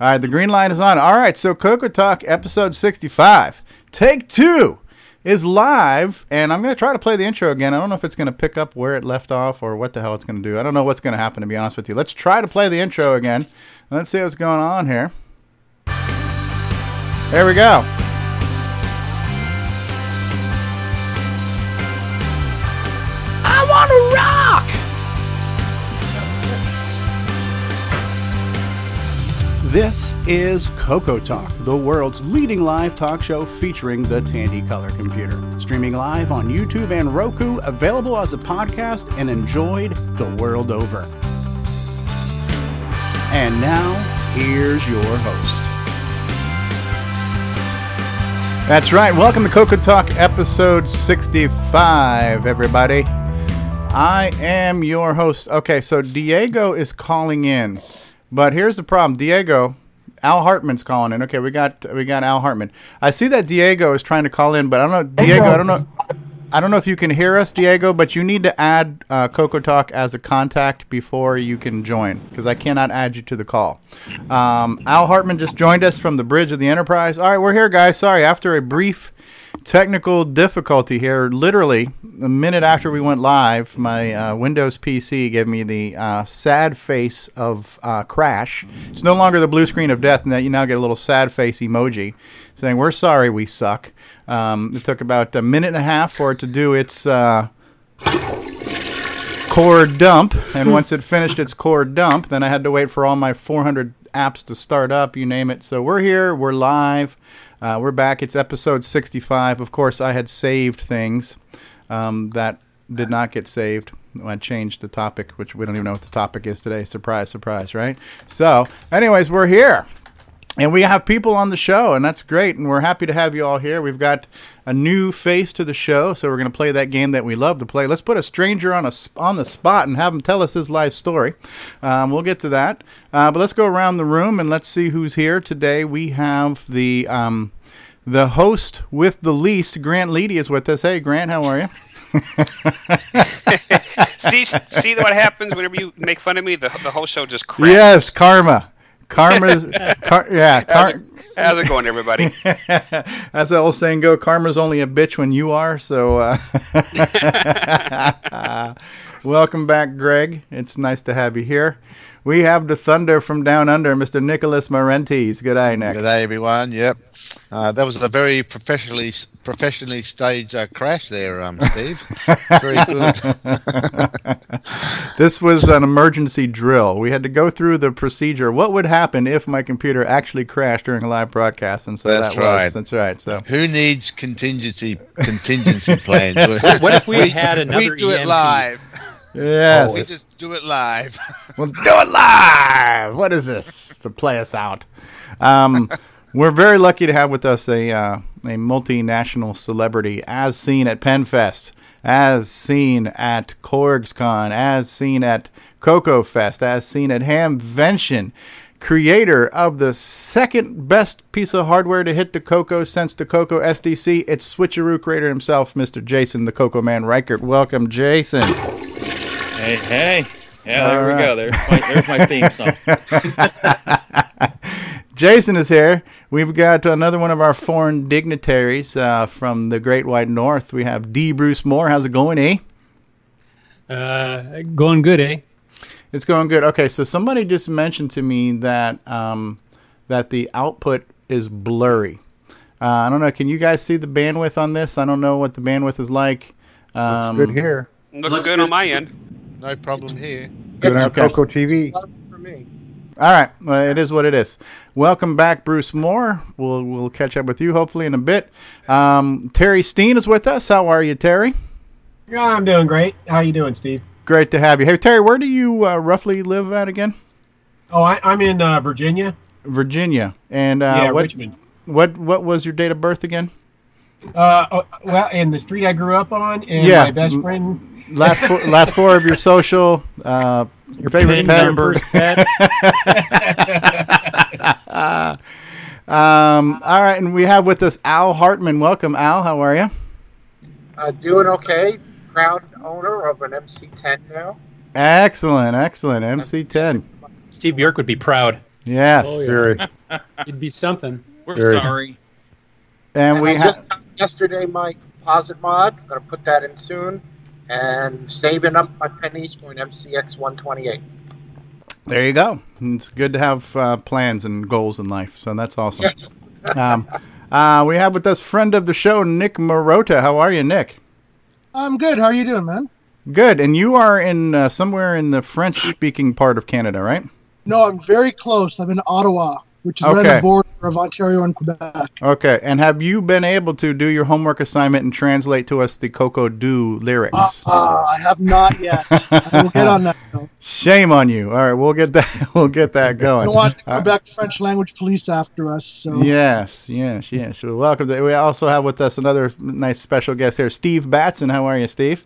All right, the green line is on. All right, so Coco Talk episode 65, take two, is live, and I'm going to try to play the intro again. I don't know if it's going to pick up where it left off or what the hell it's going to do. I don't know what's going to happen, to be honest with you. Let's try to play the intro again. Let's see what's going on here. There we go. This is Coco Talk, the world's leading live talk show featuring the Tandy Color computer. Streaming live on YouTube and Roku, available as a podcast and enjoyed the world over. And now, here's your host. That's right. Welcome to Coco Talk episode 65, everybody. I am your host. Okay, so Diego is calling in. But here's the problem, Diego. Al Hartman's calling in. Okay, we got we got Al Hartman. I see that Diego is trying to call in, but I don't know, Diego. I don't know. I don't know if you can hear us, Diego, but you need to add uh, Coco Talk as a contact before you can join because I cannot add you to the call. Um, Al Hartman just joined us from the bridge of the Enterprise. All right, we're here, guys. Sorry, after a brief technical difficulty here. Literally, a minute after we went live, my uh, Windows PC gave me the uh, sad face of uh, crash. It's no longer the blue screen of death, and that you now get a little sad face emoji saying, We're sorry, we suck. Um, it took about a minute and a half for it to do its. Uh, core dump and once it finished its core dump then i had to wait for all my 400 apps to start up you name it so we're here we're live uh, we're back. It's episode 65. Of course, I had saved things um, that did not get saved. I changed the topic, which we don't even know what the topic is today. Surprise, surprise, right? So, anyways, we're here. And we have people on the show, and that's great. And we're happy to have you all here. We've got a new face to the show, so we're going to play that game that we love to play. Let's put a stranger on a on the spot and have him tell us his life story. Um, we'll get to that, uh, but let's go around the room and let's see who's here today. We have the um, the host with the least, Grant Leedy, is with us. Hey, Grant, how are you? see, see what happens whenever you make fun of me. The the whole show just crashes. Yes, karma. Karma's, car, yeah. Car- how's, it, how's it going, everybody? As the old saying go, karma's only a bitch when you are. So, uh, welcome back, Greg. It's nice to have you here. We have the thunder from down under, Mr. Nicholas Marentes. Good day, Nick. Good day, everyone. Yep. Uh, that was a very professionally professionally staged uh, crash there, um, Steve. very good. this was an emergency drill. We had to go through the procedure. What would happen if my computer actually crashed during a live broadcast? And so that's that right. Was, that's right. So who needs contingency contingency plans? what if we, we had another? We do EMP? it live. Yes. We just do it live. we'll do it live. What is this to play us out? Um, we're very lucky to have with us a uh, a multinational celebrity, as seen at PenFest, as seen at KorgsCon, as seen at Coco Fest, as seen at Hamvention, creator of the second best piece of hardware to hit the Coco since the Coco SDC. It's Switcheroo creator himself, Mr. Jason, the Coco Man Reichert. Welcome, Jason. Hey, hey. Yeah, there All we go. There's my, there's my theme song. Jason is here. We've got another one of our foreign dignitaries uh, from the Great White North. We have D. Bruce Moore. How's it going, eh? Uh, going good, eh? It's going good. Okay, so somebody just mentioned to me that um, that the output is blurry. Uh, I don't know. Can you guys see the bandwidth on this? I don't know what the bandwidth is like. Um, Looks good here. Looks, Looks good, good on my end. No problem here. Good on okay. Coco TV. All right, well, it is what it is. Welcome back, Bruce Moore. We'll we'll catch up with you hopefully in a bit. Um, Terry Steen is with us. How are you, Terry? Yeah, I'm doing great. How you doing, Steve? Great to have you. Hey, Terry, where do you uh, roughly live at again? Oh, I, am in uh, Virginia. Virginia, and uh, yeah, what, Richmond. What what was your date of birth again? Uh, oh, well, in the street I grew up on, and yeah. my best friend last four, last four of your social, uh, your favorite pet. numbers. um, all right, and we have with us Al Hartman. Welcome, Al. How are you? Uh, doing okay. Proud owner of an MC10 now. Excellent, excellent. MC10. Steve Bjork would be proud. Yes. Oh, yeah. Very. It'd be something. We're Very- sorry. And we I have. yesterday my composite mod. I'm gonna put that in soon, and saving up my pennies for an MCX 128. There you go. It's good to have uh, plans and goals in life. So that's awesome. Yes. Um, uh, we have with us friend of the show, Nick Marota. How are you, Nick? I'm good. How are you doing, man? Good. And you are in uh, somewhere in the French-speaking part of Canada, right? No, I'm very close. I'm in Ottawa, which is right on the border of Ontario and Quebec. Okay. And have you been able to do your homework assignment and translate to us the Coco Do lyrics? Uh, I have not yet. I will get on that. Though. Shame on you. All right, we'll get that. We'll get that going. don't want the Uh, Quebec French language police after us. So Yes, yes, yes. Well, welcome. To, we also have with us another nice special guest here, Steve Batson. How are you, Steve?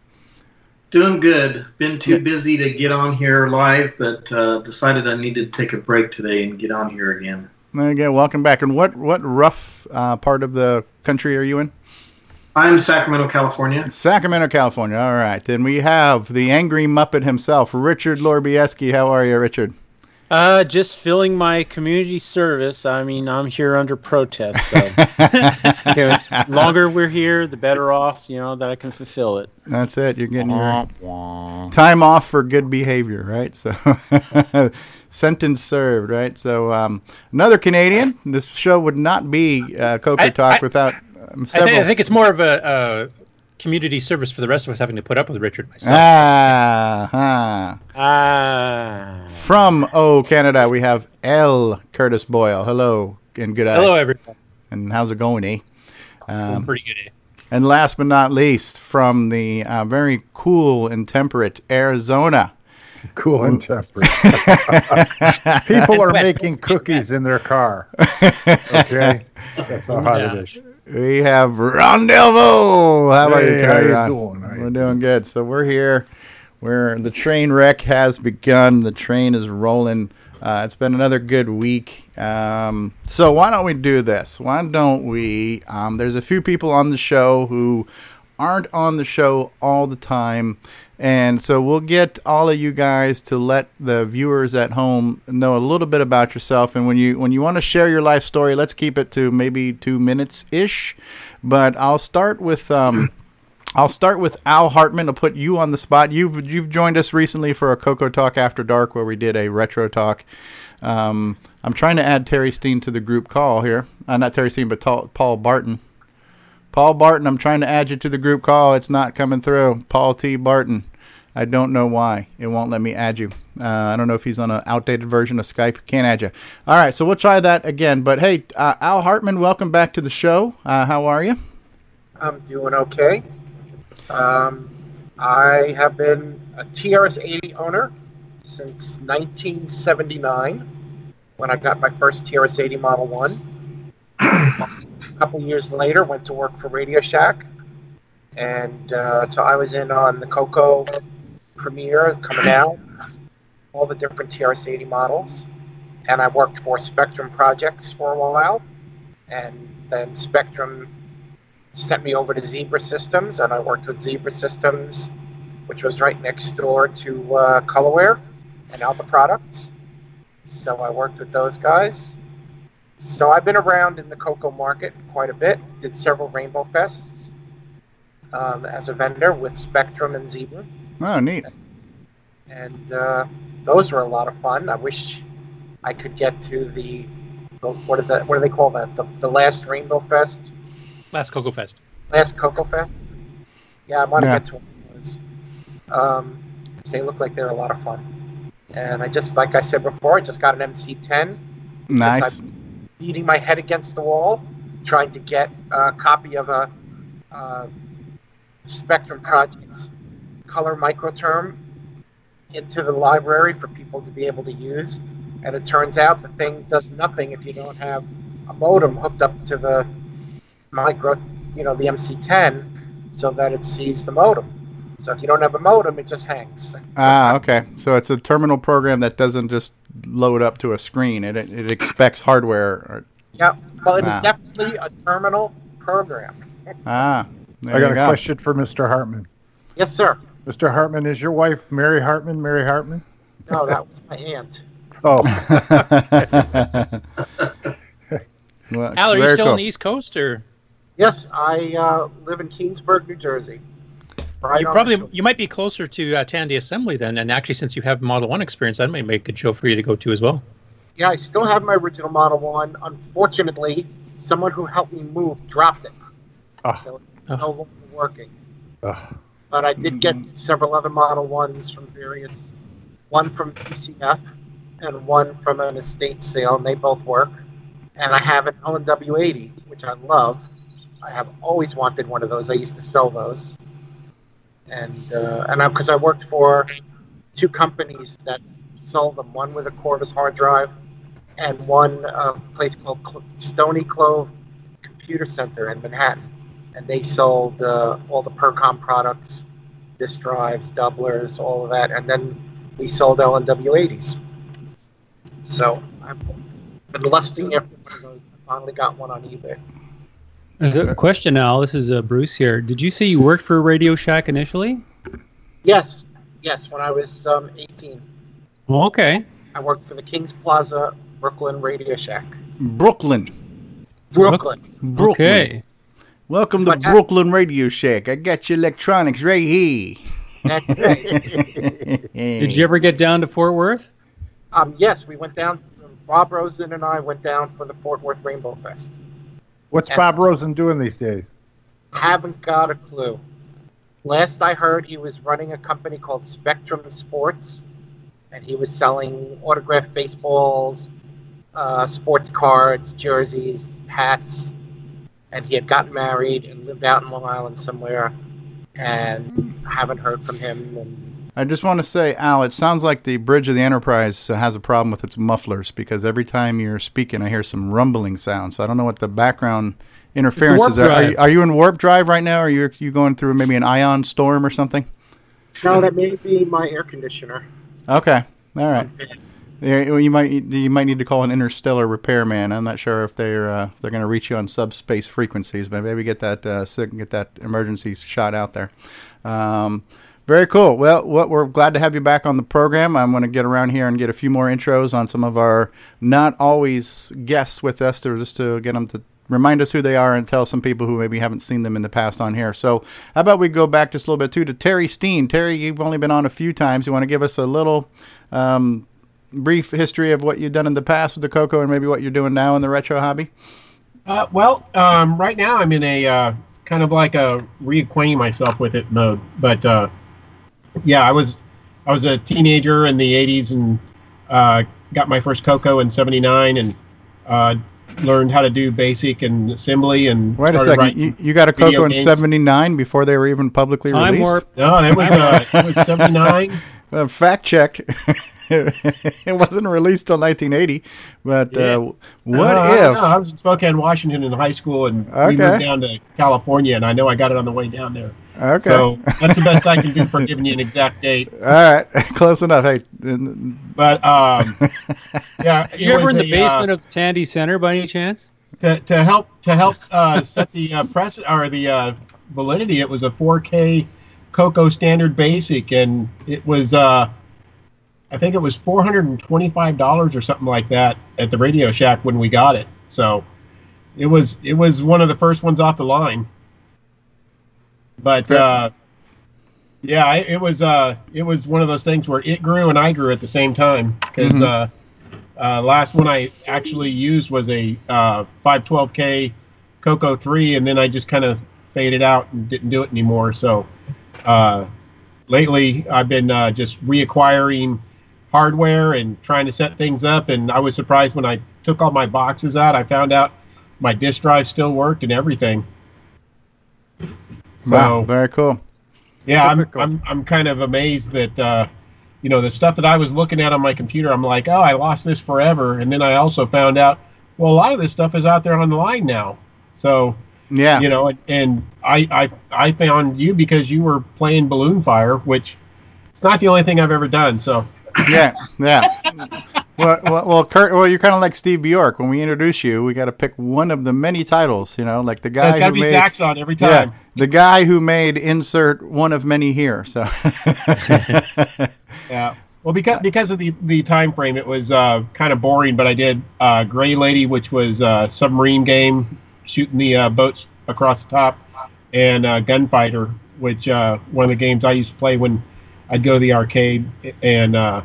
Doing good. Been too busy to get on here live, but uh, decided I needed to take a break today and get on here again. Again, welcome back. And what what rough uh, part of the country are you in? I'm Sacramento, California. Sacramento, California. All right. Then we have the angry Muppet himself, Richard Lorbieski. How are you, Richard? Uh, just filling my community service. I mean, I'm here under protest. So, Okay, longer we're here, the better off. You know that I can fulfill it. That's it. You're getting your time off for good behavior, right? So, sentence served, right? So, um, another Canadian. This show would not be uh, Coco I- Talk I- without um, I think. I think it's more of a, a community service for the rest of us having to put up with Richard myself. Ah, ah. Ah. From Oh Canada, we have L. Curtis Boyle. Hello and good eye. Hello, everyone. And how's it going, eh? Um, pretty good. eh? and last but not least, from the uh, very cool and temperate Arizona. Cool and temperate. People are making cookies in their car. Okay, that's how hot Yeah. it is. We have Ron Delvaux. How are you today, how you Ron? doing? How We're doing good. So we're here. We're the train wreck has begun. The train is rolling. Uh, it's been another good week. Um, so why don't we do this? Why don't we? Um, there's a few people on the show who aren't on the show all the time. And so we'll get all of you guys to let the viewers at home know a little bit about yourself. And when you when you want to share your life story, let's keep it to maybe two minutes ish. But I'll start with um, I'll start with Al Hartman. I'll put you on the spot. You've you've joined us recently for a Coco Talk After Dark where we did a retro talk. Um, I'm trying to add Terry Steen to the group call here. Uh, not Terry Steen, but Paul Barton. Paul Barton, I'm trying to add you to the group call. It's not coming through. Paul T. Barton. I don't know why. It won't let me add you. Uh, I don't know if he's on an outdated version of Skype. Can't add you. All right, so we'll try that again. But hey, uh, Al Hartman, welcome back to the show. Uh, how are you? I'm doing okay. Um, I have been a TRS-80 owner since 1979 when I got my first TRS-80 Model 1. A couple years later, went to work for Radio Shack. And uh, so I was in on the Coco premiere coming out, all the different TRS-80 models. And I worked for Spectrum Projects for a while. And then Spectrum sent me over to Zebra Systems, and I worked with Zebra Systems, which was right next door to uh, Colorware and Alpha Products. So I worked with those guys. So I've been around in the Coco market quite a bit. Did several Rainbow Fests um, as a vendor with Spectrum and Zebra, Oh, neat. and uh, those were a lot of fun. I wish I could get to the the- what is that? What do they call that? The, the last Rainbow Fest. Last Coco Fest. Last Coco Fest. Yeah, I want to Yeah. get to one of those. Um, 'cause they look like they're a lot of fun. And I just, like I said before, I just got an MC10. Nice. I'm beating my head against the wall, trying to get a copy of a uh, Spectrum Projects color microterm into the library for people to be able to use. And it turns out the thing does nothing if you don't have a modem hooked up to the micro, you know, the MC10, so that it sees the modem. So if you don't have a modem, it just hangs. Ah, okay. So it's a terminal program that doesn't just load up to a screen. It it expects hardware. Or, Yeah, well, it is Ah. definitely a terminal program. ah, there I got you a go. question for Mr. Hartman. Yes, sir. Mr. Hartman, is your wife Mary Hartman? Mary Hartman? No, that was my aunt. Oh, Well, Al, are you still cool. on the East Coast, or Yes, I uh, live in Keansburg, New Jersey. Right you probably you might be closer to uh, Tandy Assembly then? And actually, since you have Model One experience, that might make a good show for you to go to as well. Yeah, I still have my original Model 1. Unfortunately, someone who helped me move dropped it. Ah. So it's no longer working. Ugh. But I did get several other Model 1s from various, one from PCF and one from an estate sale, and they both work. And I have an LNW 80, which I love. I have always wanted one of those. I used to sell those. And uh, and because I worked for two companies that sold them, one with a Corvus hard drive and one uh, place called Stony Clove Computer Center in Manhattan. And they sold uh, all the Percom products, disk drives, doublers, all of that. And then we sold LNW80s. So I've been lusting after one of those. I finally got one on eBay. There's a question, Al. This is uh, Bruce here. Did you say you worked for Radio Shack initially? Yes, yes, when I was um, 18. Well, okay. I worked for the Kings Plaza Brooklyn Radio Shack. Brooklyn. Brooklyn. Brooklyn. Okay. Welcome to Brooklyn Radio Shack. I got your electronics right here. That's right. Did you ever get down to Fort Worth? Um, yes, we went down. Bob Rosen and I went down for the Fort Worth Rainbow Fest. What's Bob Rosen doing these days? Haven't got a clue. Last I heard, he was running a company called Spectrum Sports, and he was selling autographed baseballs, uh, sports cards, jerseys, hats. And he had gotten married and lived out in Long Island somewhere, and haven't heard from him. And I just want to say, Al, it sounds like the bridge of the Enterprise uh, has a problem with its mufflers because every time you're speaking, I hear some rumbling sounds. So I don't know what the background interferences warp are. Are you, are you in warp drive right now? Or are you you going through maybe an ion storm or something? no, that may be my air conditioner. Okay, all right. You might you might need to call an interstellar repairman. I'm not sure if they're uh, they're going to reach you on subspace frequencies, but maybe get that uh, sig- get that emergency shot out there. Um, very cool. Well, what we're glad to have you back on the program. I'm going to get around here and get a few more intros on some of our not always guests with us, to just to get them to remind us who they are and tell some people who maybe haven't seen them in the past on here. So, how about we go back just a little bit too to Terry Steen. Terry, you've only been on a few times. You want to give us a little um, brief history of what you've done in the past with the Coco and maybe what you're doing now in the retro hobby? Uh, well, um, right now I'm in a uh, kind of like a reacquainting myself with it mode. But uh, yeah, I was I was a teenager in the '80s and uh, got my first Coco in '79 and uh, learned how to do basic and assembly and Wait a second. You, you got a video Coco in '79 before they were even publicly Time released. warp. No, that was uh, it was '79. Uh, fact check. it wasn't released till 1980. But uh, what Uh, I if? know. I was in Spokane, Washington, in high school, and Okay. we moved down to California, and I know I got it on the way down there. Okay. So that's the best I can do for giving you an exact date. All right, close enough. Hey, But um, yeah, it You ever in the a, uh, basement of Tandy Center by any chance? to, to help to help uh, set the uh, press or the uh, validity. It was a 4K Coco Standard Basic, and it was uh, I think it was 425 dollars or something like that at the Radio Shack when we got it. So it was it was one of the first ones off the line. But uh, yeah, I- it was uh, it was one of those things where it grew and I grew at the same time because. Mhm. Uh, uh, last one I actually used was a uh, 512K Coco 3, and then I just kind of faded out and didn't do it anymore. So uh, lately, I've been uh, just reacquiring hardware and trying to set things up. And I was surprised when I took all my boxes out, I found out my disk drive still worked and everything. Wow, So very cool. yeah, I'm, I'm I'm kind of amazed that uh, you know the stuff that I was looking at on my computer. I'm like, oh, I lost this forever, and then I also found out, well, a lot of this stuff is out there on the line now. So Yeah, you know, and, and I, I I found you because you were playing Balloon Fire, which it's not the only thing I've ever done. So yeah, yeah. well, well, well, Kurt. Well, you're kind of like Steve Bjork. When we introduce you, we got to pick one of the many titles. You know, like the guy it's got to who be made. Zaxxon every time. Yeah, the guy who made insert one of many here. So, Yeah. Well, because because of the the time frame, it was uh, kind of boring. But I did uh, Gray Lady, which was a submarine game, shooting the uh, boats across the top, and uh, Gunfighter, which uh, one of the games I used to play when I'd go to the arcade. And uh,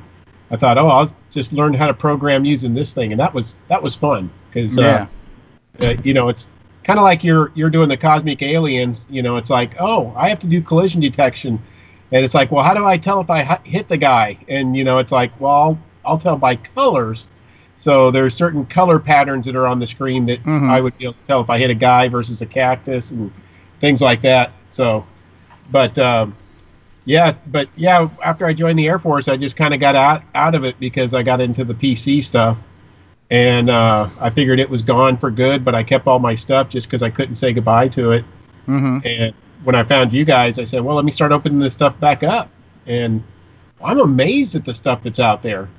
I thought, oh, I'll just learn how to program using this thing, and that was that was fun because Yeah. uh, you know it's kind of like you're you're doing the cosmic aliens. You know, it's like, oh, I have to do collision detection. And it's like, well, how do I tell if I hit the guy? And you know, it's like, well, I'll, I'll tell by colors. So there's certain color patterns that are on the screen that Mhm. I would be able to tell if I hit a guy versus a cactus and things like that. So, but um, yeah, but yeah, after I joined the Air Force, I just kind of got out out of it because I got into the PC stuff, and uh, I figured it was gone for good. But I kept all my stuff just because I couldn't say goodbye to it. Mm-hmm. And when I found you guys, I said, well, let me start opening this stuff back up. And I'm amazed at the stuff that's out there.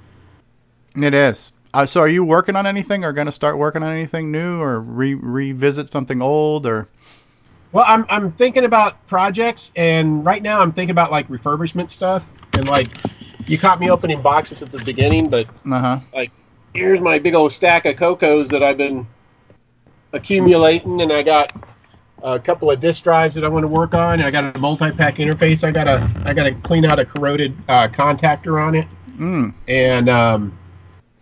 It is. Uh, so, are you working on anything, or going to start working on anything new, or re- revisit something old, or? Well, I'm, I'm thinking about projects, and right now I'm thinking about like refurbishment stuff. And like, you caught me opening boxes at the beginning, but Uh huh. like, here's my big old stack of Cocos that I've been accumulating, and I got a couple of disk drives that I want to work on. And I got a multi-pack interface. I gotta I gotta clean out a corroded uh, contactor on it, Mm. and um,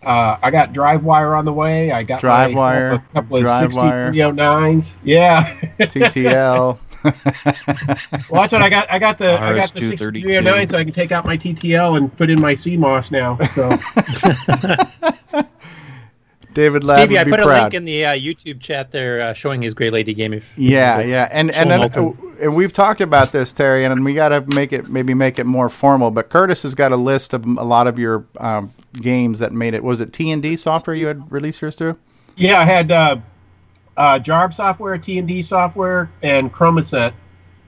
uh, I got drive wire on the way. I got Drive wire, a couple of drive wire. 6309s. Yeah. TTL. Well, that's what I got. I got the I got the RS-232. 6309 so I can take out my TTL and put in my CMOS now. So David Ladd Stevie, would I be put a link in the uh, YouTube chat there uh, showing his Grey Lady game. If Yeah, yeah, and Show and uh, and we've talked about this, Terry, and we got to make it maybe make it more formal. But Curtis has got a list of a lot of your um, games that made it. Was it T and D software you had released yours through? yeah, I had uh, uh, Jarb software, T and D software, and Chromasette.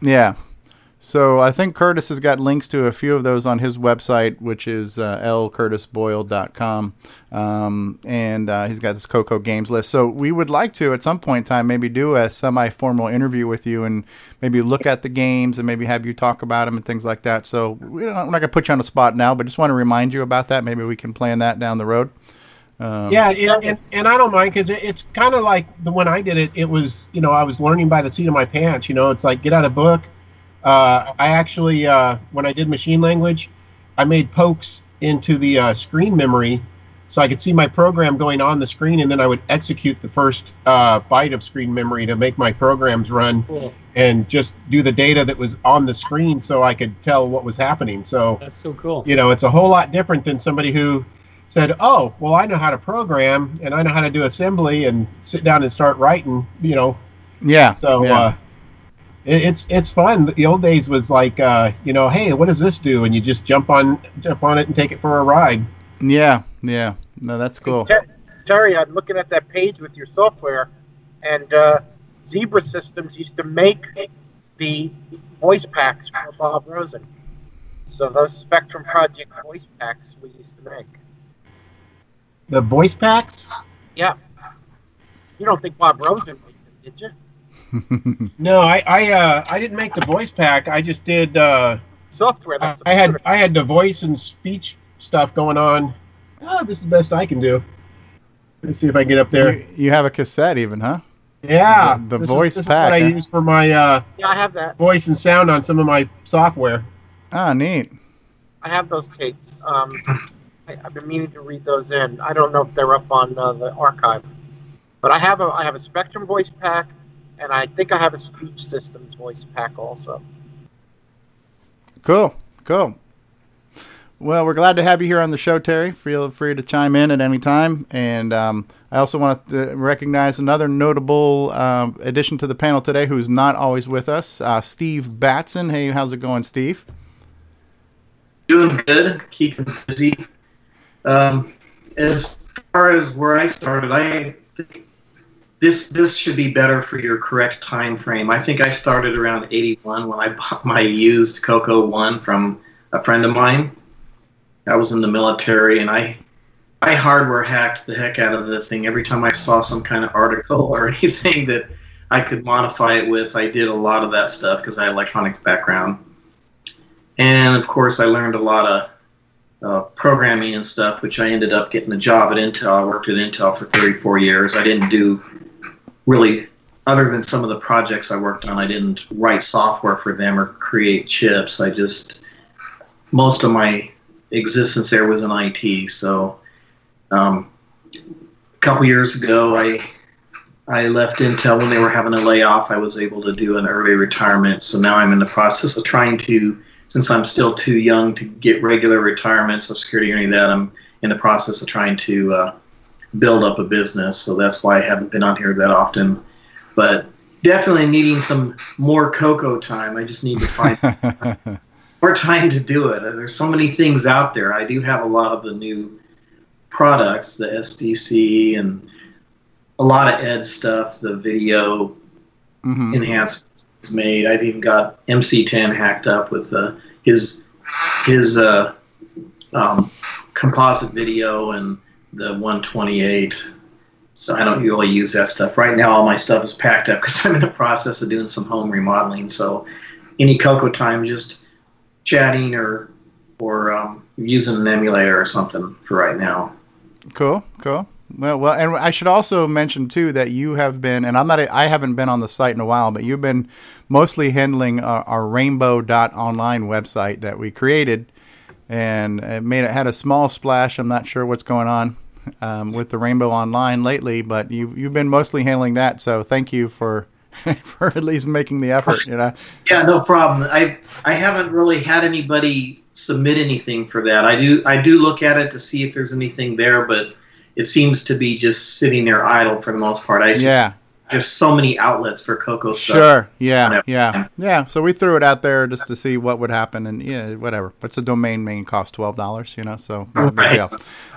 Yeah. So I think Curtis has got links to a few of those on his website, which is uh, lcurtisboyle.com. Um, and uh, he's got this Coco Games list. So we would like to, at some point in time, maybe do a semi-formal interview with you and maybe look at the games and maybe have you talk about them and things like that. So we we're not going to put you on the spot now, but just want to remind you about that. Maybe we can plan that down the road. Um, Yeah, and, and, and I don't mind because it, it's kind of like the when I did it. It was you know I was learning by the seat of my pants. You know, it's like get out a book. Uh, I actually uh, when I did machine language, I made pokes into the uh, screen memory, so I could see my program going on the screen, and then I would execute the first uh, byte of screen memory to make my programs run, and just do the data that was on the screen, so I could tell what was happening. So That's so cool. you know, it's a whole lot different than somebody who said, "Oh, well, I know how to program and I know how to do assembly and sit down and start writing." You know, Yeah. so yeah. uh, it, it's it's fun. The old days was like, uh, you know, hey, what does this do? And you just jump on jump on it and take it for a ride. yeah. Yeah. No, that's cool. Ter- Terry, I'm looking at that page with your software, and uh, Zebra Systems used to make the voice packs for Bob Rosen. So those Spectrum Project voice packs we used to make. The voice packs? Yeah. You don't think Bob Rosen made them, did you? No, I I uh, I didn't make the voice pack. I just did. Uh, Software. I, That's I had I had the voice and speech stuff going on. Oh, this is the best I can do. Let's see if I can get up there. You, you have a cassette, even, huh? Yeah, The- the this voice is, this pack, Is what I use for my uh, Yeah, I have that. voice and sound on some of my software. Ah, neat. I have those tapes. Um, I, I've been meaning to read those in. I don't know if they're up on uh, the archive, but I have a I have a Spectrum voice pack, and I think I have a Speech Systems voice pack also. Cool, cool. Well, we're glad to have you here on the show, Terry. Feel free to chime in at any time. And um, I also want to recognize another notable um, addition to the panel today who's not always with us, uh, Steve Batson. Hey, how's it going, Steve? Doing good, keeping busy. Um, as far as where I started, I think this this should be better for your correct time frame. I think I started around '81 when I bought my used Coco One from a friend of mine. I was in the military, and I I hardware hacked the heck out of the thing. Every time I saw some kind of article or anything that I could modify it with, I did a lot of that stuff because I had electronics background. And of course, I learned a lot of uh, programming and stuff, which I ended up getting a job at Intel. I worked at Intel for 34 years. I didn't do really, other than some of the projects I worked on, I didn't write software for them or create chips. I just, most of my existence there was in IT. So um, a couple years ago, I I left Intel when they were having a layoff. I was able to do an early retirement. So now I'm in the process of trying to, since I'm still too young to get regular retirement, Social Security or any of that, I'm in the process of trying to uh, build up a business. So that's why I haven't been on here that often. But definitely needing some more Coco time. I just need to find more time to do it. And there's so many things out there. I do have a lot of the new products, the SDC and a lot of Ed stuff, the video Mhm. enhancements made. I've even got MC10 hacked up with uh, his his uh, um, composite video and the 128. So I don't really use that stuff right now. All my stuff is packed up because I'm in the process of doing some home remodeling. So any Coco time, just chatting or or um, using an emulator or something for right now. Cool, cool. Well, well, and I should also mention too that you have been, and I'm not, I haven't been on the site in a while, but you've been mostly handling our, our Rainbow.online website that we created, and it made it had a small splash. I'm not sure what's going on um, with the Rainbow Online lately, but you've you've been mostly handling that. So thank you for for at least making the effort. You know. Yeah, no problem. I I haven't really had anybody submit anything for that. I do I do look at it to see if there's anything there, but it seems to be just sitting there idle for the most part. I Yeah. Just so many outlets for Coco stuff. Sure. Yeah. Yeah. Yeah. So we threw it out there just to see what would happen, and yeah, whatever. What's a domain name cost? Twelve dollars. You know, so no Right.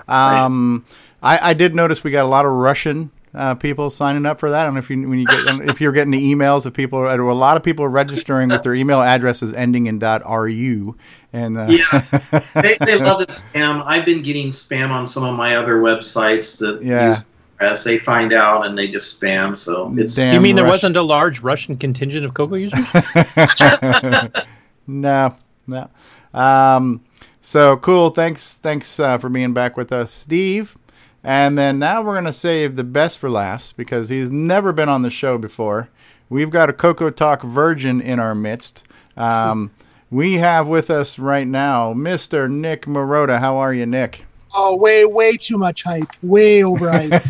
Um, I, I did notice we got a lot of Russian uh, people signing up for that. I don't know if you when you get if you're getting the emails of people. A lot of people are registering with their email addresses ending in .ru, and uh, Yeah, they, they love the spam. I've been getting spam on some of my other websites that Yeah. use as they find out and they just spam. So it's you mean there wasn't a large Russian contingent of Coco users? no, no. Um, so cool. Thanks, thanks uh, for being back with us, Steve. And then now we're gonna save the best for last because he's never been on the show before. We've got a Coco Talk virgin in our midst. Um, we have with us right now Mr. Nick Marotta. How are you, Nick? Oh, way, way too much hype. Way overhyped.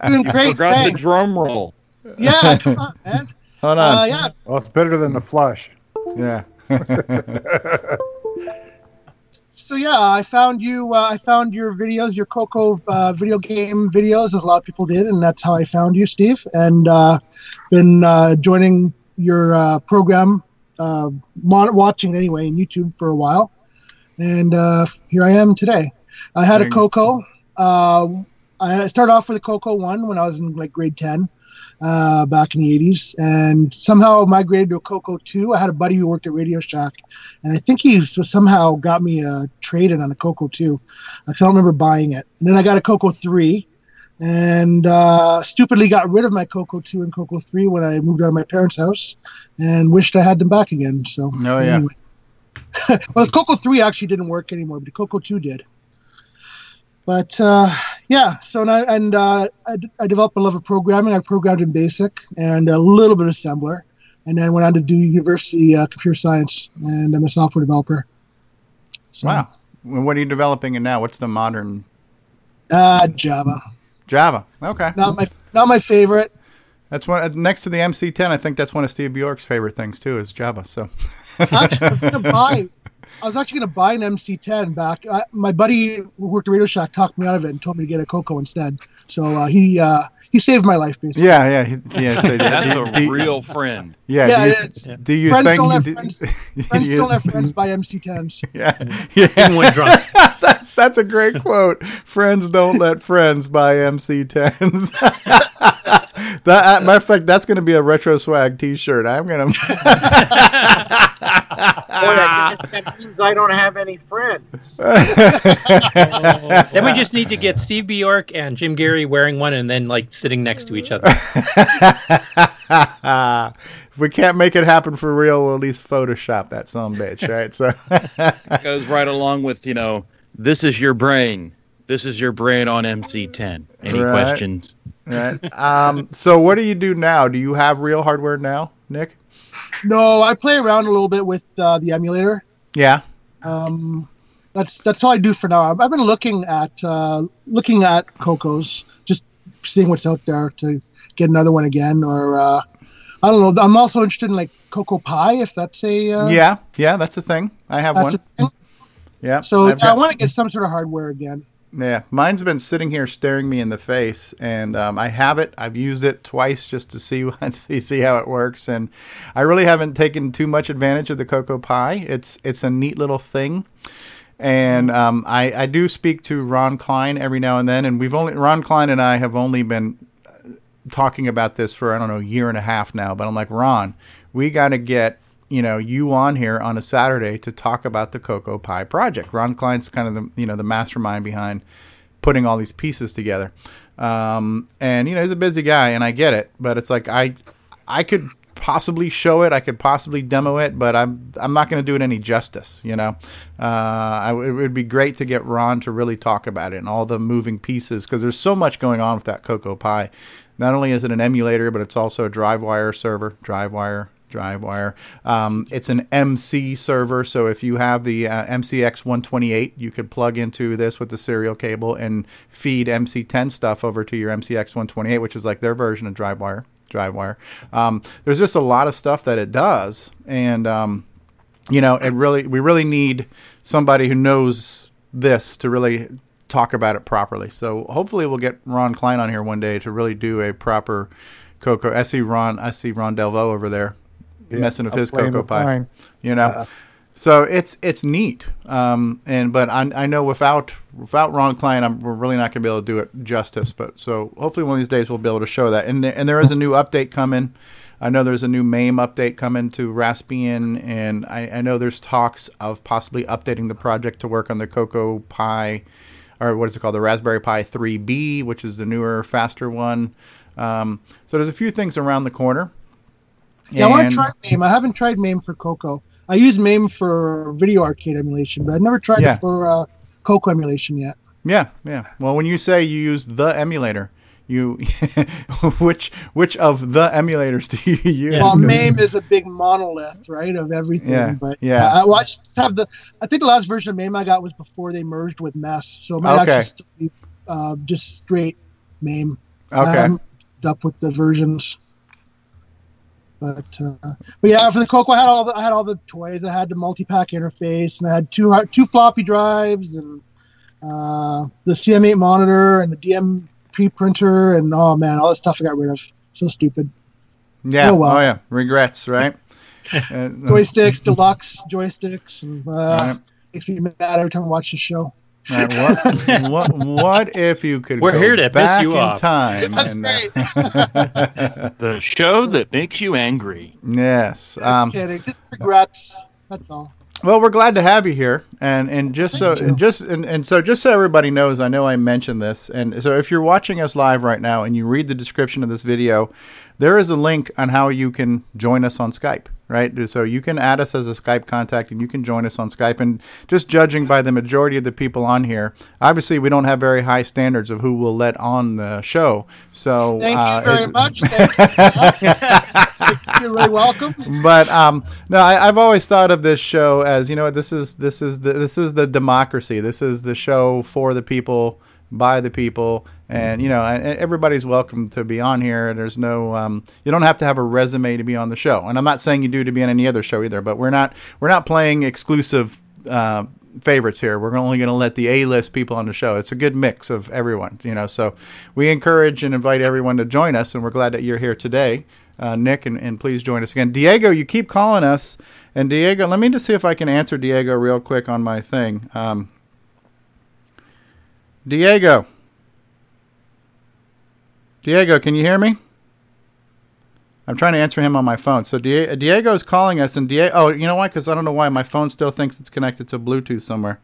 Doing great. Forgot the drum roll. Yeah, come on, man. Hold on. Uh, yeah. Well, it's better than the flush. Yeah. So yeah, I found you. Uh, I found your videos, your Coco uh, video game videos, as a lot of people did, and that's how I found you, Steve. And uh, been uh, joining your uh, program, uh, mon- watching anyway in YouTube for a while, and uh, here I am today. I had a Coco. Uh, I started off with a Coco one when I was in like grade ten, uh, back in the 80s and somehow migrated to a Coco 2. I had a buddy who worked at Radio Shack and I think he somehow got me a trade in on a Coco 2. I don't remember buying it. And then I got a Coco 3 and uh, stupidly got rid of my Coco 2 and Coco 3 when I moved out of my parents' house and wished I had them back again. So, Oh, yeah. anyway. well, Coco 3 actually didn't work anymore, but Coco 2 did. But uh, yeah, so now, and uh, I, d- I developed a love of programming. I programmed in BASIC and a little bit of assembler, and then went on to do university uh, computer science, and I'm a software developer. So, Wow. Well, What are you developing in now? What's the modern Uh, Java. Java? Okay. Not my not my favorite. That's one uh, next to the MC10. I think that's one of Steve Bjork's favorite things too is Java. So. Actually, I was gonna buy. I was actually going to buy an MC10 back. I, my buddy who worked at Radio Shack talked me out of it and told me to get a Coco instead. So uh, he uh, he saved my life basically. Yeah, yeah, he- yeah. So, That's do- a do- real friend. Yeah. Yeah, do you, it's- do you friends think? don't have do- friends. do Friends you- don't have friends buy MC10s. Yeah, yeah. Even when drunk. that's that's a great quote. Friends don't let friends buy MC10s. That, uh, matter of fact, that's going to be a retro swag T-shirt. I'm going to. I that means I don't have any friends. then we just need to get Steve Bjork and Jim Gerrie wearing one and then like sitting next to each other. if we can't make it happen for real, we'll at least Photoshop that some bitch, right? So it goes right along with you know, this is your brain. This is your brain on MC10. Any Right. questions? Right. Um, so what do you do now? Do you have real hardware now, Nick? No, I play around a little bit with uh, the emulator. Yeah. Um, that's that's all I do for now. I've, I've been looking at uh, looking at Cocos, just seeing what's out there to get another one again. Or uh, I don't know. I'm also interested in like Coco Pi, if that's a uh, yeah, yeah, that's a thing. I have one. Yeah. So yeah, I want to get some sort of hardware again. Yeah, mine's been sitting here staring me in the face, and um, I have it. I've used it twice just to see see how it works, and I really haven't taken too much advantage of the Coco Pi. It's it's a neat little thing, and um, I I do speak to Ron Klein every now and then, and we've only Ron Klein and I have only been talking about this for I don't know a year and a half now, but I'm like Ron, we got to get you know you on here on a Saturday to talk about the Coco Pi project. Ron Klein's kind of the you know the mastermind behind putting all these pieces together, um, and you know he's a busy guy, and I get it, but it's like I I could possibly show it, I could possibly demo it, but I'm I'm not going to do it any justice. You know, uh, I, it would be great to get Ron to really talk about it and all the moving pieces because there's so much going on with that Coco Pi. Not only is it an emulator, but it's also a DriveWire server, DriveWire, DriveWire. Um, it's an MC server, so if you have the uh, MCX 128, you could plug into this with the serial cable and feed MC10 stuff over to your MCX 128, which is like their version of DriveWire. DriveWire. Um, there's just a lot of stuff that it does, and um, you know, it really we really need somebody who knows this to really talk about it properly. So hopefully we'll get Ron Klein on here one day to really do a proper Coco. I see Ron. I see Ron Delvaux over there Yeah, messing with I'm his Coco Pi. mine. You know. Uh, so it's it's neat, um, and but I, I know without without Ron Klein, I'm, we're really not going to be able to do it justice. But so hopefully one of these days we'll be able to show that. And and there is a new update coming. I know there's a new MAME update coming to Raspbian, and I, I know there's talks of possibly updating the project to work on the Coco Pi, or what is it called, the Raspberry Pi 3B, which is the newer, faster one. Um, so there's a few things around the corner. Yeah, I want to try MAME. I haven't tried MAME for Coco. I use MAME for video arcade emulation, but I've never tried Yeah. it for uh, Coco emulation yet. Yeah, yeah. Well, when you say you use the emulator, you which which of the emulators do you use? Well, MAME is a big monolith, right, of everything. Yeah, But yeah. uh, I, well, I just have the. I think the last version of MAME I got was before they merged with Mess, so it might Okay. actually still be uh, just straight MAME. Okay. I up with the versions. But uh, but yeah, for the Coco, I had all the I had all the toys. I had the multi-pack interface, and I had two two floppy drives, and uh, the CM8 monitor, and the DMP printer, and oh man, all this stuff I got rid of. So stupid. yeah. Oh, well. Oh yeah. Regrets, right? Uh, joysticks, deluxe joysticks, and uh, Right. makes me mad every time I watch the show. Right, what, what what if you could We're go here to piss back you in off. time? That's and, right. uh, The show that makes you angry. yes. Just Um, kidding. Just regrets. That's all. Well, we're glad to have you here, and and just so Thank you. just and, and so just so everybody knows, I know I mentioned this, and so if you're watching us live right now and you read the description of this video, there is a link on how you can join us on Skype. Right, so you can add us as a Skype contact, and you can join us on Skype. And just judging by the majority of the people on here, obviously we don't have very high standards of who we'll let on the show. So Thank uh, you very it- much. Thank you. You're really welcome. but um, no, I, I've always thought of this show as you know this is this is the this is the democracy. This is the show for the people by the people, and you know everybody's welcome to be on here. There's no um, you don't have to have a resume to be on the show, and I'm not saying you do to be on any other show either. But we're not we're not playing exclusive. Uh, favorites here we're only going to let the a-list people on the show it's a good mix of everyone you know so we encourage and invite everyone to join us and we're glad that you're here today uh, Nick, and, and please join us again. Diego, you keep calling us, and Diego, let me just see if I can answer Diego real quick on my thing. Um, Diego, Diego, can you hear me? I'm trying to answer him on my phone. So Die- Diego's calling us, and Diego. Oh, you know why? Because I don't know why my phone still thinks it's connected to Bluetooth somewhere.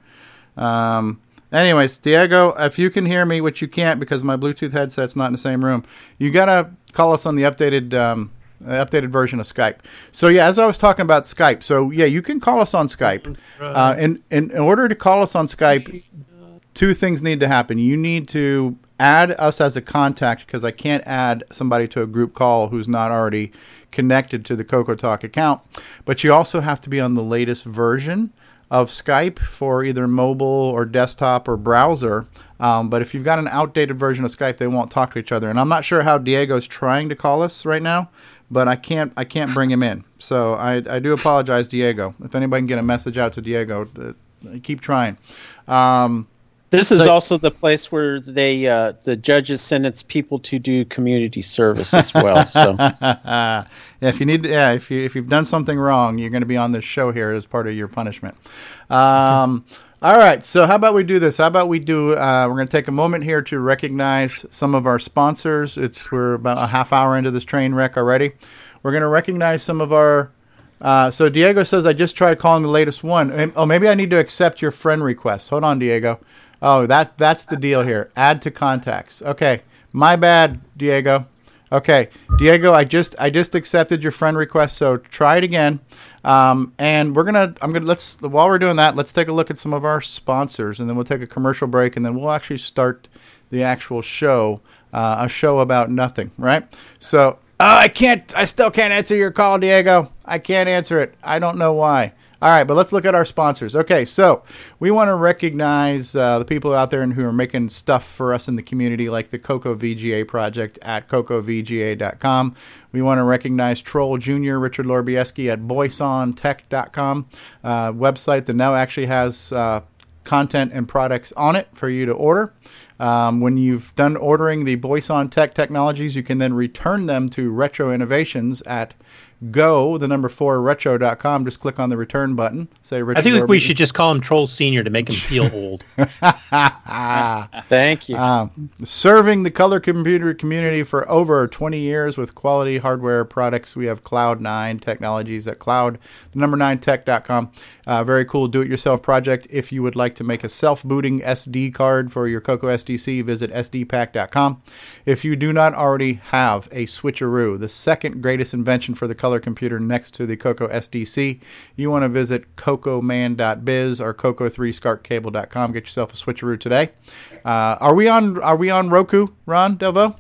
Um, anyways, Diego, if you can hear me, which you can't because my Bluetooth headset's not in the same room, you gotta call us on the updated um, updated version of Skype. So yeah, as I was talking about Skype, so yeah, you can call us on Skype. Uh, and, and in order to call us on Skype, two things need to happen. You need to add us as a contact because I can't add somebody to a group call who's not already connected to the Coco Talk account. But you also have to be on the latest version of Skype for either mobile or desktop or browser. Um, but if you've got an outdated version of Skype, they won't talk to each other. And I'm not sure how Diego's trying to call us right now, but I can't I can't bring him in. So I, I do apologize, Diego. If anybody can get a message out to Diego, uh, keep trying. Um, This is So- also the place where they uh, the judges sentence people to do community service as well. So yeah, if you need, yeah, if you if you've done something wrong, you're going to be on this show here as part of your punishment. Um, all right, so how about we do this? How about we do? Uh, we're going to take a moment here to recognize some of our sponsors. It's we're about a half hour into this train wreck already. We're going to recognize some of our. Uh, so Diego says I just tried calling the latest one. Oh, maybe I need to accept your friend request. Hold on, Diego. Oh, that that's the deal here. Add to contacts. Okay, my bad, Diego. Okay, Diego, I just I just accepted your friend request, so try it again. Um, and we're gonna I'm gonna let's while we're doing that, let's take a look at some of our sponsors, and then we'll take a commercial break, and then we'll actually start the actual show, uh, a show about nothing, right? So oh, I can't, I still can't answer your call, Diego. I can't answer it. I don't know why. All right, but let's look at our sponsors. Okay, so we want to recognize uh, the people out there and who are making stuff for us in the community, like the Coco VGA project at cocovga.com. We want to recognize Troll Jr. Richard Lorbieski at boysontech.com, uh, website that now actually has uh, content and products on it for you to order. Um, when you've done ordering the Boyson Tech technologies, you can then return them to Retro Innovations at go, the number four, retro.com. Just click on the return button. Say Richard I think we should just call him Troll Senior to make him feel old. Thank you. Um, serving the color computer community for over 20 years with quality hardware products. We have Cloud9 Technologies at cloud, the number 9 tech.com. Uh, very cool do it yourself project. If you would like to make a self booting SD card for your Coco SDC, visit sdpack.com. If you do not already have a switcheroo, the second greatest invention for the color computer next to the Coco SDC, you want to visit cocoman.biz or coco3scartcable.com. Get yourself a switcheroo today. Uh, are we on? Are we on Roku, Ron Delvaux?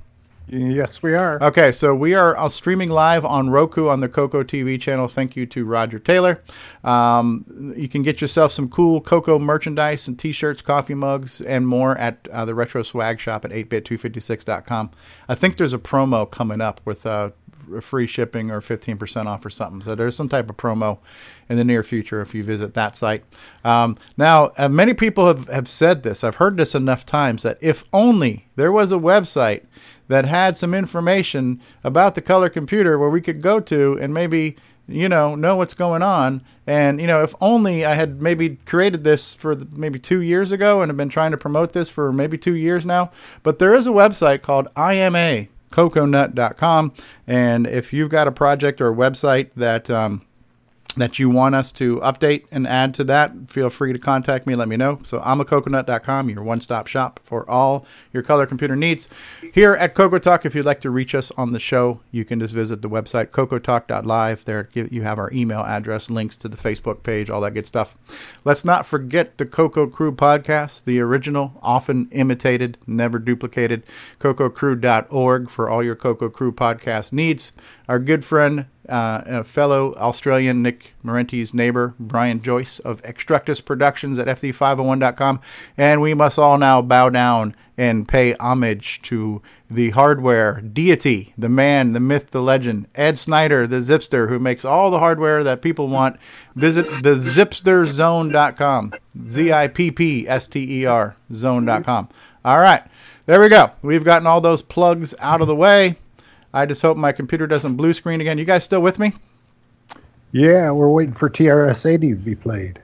Yes, we are. Okay, so we are uh, streaming live on Roku on the Coco TV channel. Thank you to Roger Taylor. Um, you can get yourself some cool Coco merchandise and T-shirts, coffee mugs, and more at uh, the Retro Swag Shop at 8bit256.com. I think there's a promo coming up with uh, free shipping or 15% off or something. So there's some type of promo in the near future if you visit that site. Um, now, uh, many people have, have said this. I've heard this enough times that if only there was a website that had some information about the color computer where we could go to and maybe you know know what's going on and you know if only i had maybe created this for maybe two years ago and have been trying to promote this for maybe two years now but there is a website called ima coconut.com and if you've got a project or a website that um, that you want us to update and add to that, feel free to contact me. Let me know. So I'm your one stop shop for all your color computer needs. Here at Coco Talk, if you'd like to reach us on the show, you can just visit the website cocotalk.live. There you have our email address, links to the Facebook page, all that good stuff. Let's not forget the Coco Crew podcast, the original, often imitated, never duplicated, cococrew.org for all your Coco Crew podcast needs. Our good friend, uh, a fellow Australian Nick Marentes's neighbor, Brian Joyce of Extractus Productions at FD501.com. And we must all now bow down and pay homage to the hardware deity, the man, the myth, the legend, Ed Snyder, the Zippster, who makes all the hardware that people want. Visit the zippsterzone.com. Z I P P S T E R zone.com. All right. There we go. We've gotten all those plugs out of the way. I just hope my computer doesn't blue screen again. You guys still with me? Yeah, we're waiting for TRS 80 to be played.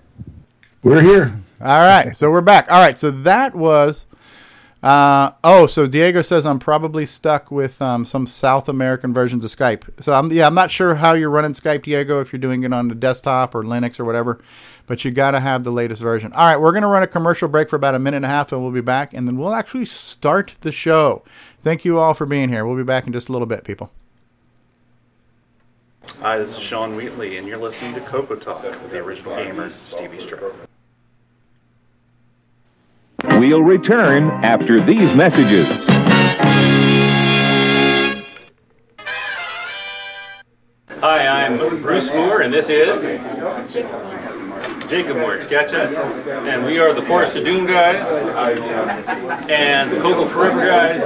We're here. All right, so we're back. All right, so that was Uh, oh, so Diego says I'm probably stuck with um, some South American versions of Skype. So I'm yeah, I'm not sure how you're running Skype, Diego, if you're doing it on the desktop or Linux or whatever, but you got to have the latest version. All right, we're gonna run a commercial break for about a minute and a half, and we'll be back, and then we'll actually start the show. Thank you all for being here. We'll be back in just a little bit, people. Hi, this is Sean Wheatley, and you're listening to Coco Talk with the original gamer, Stevie Strow. We'll return after these messages. Hi, I'm Bruce Moore, and this is Jacob Moore. Gotcha. And we are the Forest of Doom guys, and the Coco Forever guys,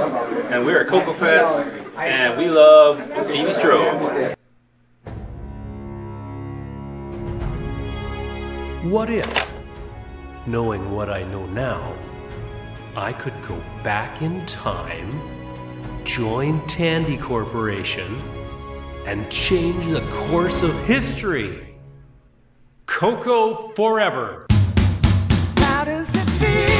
and we're at Coco Fest, and we love Stevie Strow. What if, knowing what I know now, I could go back in time, join Tandy Corporation, and change the course of history? Coco forever. How does it feel?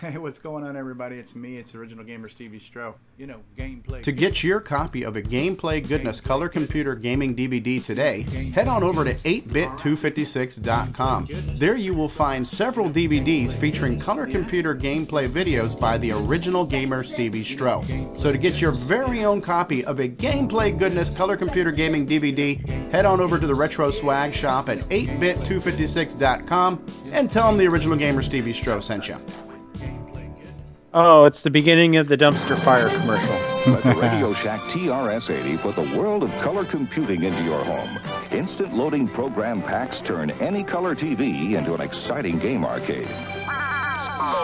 Hey, what's going on, everybody? It's me. It's original gamer Stevie Strow. You know, gameplay. To get your copy of a Gameplay Goodness Color Computer Gaming DVD today, head on over to 8bit256.com. There you will find several DVDs featuring color computer gameplay videos by the original gamer Stevie Strow. So to get your very own copy of a Gameplay Goodness Color Computer Gaming DVD, head on over to the Retro Swag Shop at 8bit256.com and tell them the original gamer Stevie Strow sent you. Oh, it's the beginning of the dumpster fire commercial. Let Radio Shack TRS-80 put the world of color computing into your home. Instant loading program packs turn any color TV into an exciting game arcade.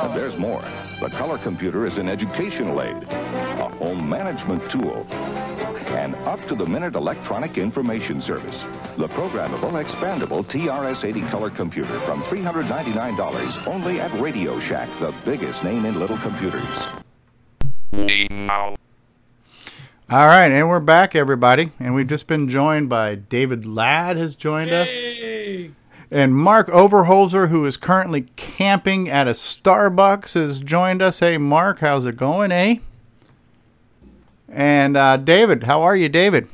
And there's more. The color computer is an educational aid, a home management tool, an up-to-the-minute electronic information service. The programmable, expandable TRS-80 color computer from $399 only at Radio Shack, the biggest name in little computers. All right, and we're back, everybody, and we've just been joined by David Ladd has joined us, and Mark Overholzer, who is currently camping at a Starbucks, has joined us. Hey, Mark, how's it going, eh? And uh, David, how are you, David?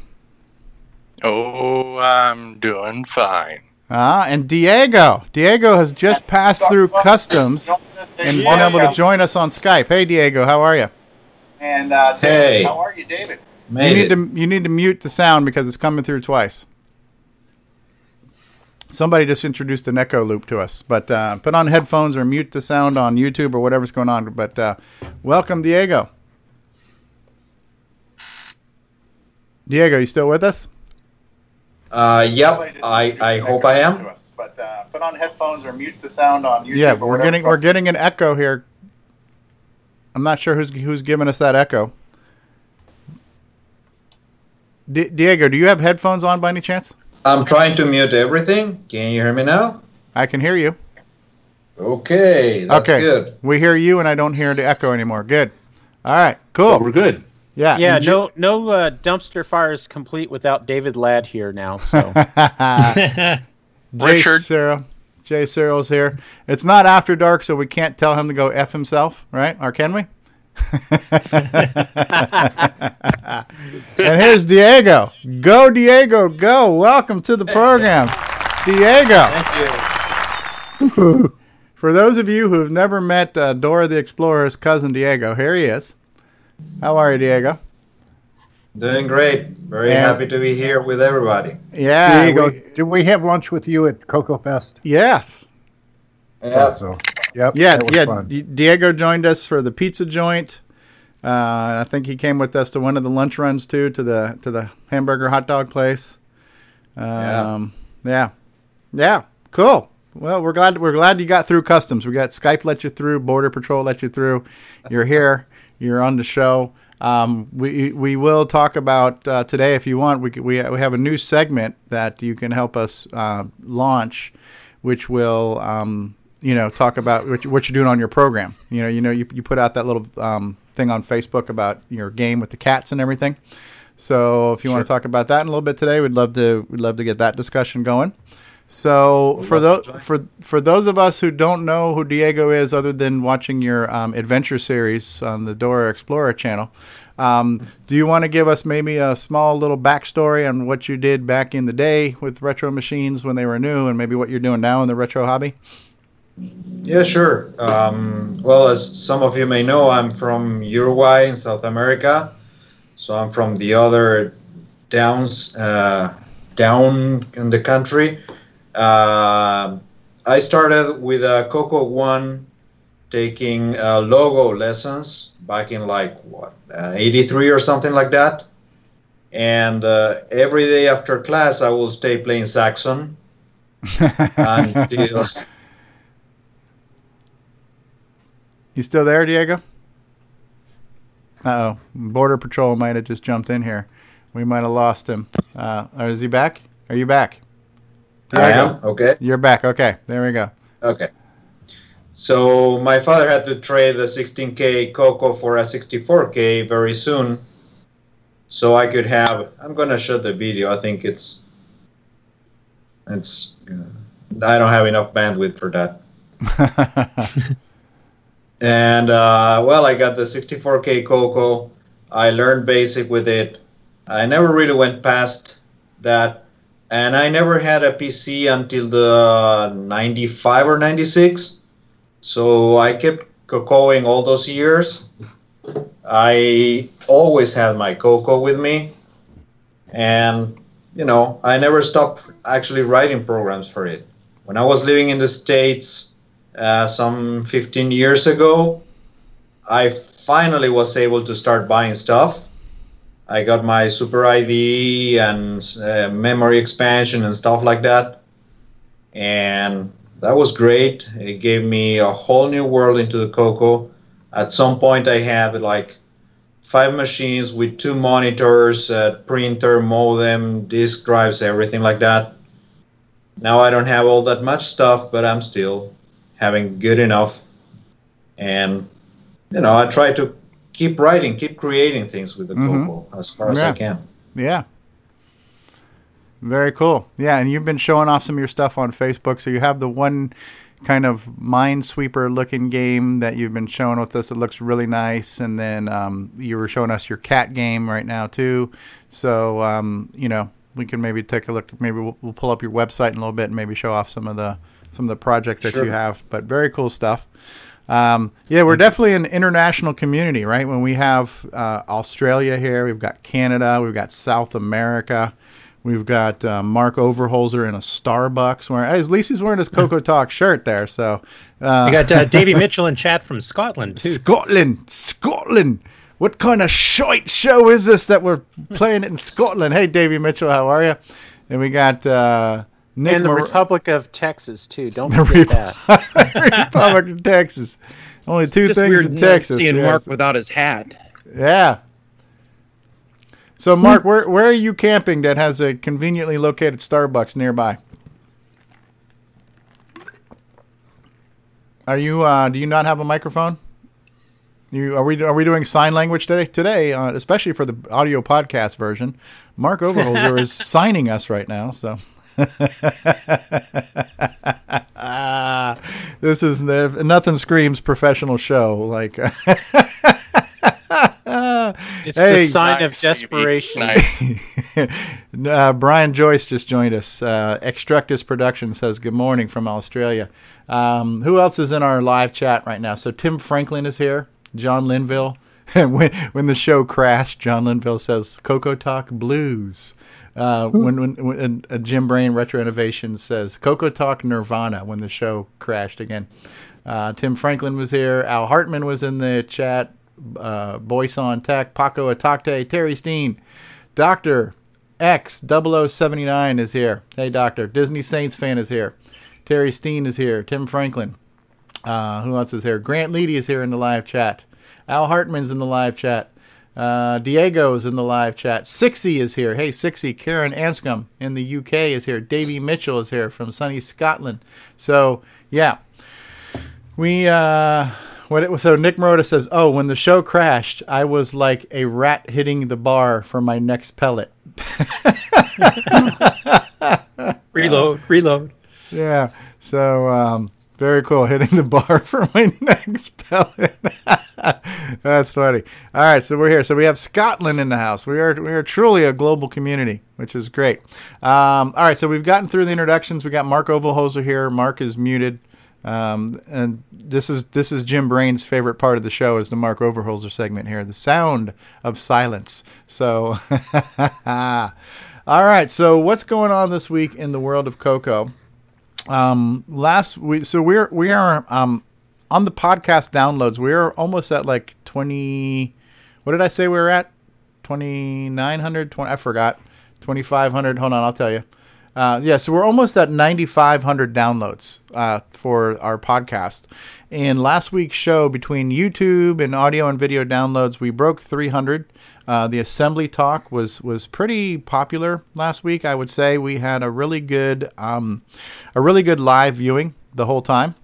Oh, I'm doing fine. Ah, and Diego. Diego has just passed through customs and has been able to join us on Skype. Hey, Diego, how are you? And uh, David, Hey. how are you, David? you need to you need to mute the sound because it's coming through twice. Somebody just introduced an echo loop to us, but uh, put on headphones or mute the sound on YouTube or whatever's going on. But uh, welcome, Diego. Diego, you still with us? Uh, yep. I, I hope I am. But uh, put on headphones or mute the sound on YouTube. yeah, or we're getting we're getting an echo here. I'm not sure who's who's giving us that echo. Di- Diego, do you have headphones on by any chance? I'm trying to mute everything. Can you hear me now? I can hear you. Okay, that's okay, good. we hear you, and I don't hear the echo anymore. Good. All right, cool. we're good. Yeah. yeah. and No, no uh, dumpster fire is complete without David Ladd here now. So Jay Richard. Cyril. Jay Cyril's here. It's not after dark, so we can't tell him to go f himself, right? Or can we? And here's Diego. Go, Diego, go. Welcome to the program. Diego. Thank you. For those of you who have never met uh, Dora the Explorer's cousin Diego, here he is. How are you, Diego? Doing great. Very And- happy to be here with everybody. Yeah. Diego, we- did we have lunch with you at Coco Fest? yes. Yeah. So, yep. Yeah, that was yeah. fun. Diego joined us for the pizza joint. Uh, I think he came with us to one of the lunch runs too, to the to the hamburger hot dog place. Um, yeah. yeah, Cool. Well, we're glad we're glad you got through customs. We got Skype let you through, Border Patrol let you through. You're here. You're on the show. Um, we we will talk about uh, today if you want. We we we have a new segment that you can help us uh, launch, which will um, you know talk about what, you, what you're doing on your program. You know you know you, you put out that little um, thing on Facebook about your game with the cats and everything. So if you want to talk about that in a little bit today, we'd love to we'd love to get that discussion going. So for those for for those of us who don't know who Diego is, other than watching your um, adventure series on the Dora Explorer channel, um, do you want to give us maybe a small little backstory on what you did back in the day with retro machines when they were new, and maybe what you're doing now in the retro hobby? Yeah, sure. Um, well, as some of you may know, I'm from Uruguay in South America. So I'm from the other downs, uh, down in the country. Uh, I started with a Coco One, taking uh, logo lessons back in like what uh, 83 or something like that. And uh, every day after class, I will stay playing Zaxxon until You still there, Diego? Uh oh. Border Patrol might have just jumped in here. We might have lost him. Uh, is he back? Are you back? I am, okay. You're back. Okay. There we go. Okay. So my father had to trade the 16K Coco for a 64K very soon. So I could have. I'm gonna shut the video. I think it's. It's. uh, I don't have enough bandwidth for that. and uh, well, I got the 64K Coco. I learned basic with it. I never really went past that, and I never had a PC until the 95 or 96. So I kept cocoing all those years. I always had my Coco with me, and you know I never stopped actually writing programs for it. When I was living in the states uh, some 15 years ago, I finally was able to start buying stuff. I got my Super IDE and uh, memory expansion and stuff like that, and that was great. It gave me a whole new world into the Coco. At some point, I had like five machines with two monitors, printer, modem, disk drives, everything like that. Now I don't have all that much stuff, but I'm still having good enough. And you know, I try to keep writing, keep creating things with the. Coco as far as I can. Yeah. Very cool. Yeah, and you've been showing off some of your stuff on Facebook. So you have the one kind of minesweeper looking game that you've been showing with us. It looks really nice. And then um, you were showing us your cat game right now too. So um, you know we can maybe take a look. Maybe we'll, we'll pull up your website in a little bit and maybe show off some of the some of the projects that Sure. you have. But very cool stuff. Um, yeah, we're definitely an international community, right? When we have uh, Australia here, we've got Canada, we've got South America, we've got uh, Mark Overholzer in a Starbucks. Wearing, at least he's wearing his Coco Talk shirt there. So uh, We got uh, Davy Mitchell in chat from Scotland too. Scotland, Scotland. What kind of shite show is this that we're playing it in Scotland? Hey, Davy Mitchell, how are you? And we got uh, Nick and the Mor- Republic of Texas too. Don't the forget Rep- that. Republic of Texas. Only two Just things in Texas. seeing yes. Mark without his hat. Yeah. So, Mark, where where are you camping that has a conveniently located Starbucks nearby? Are you? Uh, do you not have a microphone? You are we are we doing sign language today? Today, uh, especially for the audio podcast version, Mark Overholzer is signing us right now. So. this is the, nothing screams professional show like It's the sign of desperation. uh, Brian Joyce just joined us. Uh, Extructus Production says good morning from Australia. Um, who else is in our live chat right now? So Tim Franklin is here. John Linville. when when the show crashed, John Linville says Coco Talk Blues. Uh, when when, when Jim Brain Retro Innovation says Coco Talk Nirvana when the show crashed again. Uh, Tim Franklin was here. Al Hartman was in the chat. Uh, Boyson Tech, Paco Atakte, Terry Steen, Doctor X 0079 is here. Hey, Doctor. Disney Saints fan is here. Terry Steen is here. Tim Franklin. Uh, who else is here? Grant Leedy is here in the live chat. Al Hartman's in the live chat. Uh, is in the live chat. Sixy is here. Hey, Sixy. Karen Anscombe in the UK is here. Davey Mitchell is here from sunny Scotland. So, yeah. We, uh, what it was. So Nick Marotta says, "Oh, when the show crashed, I was like a rat hitting the bar for my next pellet." Reload, reload. Yeah. So um, very cool. Hitting the bar for my next pellet. That's funny. All right, so we're here. So we have Scotland in the house. We are we are truly a global community, which is great. Um, all right, so we've gotten through the introductions. We got Mark Overholzer here. Mark is muted. Um, and this is this is Jim Brain's favorite part of the show is the Mark Overholzer segment here, the sound of silence. So, all right. So what's going on this week in the world of Coco? Um, last week, so we're we are um on the podcast downloads. We are almost at like twenty. What did I say we were at? Twenty nine hundred. I forgot. Twenty five hundred. Hold on, I'll tell you. Uh, yeah, so we're almost at 9,500 downloads uh, for our podcast. In last week's show, between YouTube and audio and video downloads, we broke 300. Uh, the assembly talk was was pretty popular last week. I would say we had a really good um, a really good live viewing the whole time.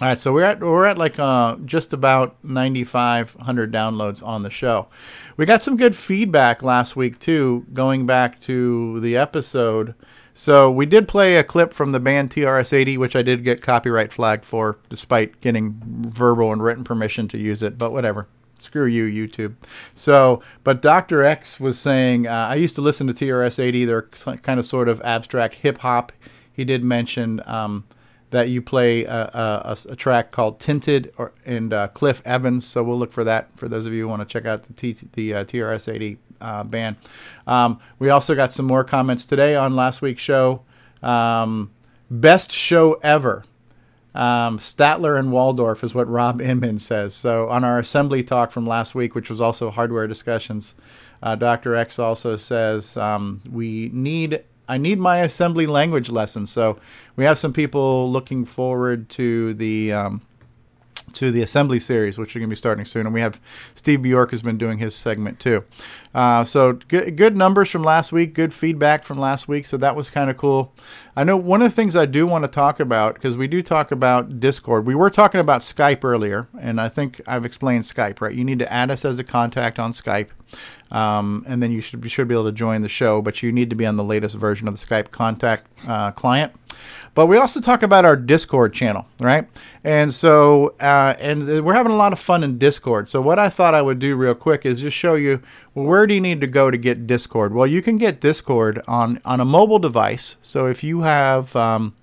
All right, so we're at we're at like uh, just about 9,500 downloads on the show. We got some good feedback last week too, going back to the episode. So we did play a clip from the band TRS-80, which I did get copyright flagged for, despite getting verbal and written permission to use it. But whatever. Screw you, YouTube. So, but Dr. X was saying, uh, I used to listen to TRS-80. They're kind of sort of abstract hip hop. He did mention um, that you play a, a, a, track called Tinted or, and uh, Cliff Evans. So we'll look for that for those of you who want to check out the, T, the uh, TRS-80 uh, band. Um, we also got some more comments today on last week's show. Um, best show ever. Um, Statler and Waldorf is what Rob Inman says. So on our assembly talk from last week, which was also hardware discussions, uh, Dr. X also says um, we need I need my assembly language lesson. So we have some people looking forward to the um, to the assembly series, which are going to be starting soon. And we have Steve Bjork has been doing his segment too. Uh, so good, good numbers from last week, good feedback from last week. So that was kind of cool. I know one of the things I do want to talk about because we do talk about Discord. We were talking about Skype earlier, and I think I've explained Skype, right? You need to add us as a contact on Skype. Um, and then you should, should be able to join the show, but you need to be on the latest version of the Skype contact uh, client. But we also talk about our Discord channel, right? And so, uh, and we're having a lot of fun in Discord. So, what I thought I would do real quick is just show you well, where do you need to go to get Discord? Well, you can get Discord on on a mobile device. So, if you have um,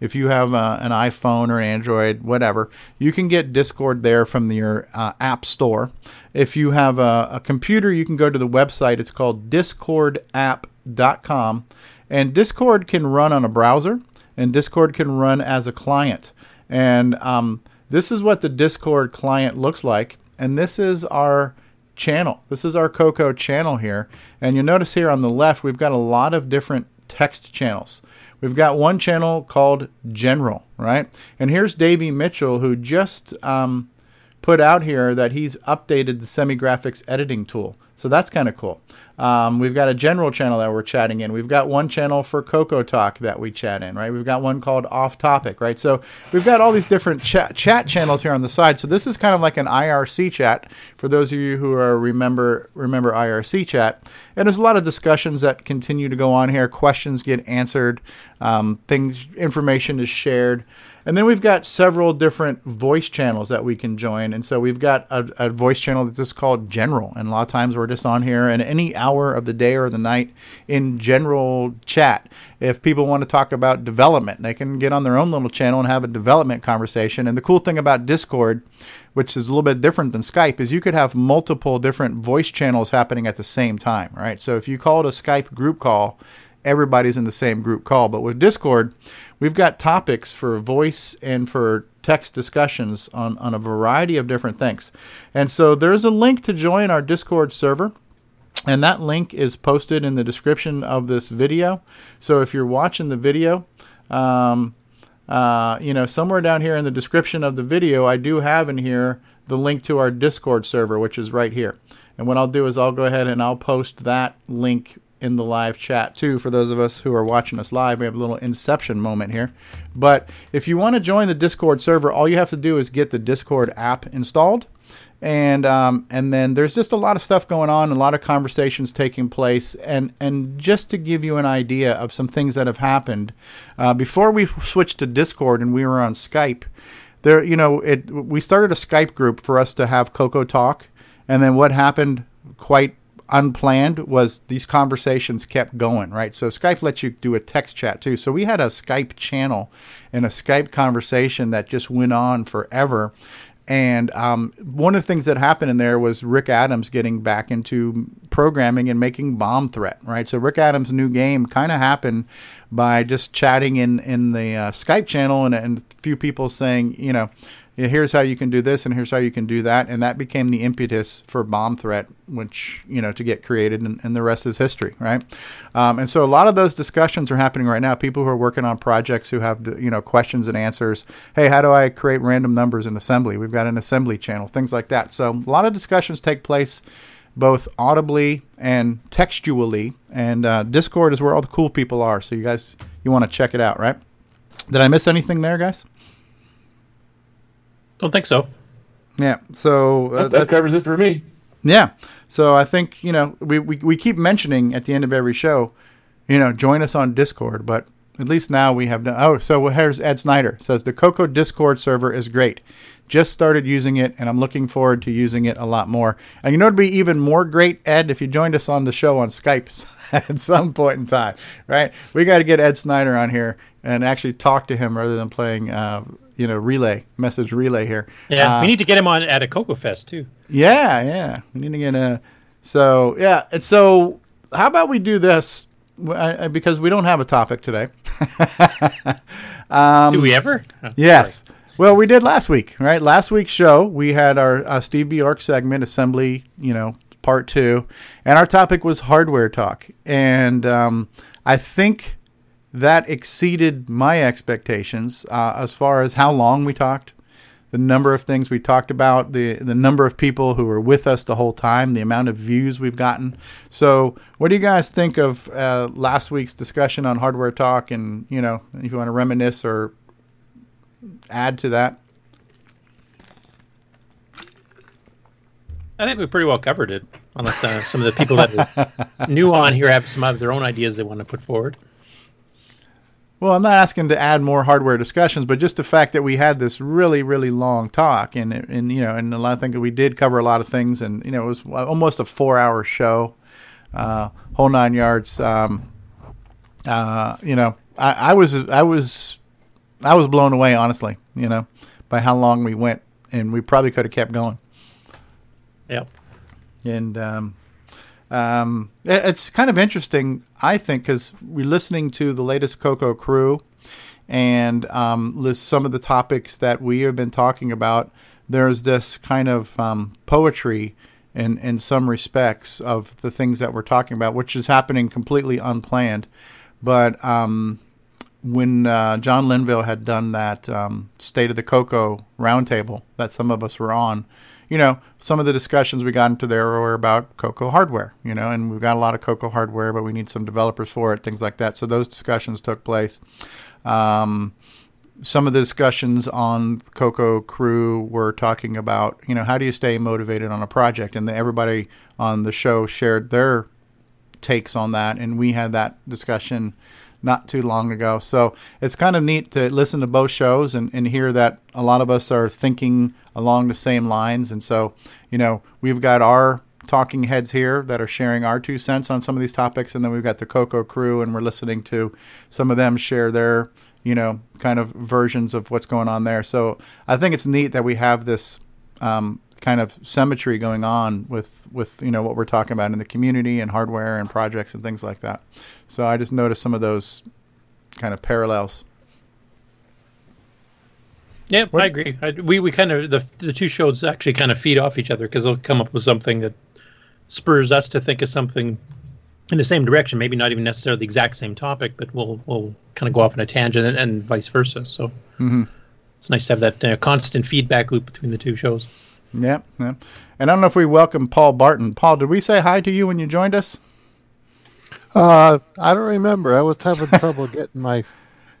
if you have uh, an iPhone or Android, whatever, you can get Discord there from your uh, app store. If you have a, a computer, you can go to the website. It's called discordapp.com. And Discord can run on a browser, and Discord can run as a client. And um, this is what the Discord client looks like. And this is our channel. This is our Coco channel here. And you'll notice here on the left, we've got a lot of different text channels. We've got one channel called General, right? And here's Davey Mitchell, who just um, put out here that he's updated the semi-graphics editing tool. So that's kind of cool. Um, we've got a general channel that we're chatting in. We've got one channel for Coco Talk that we chat in, right? We've got one called Off Topic, right? So we've got all these different chat chat channels here on the side. So this is kind of like an IRC chat for those of you who are remember remember IRC chat. And there's a lot of discussions that continue to go on here. Questions get answered. Um, things information is shared. And then we've got several different voice channels that we can join. And so we've got a, a, voice channel that's just called General. And a lot of times we're just on here and any hour of the day or the night in general chat. If people want to talk about development, they can get on their own little channel and have a development conversation. And the cool thing about Discord, which is a little bit different than Skype, is you could have multiple different voice channels happening at the same time, right? So if you call it a Skype group call, everybody's in the same group call. But with Discord, we've got topics for voice and for text discussions on, on a variety of different things. And so there's a link to join our Discord server. And that link is posted in the description of this video. So if you're watching the video, um, uh, you know, somewhere down here in the description of the video, I do have in here the link to our Discord server, which is right here. And what I'll do is I'll go ahead and I'll post that link in the live chat too. For those of us who are watching us live, we have a little inception moment here. But if you want to join the Discord server, all you have to do is get the Discord app installed and um, and then there's just a lot of stuff going on, a lot of conversations taking place, and and just to give you an idea of some things that have happened uh, before we switched to Discord and we were on Skype. There, you know, it we started a Skype group for us to have Coco talk, and then what happened quite unplanned was these conversations kept going, right? So Skype lets you do a text chat too. So we had a Skype channel and a Skype conversation that just went on forever. And um, one of the things that happened in there was Rick Adams getting back into programming and making Bomb Threat, right? So Rick Adams' new game kind of happened by just chatting in in the uh, Skype channel and, and a few people saying, you know, "Yeah, here's how you can do this and here's how you can do that, and that became the impetus for Bomb Threat, which you know to get created, and, and the rest is history, right? Um, and so a lot of those discussions are happening right now. People who are working on projects who have you know questions and answers. Hey, how do I create random numbers in assembly? We've got an assembly channel, things like that. So a lot of discussions take place both audibly and textually. And uh, Discord is where all the cool people are. So you guys, you want to check it out, right? Did I miss anything there, guys? Don't think so. Yeah. So uh, That, that covers it for me. Yeah. So I think, you know, we, we, we keep mentioning at the end of every show, you know, join us on Discord, but at least now we have done. Oh, so here's Ed Snyder says the Coco Discord server is great. Just started using it, and I'm looking forward to using it a lot more. And you know, it'd be even more great, Ed, if you joined us on the show on Skype at some point in time, right? We got to get Ed Snyder on here and actually talk to him rather than playing, uh, you know, relay message relay here. Yeah, Uh, we need to get him on at a Coco Fest too. yeah, yeah. We need to get a. So yeah, and so how about we do this? I, because we don't have a topic today. um, Do we ever? Oh, yes. Well, we did last week, right? Last week's show, we had our uh, Steve Bjork segment, assembly, you know, part two, and our topic was hardware talk. And um, I think that exceeded my expectations uh, as far as how long we talked, the number of things we talked about, the the number of people who were with us the whole time, the amount of views we've gotten. So, what do you guys think of uh, last week's discussion on hardware talk? And you know, if you want to reminisce or add to that. I think we pretty well covered it, unless uh, some of the people that are new on here have some of their own ideas they want to put forward. Well, I'm not asking to add more hardware discussions, but just the fact that we had this really, really long talk, and and you know, and a lot of things we did cover a lot of things, and you know, it was almost a four-hour show, uh, whole nine yards. Um, uh, you know, I, I was I was I was blown away, honestly. You know, by how long we went, and we probably could have kept going. Yep. And um, um, it- it's kind of interesting, I think, because we're listening to the latest Coco Crew and um, list some of the topics that we have been talking about. There's this kind of um, poetry in, in some respects of the things that we're talking about, which is happening completely unplanned. But um, when uh, John Linville had done that um, State of the Coco roundtable that some of us were on, you know, some of the discussions we got into there were about Coco hardware, you know, and we've got a lot of Coco hardware, but we need some developers for it, things like that. So those discussions took place. Um, some of the discussions on Coco Crew were talking about, you know, how do you stay motivated on a project? And everybody on the show shared their takes on that, and we had that discussion not too long ago. So it's kind of neat to listen to both shows and, and hear that a lot of us are thinking along the same lines. And so, you know, we've got our talking heads here that are sharing our two cents on some of these topics, and then we've got the Coco crew, and we're listening to some of them share their, you know, kind of versions of what's going on there. So I think it's neat that we have this um, kind of symmetry going on with with you know what we're talking about in the community and hardware and projects and things like that. So I just noticed some of those kind of parallels. Yeah, I agree. I, we we kind of the the two shows actually kind of feed off each other because they'll come up with something that spurs us to think of something in the same direction. Maybe not even necessarily the exact same topic, but we'll we'll kind of go off on a tangent and, and vice versa. So Mm-hmm. it's nice to have that uh, constant feedback loop between the two shows. Yeah, yeah. And I don't know if we welcome Paul Barton. Paul, did we say hi to you when you joined us? Uh, I don't remember. I was having trouble getting my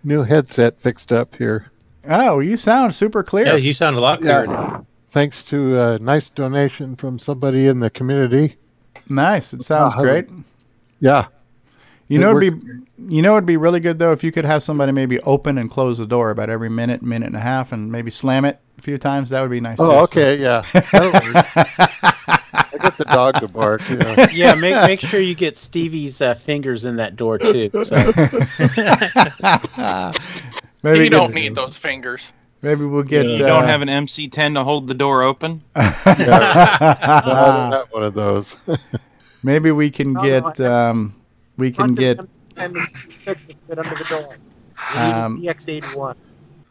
new headset fixed up here. Oh, you sound super clear. Yeah, you sound a lot clearer. now. Thanks to a nice donation from somebody in the community. Nice. It sounds Uh, great. Yeah. You know, it'd be you know, it'd be really good though if you could have somebody maybe open and close the door about every minute, minute and a half, and maybe slam it a few times. That would be nice. Oh, too. okay, yeah. I got the dog to bark. Yeah. Yeah, make make sure you get Stevie's uh, fingers in that door too. So. Maybe you don't need those fingers. Maybe we'll get. you uh, don't have an MC10 to hold the door open. No, I don't have one of those. Maybe we can No, no, get. Um, we can get. And fit under the door. We Um, need an ZX81.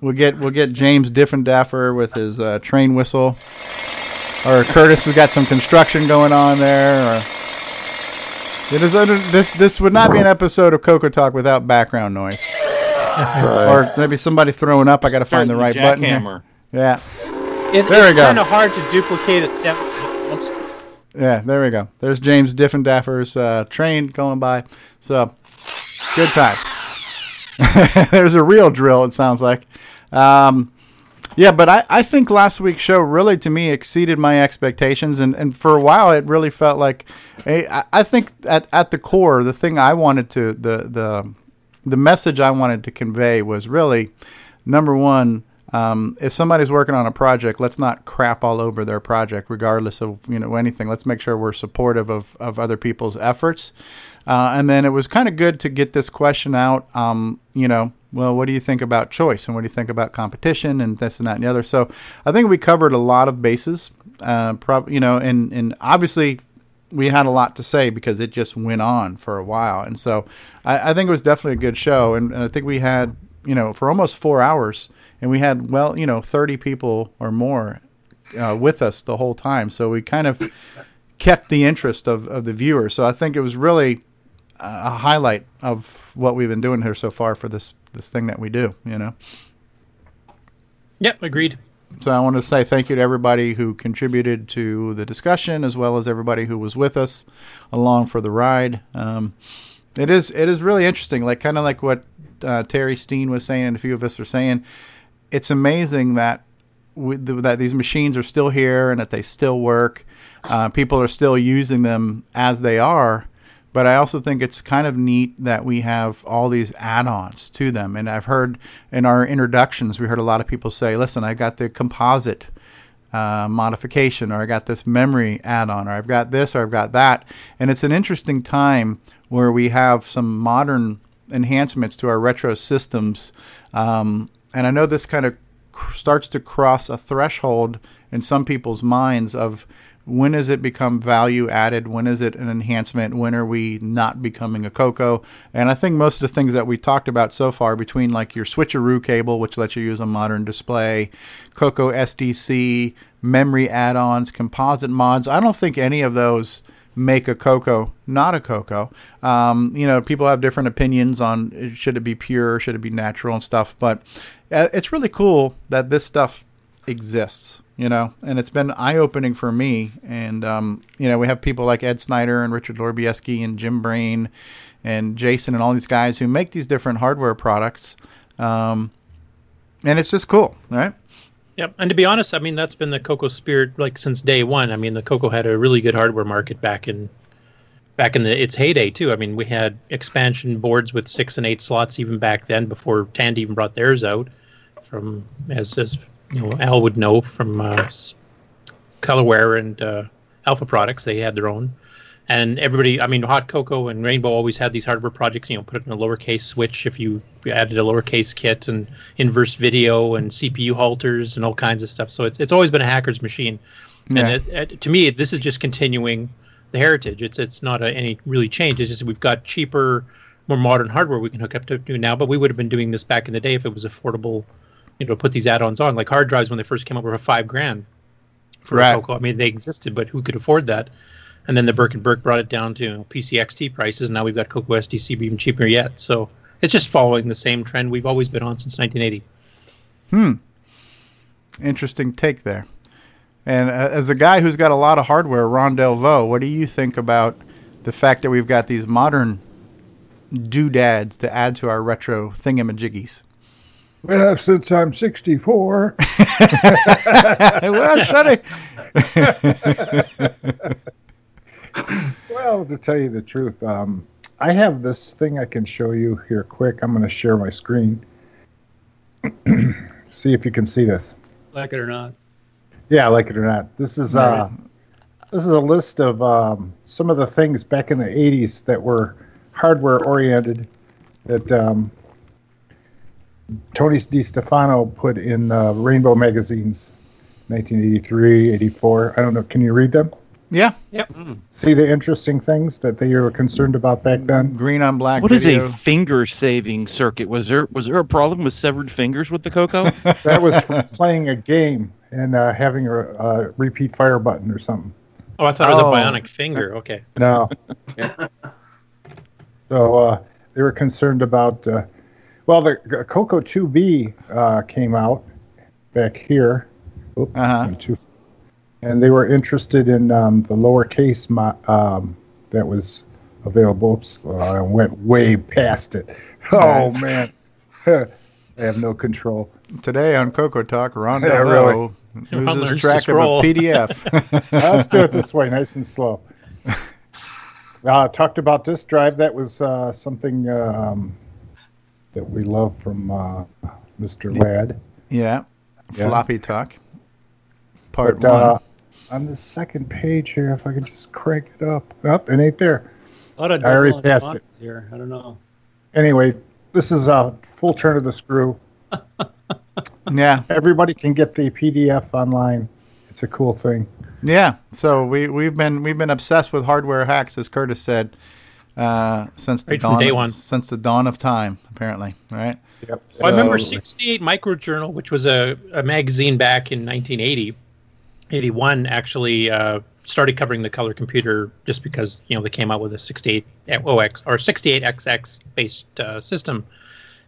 We'll get. We'll get James Diffendaffer with his uh, train whistle, or Curtis has got some construction going on there, or. It is under, this. This would not be an episode of Coco Talk without background noise, or maybe somebody throwing up. I got to find the right button. jackhammer. Here. Yeah. It, There we it's go. kind of hard to duplicate a sound. Yeah, there we go. There's James Diffendaffer's uh, train going by. So, good time. There's a real drill, it sounds like. Um, yeah, but I, I think last week's show really, to me, exceeded my expectations. And, and for a while, it really felt like, hey, I, I think at, at the core, the thing I wanted to, the, the, the message I wanted to convey was really number one, um, if somebody's working on a project, let's not crap all over their project, regardless of you know anything. Let's make sure we're supportive of, of other people's efforts. Uh, and then it was kind of good to get this question out. Um, you know, well, what do you think about choice, and what do you think about competition, and this and that and the other. So I think we covered a lot of bases. Uh, you know, and and obviously we had a lot to say because it just went on for a while. And so I, I think it was definitely a good show. And, and I think we had, you know, for almost four hours, and we had, well, you know, 30 people or more uh, with us the whole time. So we kind of kept the interest of, of the viewer. So I think it was really a highlight of what we've been doing here so far for this, this thing that we do, you know. Yep, agreed. So I want to say thank you to everybody who contributed to the discussion, as well as everybody who was with us along for the ride. Um, it is it is really interesting, like kind of like what uh, Terry Steen was saying, and a few of us are saying. It's amazing that we, that these machines are still here and that they still work. Uh, people are still using them as they are. But I also think it's kind of neat that we have all these add-ons to them. And I've heard in our introductions, we heard a lot of people say, "Listen, I got the composite uh, modification, or I got this memory add-on, or I've got this, or I've got that." And it's an interesting time where we have some modern enhancements to our retro systems. Um, and I know this kind of cr- starts to cross a threshold in some people's minds of when does it become value added? When is it an enhancement? When are we not becoming a Coco? And I think most of the things that we talked about so far, between like your switcheroo cable, which lets you use a modern display, Coco SDC, memory add ons, composite mods, I don't think any of those make a Coco not a Coco. Um, you know, people have different opinions on should it be pure, should it be natural and stuff, but it's really cool that this stuff exists, you know, and it's been eye opening for me. And, um, you know, we have people like Ed Snyder and Richard Lorbieski and Jim Brain and Jason and all these guys who make these different hardware products. Um, and it's just cool, right? Yep, and to be honest, I mean that's been the Coco spirit like since day one. I mean, the Coco had a really good hardware market back in back in the its heyday too. I mean, we had expansion boards with six and eight slots even back then before Tandy even brought theirs out. From as as you know, Al would know from uh, Colorware and uh, Alpha Products, they had their own. And everybody, I mean, Hot Coco and Rainbow always had these hardware projects. You know, put it in a lowercase switch if you added a lowercase kit and inverse video and CPU halters and all kinds of stuff. So it's it's always been a hacker's machine. Yeah. And it, it, to me, this is just continuing the heritage. It's it's not a, any really change. It's just we've got cheaper, more modern hardware we can hook up to do now. But we would have been doing this back in the day if it was affordable. You know, put these add-ons on like hard drives when they first came up were five grand for Right. a Coco. I mean, they existed, but who could afford that? And then the Burke and Burke brought it down to you know, PCXT prices. And now we've got Coco SDC even cheaper yet. So it's just following the same trend we've always been on since 1980. Hmm. Interesting take there. And uh, as a guy who's got a lot of hardware, Ron Delvaux, what do you think about the fact that we've got these modern doodads to add to our retro thingamajiggies? Well, since I'm 64. well, shut it. well, to tell you the truth, um, I have this thing I can show you here quick. I'm going to share my screen. see if you can see this. Like it or not. Yeah, like it or not. This is uh, this is a list of um, some of the things back in the '80s that were hardware oriented that um, Tony DiStefano put in uh, Rainbow magazines, 1983, 84. I don't know. Can you read them? Yeah. Yep. See the interesting things that they were concerned about back then. Green on black. What is a finger saving circuit? Was there was there a problem with severed fingers with the Coco? that was for playing a game and uh, having a, a repeat fire button or something. Oh, I thought it was Oh. a bionic finger. Okay. No. so uh, they were concerned about. Uh, well, the G- Coco 2B uh, came out back here. Oop, Uh-huh. too- and they were interested in um, the lowercase mo- um, that was available. Oops, uh, I went way past it. Oh, man. I have no control. Today on Coco Talk, Ron Yeah, Delvaux really. loses learns track of a. PDF. Let's do it this way, nice and slow. Uh, talked about this drive. That was uh, something um, that we love from uh, Mr. Ladd. Yeah. Yeah. Floppy talk. Part But, uh, one. on the second page here, if I can just crank it up. Up, it ain't there. A lot of I already passed it. here. I don't know. Anyway, this is a full turn of the screw. Yeah. Everybody can get the PDF online. It's a cool thing. Yeah. So we we've been we've been obsessed with hardware hacks, as Curtis said, uh, since the Right from dawn day of, one. since the dawn of time. Apparently, right? Yep. Well, I remember So- 68 Microjournal, which was a, a magazine back in 1980. 81 actually uh, started covering the color computer just because you know they came out with a 68 OX or 68XX based uh, system.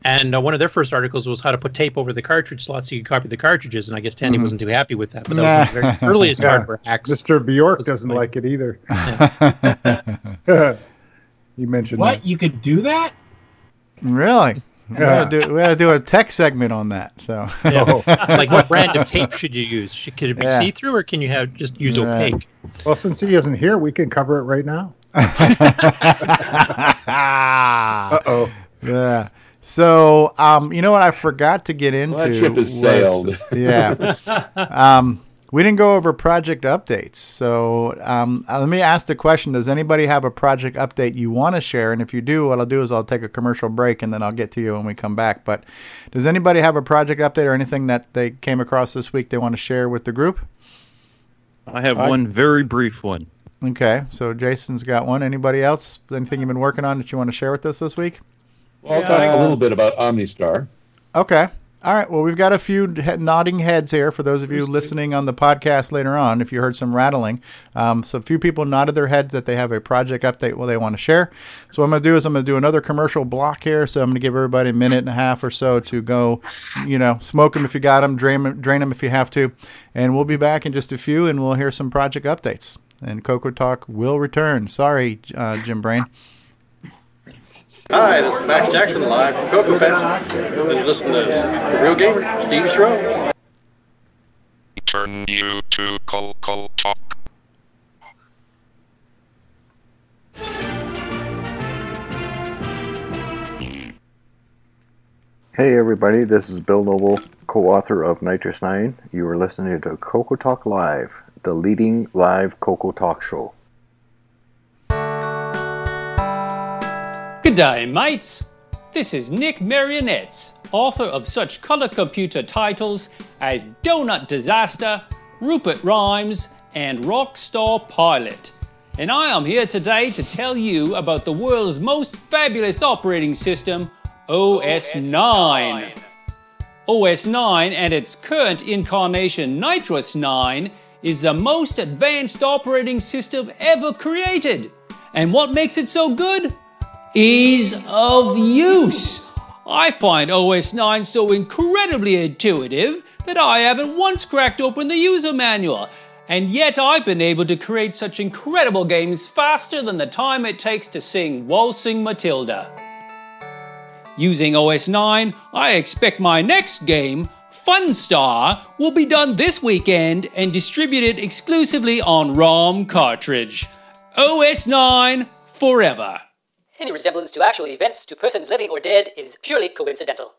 And uh, one of their first articles was how to put tape over the cartridge slots so you could copy the cartridges. And I guess Tandy Mhm. wasn't too happy with that. But that was the very earliest Yeah. hardware hacks. Mr. Bjork doesn't like it either. you mentioned What? You could do that? Really? We Yeah. gotta, do, we gotta do a tech segment on that. So Yeah. like what brand of tape should you use? Should, could it be Yeah. see through or can you have just use Right. opaque? Well, since he isn't here, we can cover it right now. uh oh. Yeah. So, um, you know what I forgot to get into? that ship has was- sailed. yeah. um, we didn't go over project updates. So, um, uh, let me ask the question: Does anybody have a project update you want to share? And if you do, what I'll do is I'll take a commercial break and then I'll get to you when we come back. But does anybody have a project update or anything that they came across this week they want to share with the group? I have one very brief one. Okay, so Jason's got one. Anybody else? Anything you've been working on that you want to share with us this week? Well, I'll talk a little bit about OmniStar. Okay. All right. Well, we've got a few he- nodding heads here for those of you listening on the podcast later on. If you heard some rattling, um, so a few people nodded their heads that they have a project update what they want to share. So what I'm going to do is I'm going to do another commercial block here. So I'm going to give everybody a minute and a half or so to go, you know, smoke them if you got them, drain them, drain them if you have to, and we'll be back in just a few and we'll hear some project updates. And Coco Talk will return. Sorry, uh, Jim Brain. Hi, this is Max Jackson live from Coco Fest. And you listen to The Real Gamer, Steve Strow. Turn you to Coco Talk. Hey everybody, this is Bill Noble, co-author of NitrOS-9. You are listening to Coco Talk Live, the leading live Coco Talk show. Good day, mates. This is Nick Marentes, author of such color computer titles as Donut Disaster, Rupert Rhymes, and Rockstar Pilot. And I am here today to tell you about the world's most fabulous operating system, OS 9. OS 9 and its current incarnation, NitrOS-9, is the most advanced operating system ever created. And what makes it so good? Ease of use. I find OS 9 so incredibly intuitive that I haven't once cracked open the user manual. And yet I've been able to create such incredible games faster than the time it takes to sing Waltzing Matilda. Using OS 9, I expect my next game, Funstar, will be done this weekend and distributed exclusively on ROM cartridge. OS 9 forever. Any resemblance to actual events to persons living or dead is purely coincidental.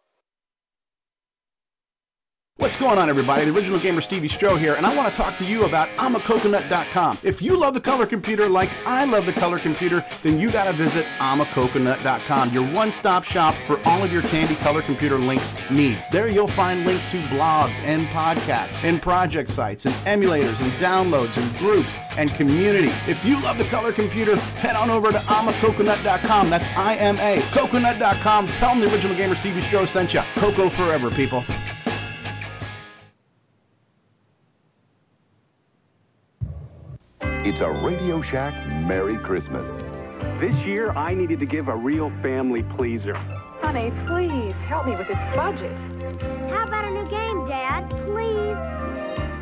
What's going on, everybody? The original gamer Stevie Strow here, and I want to talk to you about imacoconut.com. If you love the color computer like I love the color computer, then you got to visit imacoconut.com, your one stop shop for all of your Tandy color computer links needs. There you'll find links to blogs and podcasts, and project sites, and emulators, and downloads, and groups, and communities. If you love the color computer, head on over to imacoconut.com. That's I M A, coconut.com. Tell them the original gamer Stevie Strow sent you. Coco forever, people. It's a Radio Shack Merry Christmas. This year, I needed to give a real family pleaser. Honey, please help me with this budget. How about a new game, Dad? Please.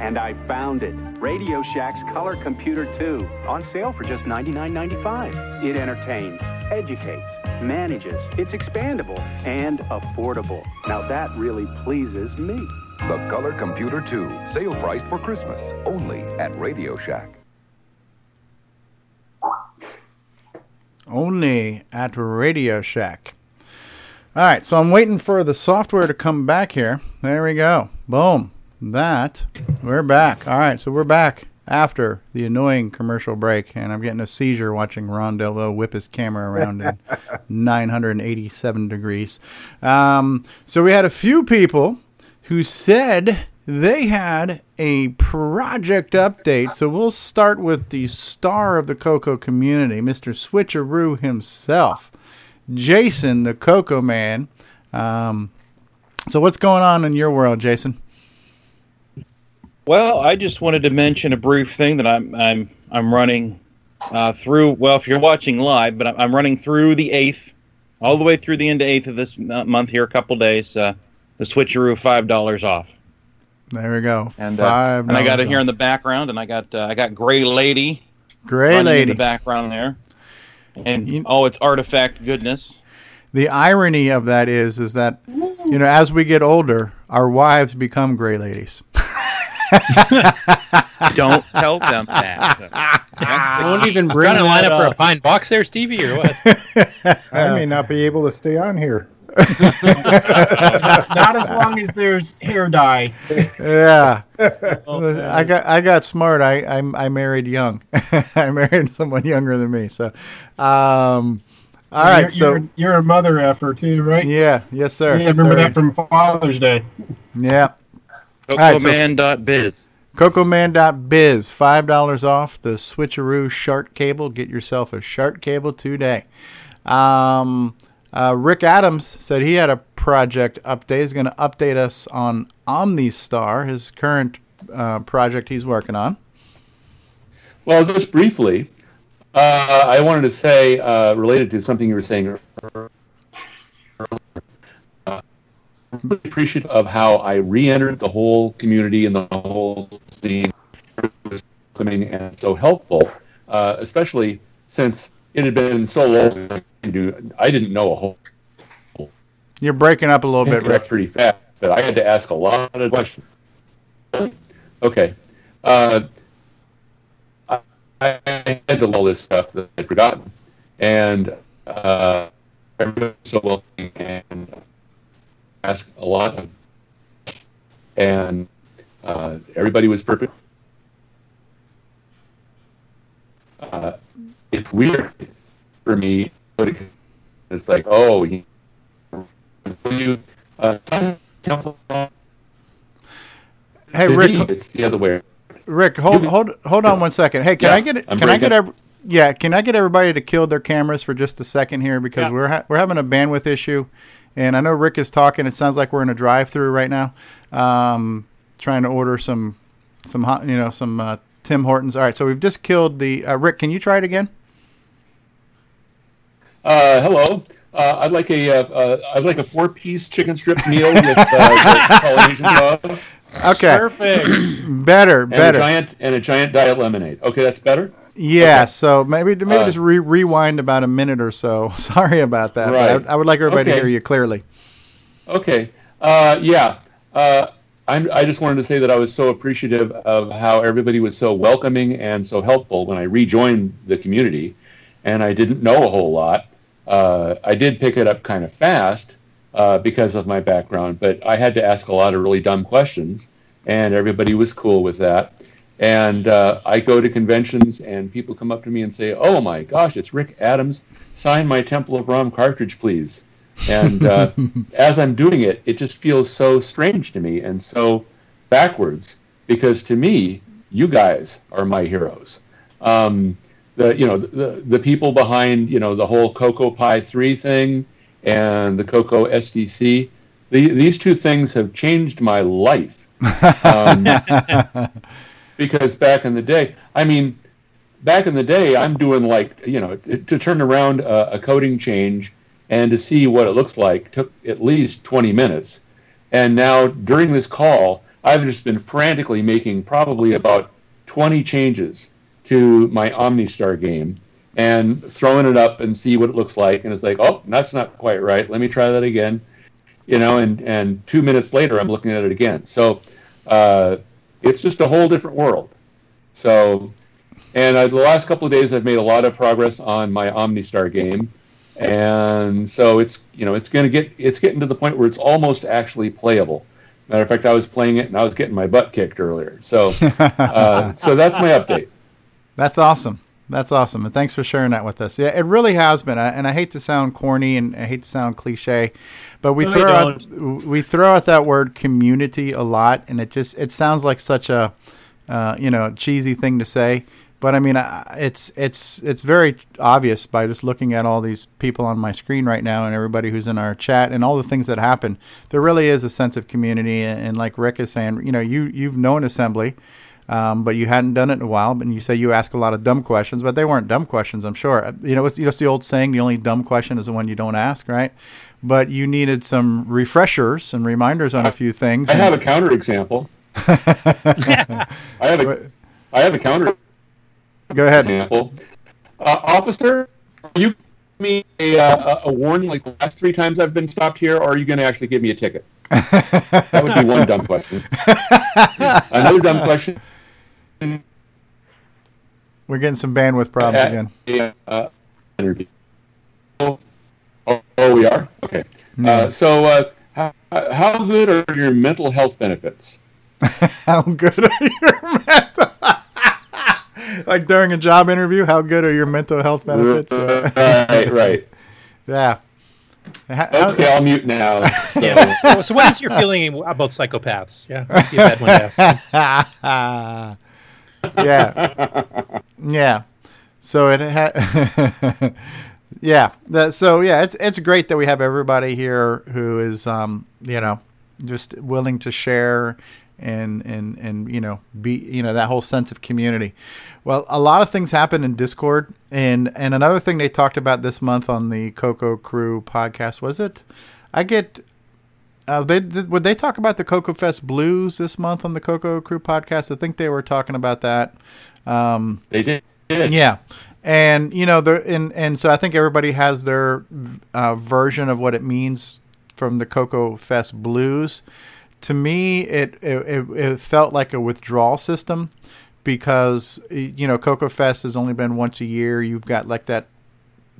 And I found it. Radio Shack's Color Computer 2, on sale for just $99.95. It entertains, educates, manages, it's expandable, and affordable. Now that really pleases me. The Color Computer 2, sale price for Christmas, only at Radio Shack. Only at Radio Shack. All right, so I'm waiting for the software to come back here. There we go. Boom. That. We're back. All right, so we're back after the annoying commercial break, and I'm getting a seizure watching Ron Delvaux whip his camera around in 987 degrees. Um, so we had a few people who said they had a project update. So we'll start with the star of the Coco community, Mr. Switcheroo himself, Jason, the Coco man. Um, so what's going on in your world, Jason? Well, I just wanted to mention a brief thing that I'm I'm I'm running uh, through. Well, if you're watching live, but I'm, running through the eighth, all the way through the end of eighth of this month here, a couple days. Uh, the switcheroo five dollars off, There we go. and uh, and I got it here in the background, and I got uh, I got Gray Lady, Gray running in Lady. the background there, and oh, it's artifact goodness. The irony of that is, is that you know, as we get older, our wives become gray ladies. Don't tell them that. I won't even bring bring trying to line that up for a pine box there, Stevie, or what? I may not be able to stay on here. Not, not as long as there's hair dye. yeah, I got I got smart. I I, I married young. I married someone younger than me. So, um, all right. You're, so you're, you're a mother effer too, right? yeah, yes sir. Yeah, I remember Sir. that from Father's Day. Yeah. All right, CocoMan.biz. CocoMan.biz, five dollars off the switcheroo shark cable. Get yourself a shark cable today. Um, uh, Rick Adams said he had a project update. He's going to update us on OmniStar, his current uh, project he's working on. Well, just briefly, uh, I wanted to say, uh, related to something you were saying earlier, uh, really appreciative of how I re-entered the whole community and the whole scene. And so helpful, uh, especially since it had been so long. I didn't I didn't know a whole You're breaking up a little bit, picked it up Rick. pretty fast, but I had to ask a lot of questions. Okay. Uh, I, I had to all this stuff that I'd forgotten. And uh, everybody was so welcoming and asked a lot of and uh, everybody was perfect. Uh, it's weird for me. but It's like, oh, you, you uh, Hey, Rick. it's the other way. Rick, hold hold hold on one second. Hey, can Yeah, I get it? I'm Can I get breaking. ev- yeah? Can I get everybody to kill their cameras for just a second here because we're ha- we're having a bandwidth issue, and I know Rick is talking. It sounds like we're in a drive-through right now, um, trying to order some some hot, you know some uh, Tim Hortons. All right, so we've just killed the uh, Rick. Can you try it again? Uh, hello. Uh, I'd like a uh, uh, I'd like a four piece chicken strip meal with uh, the Polynesian sauce. Okay. Perfect. better, And better. a giant and a giant diet lemonade. Okay, that's better. Yeah, Okay. so maybe maybe Uh, just re- rewind about a minute or so. Sorry about that. Right. I, I would like everybody to hear you clearly. Okay. Uh, yeah. Uh, I'm, I just wanted to say that I was so appreciative of how everybody was so welcoming and so helpful when I rejoined the community, and I didn't know a whole lot. Uh, I did pick it up kind of fast uh, because of my background, but I had to ask a lot of really dumb questions, and everybody was cool with that. And uh, I go to conventions, and people come up to me and say, "Oh my gosh, it's Rick Adams! Sign my Temple of Rom cartridge, please." And uh, as I'm doing it, it just feels so strange to me and so backwards because to me, you guys are my heroes. Um, the you know the the people behind you know the whole Coco Pi three thing and the Coco SDC. The, these two things have changed my life. Um, because back in the day, I mean, back in the day, I'm doing like you know to, to turn around a, a coding change and to see what it looks like took at least 20 minutes. And now during this call, I've just been frantically making probably about 20 changes to my OmniStar game and throwing it up and see what it looks like. And it's like, oh, that's not quite right. Let me try that again. You know, and, and two minutes later, I'm looking at it again. So uh, it's just a whole different world. So, and uh, the last couple of days, I've made a lot of progress on my OmniStar game, and so it's you know it's going to get it's getting to the point where it's almost actually playable. Matter of fact, I was playing it and I was getting my butt kicked earlier. So, uh, so that's my update. That's awesome. That's awesome, and thanks for sharing that with us. Yeah, it really has been, and I hate to sound corny and I hate to sound cliche, but we No, throw out we throw out that word community a lot, and it just it sounds like such a uh, you know cheesy thing to say. But I mean, it's it's it's very obvious by just looking at all these people on my screen right now and everybody who's in our chat and all the things that happen. There really is a sense of community, and, and like Rick is saying, you know, you you've known assembly, um, but you hadn't done it in a while. And you say you ask a lot of dumb questions, but they weren't dumb questions, I'm sure. You know, it's just the old saying: the only dumb question is the one you don't ask, right? But you needed some refreshers and reminders on a few things. I have a and- counterexample. I have a I have a counter Go ahead. example. Uh, officer, are you giving me a, uh, a a warning like the last three times I've been stopped here, or are you going to actually give me a ticket? that would be one dumb question. Another dumb question. We're getting some bandwidth problems at again. a, uh. Oh, oh, we are okay. No. Uh, so, uh, how, how good are your mental health benefits? How good are your mental? like during a job interview, how good are your mental health benefits? Uh, Right, right. yeah. How- how- Okay, I'll mute now. So, Yeah. So, so what is your feeling about psychopaths? Yeah, yeah, yeah. So it had, yeah. That, so yeah, it's it's great that we have everybody here who is, um, you know, just willing to share and and and you know be you know that whole sense of community. Well, a lot of things happen in Discord, and and another thing they talked about this month on the Coco Crew podcast was it. I get uh, they did, would they talk about the Coco Fest Blues this month on the Coco Crew podcast? I think they were talking about that. Um, they did. Yeah, and you know, the and and so I think everybody has their uh, version of what it means from the Coco Fest Blues. To me, it it, it it felt like a withdrawal system because you know Coco Fest has only been once a year. You've got like that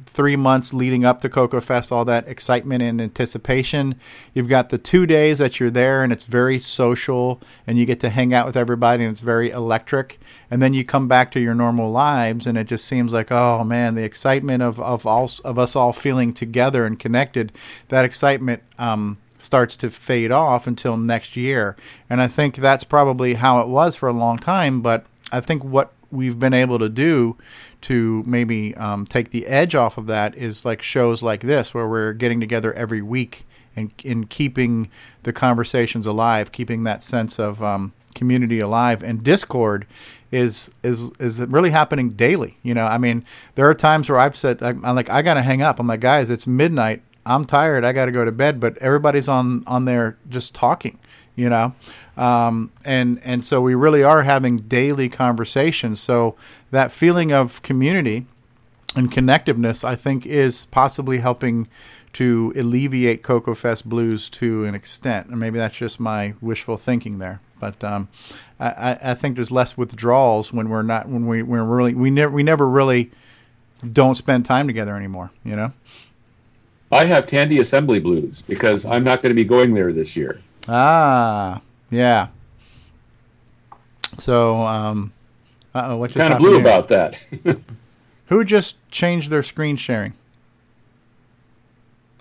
three months leading up to Coco Fest, all that excitement and anticipation. You've got the two days that you're there, and it's very social, and you get to hang out with everybody, and it's very electric. And then you come back to your normal lives, and it just seems like, oh man, the excitement of of all of us all feeling together and connected. That excitement. Um, starts to fade off until next year. And I think that's probably how it was for a long time. But I think what we've been able to do to maybe um, take the edge off of that is like shows like this, where we're getting together every week and in keeping the conversations alive, keeping that sense of um, community alive. And Discord is is is really happening daily. You know, I mean, there are times where I've said, I'm I'm like, I gotta hang up. I'm like, guys, it's midnight. I'm tired. I got to go to bed. But everybody's on on there just talking. You know, Um, and and so we really are having daily conversations. So that feeling of community and connectiveness, I think, is possibly helping to alleviate Coco Fest blues to an extent. And maybe that's just my wishful thinking there. But um, I, I- I think there's less withdrawals when we're not when we we're really we never we never really don't spend time together anymore. You know. I have Tandy Assembly Blues because I'm not going to be going there this year. Ah, yeah. So, um, uh oh, what just Kind of happened blue here? about that. Who just changed their screen sharing?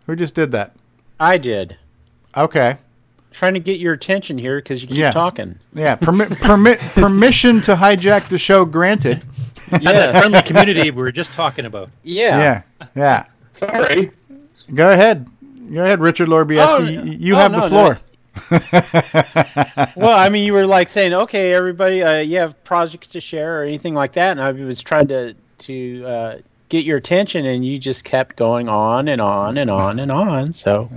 Who just did that? I did. Okay. Trying to get your attention here because you keep Yeah. talking. Yeah. Permit, permit, permission to hijack the show granted. Yeah, the friendly community we were just talking about. Yeah. Yeah. Yeah. Sorry. Go ahead. Go ahead, Richard Lorbieski. Oh, you you oh, have no, the no. Floor. well, I mean, you were like saying, "Okay, everybody, uh, you have projects to share or anything like that," and I was trying to to uh, get your attention, and you just kept going on and on and on and on. So,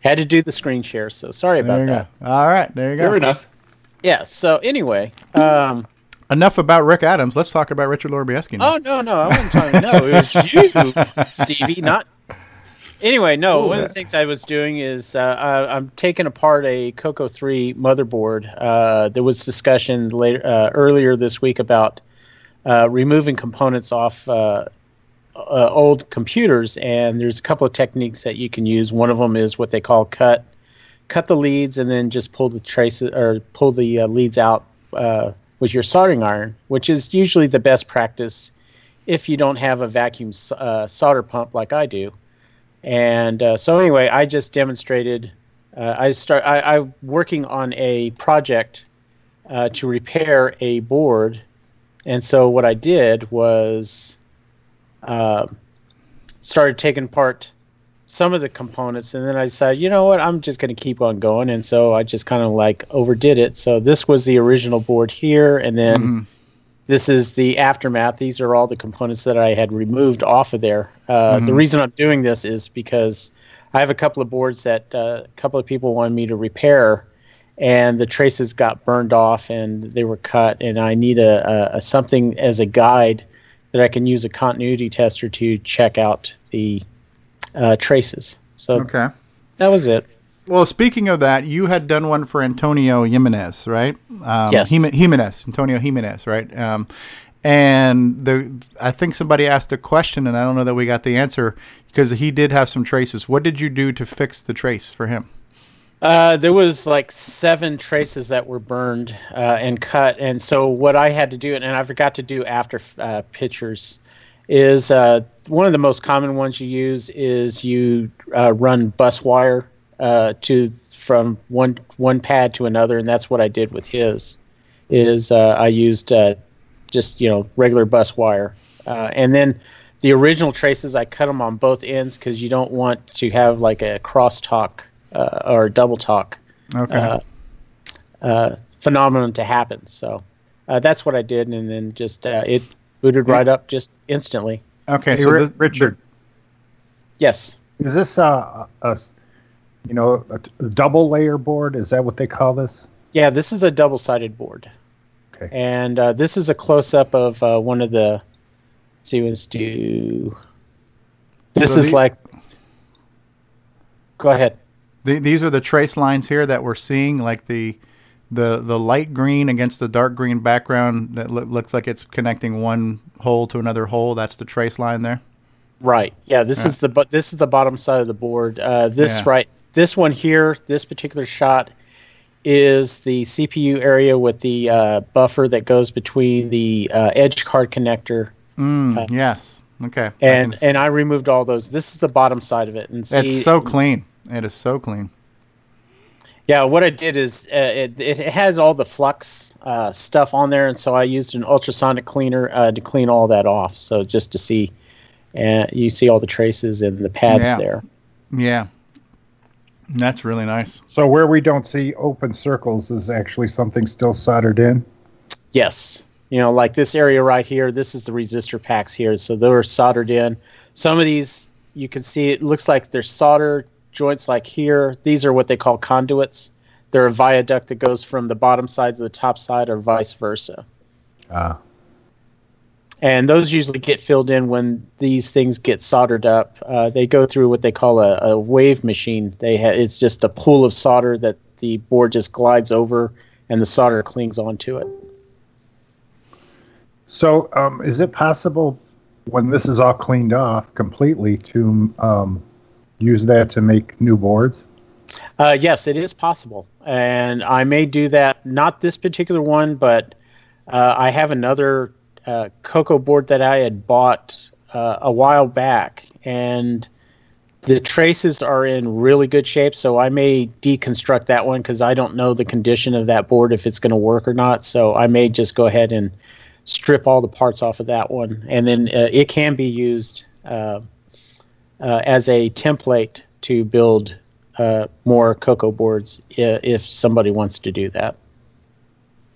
had to do the screen share. So sorry about There you that. go. All right. There you go. Fair enough. Yeah. So anyway, um, Enough about Rick Adams. Let's talk about Richard Lorbieski now. oh no, no, I wasn't talking. No, it was you, Stevie, not. Anyway, no. Ooh, one of the things I was doing is uh, I, I'm taking apart a Coco 3 motherboard. Uh, there was discussion later uh, earlier this week about uh, removing components off uh, uh, old computers, and there's a couple of techniques that you can use. One of them is what they call cut, cut the leads, and then just pull the traces or pull the uh, leads out uh, with your soldering iron, which is usually the best practice if you don't have a vacuum uh, solder pump like I do. And uh, so anyway, I just demonstrated. Uh, I start. I, I'm working on a project uh, to repair a board, and so what I did was uh, started taking apart some of the components, and then I decided, you know what, I'm just going to keep on going, and so I just kind of like overdid it. So this was the original board here, and then Mhm. This is the aftermath. These are all the components that I had removed off of there. Uh, The Mhm. reason I'm doing this is because I have a couple of boards that uh, a couple of people wanted me to repair, and the traces got burned off and they were cut, and I need a, a, a something as a guide that I can use a continuity tester to check out the uh, traces. So Okay. that was it. Well, speaking of that, you had done one for Antonio Jimenez, right? Um, Yes. Jimenez, Antonio Jimenez, right? Um, and the I think somebody asked a question, and I don't know that we got the answer because he did have some traces. What did you do to fix the trace for him? Uh, there was like seven traces that were burned uh, and cut, and so what I had to do, and I forgot to do after uh, pictures, is uh, one of the most common ones you use is you uh, run bus wire uh, to from one one pad to another, and that's what I did with his. Is uh, I used uh, just you know regular bus wire, uh, and then the original traces I cut them on both ends because you don't want to have like a crosstalk uh, or double talk Okay. uh, uh, phenomenon to happen. So uh, that's what I did, and then just uh, it booted right up just instantly. Okay, Hey, so Ri- the- Richard, Yes. is this uh, a, a you know a, a double layer board? Is that what they call this? Yeah, this is a double-sided board. Okay. And uh, this is a close-up of uh, one of the. Let's see, let's do. This So is the- like. Go ahead. The, these are the trace lines here that we're seeing, like the the the light green against the dark green background that loo- looks like it's connecting one hole to another hole. That's the trace line there. Right. Yeah. This Yeah. is the but this is the bottom side of the board. Uh, this Yeah. right. This one here. This particular shot is the CPU area with the uh, buffer that goes between the uh, edge card connector. Mm, yes. Okay. And s- and I removed all those. This is the bottom side of it. And see, it's so clean. It is so clean. Yeah, what I did is uh, it, it has all the flux uh, stuff on there, and so I used an ultrasonic cleaner uh, to clean all that off. So just to see, and you see all the traces and the pads Yeah. there. Yeah. That's really nice. So where we don't see open circles is actually something still soldered in. Yes, you know, like this area right here. This is the resistor packs here, so they're soldered in. Some of these you can see it looks like they're solder joints like here. These are what they call conduits. they're a viaduct that goes from the bottom side to the top side, or vice versa. Ah. And those usually get filled in when these things get soldered up. Uh, they go through what they call a, a wave machine. They ha- it's just a pool of solder that the board just glides over, and the solder clings onto it. So, um, is it possible when this is all cleaned off completely to um, use that to make new boards? Uh, yes, it is possible, and I may do that. Not this particular one, but uh, I have another uh, Coco board that I had bought uh, a while back, and the traces are in really good shape. So I may deconstruct that one because I don't know the condition of that board if it's going to work or not. So I may just go ahead and strip all the parts off of that one, and then uh, it can be used uh, uh, as a template to build uh, more Coco boards i- if somebody wants to do that.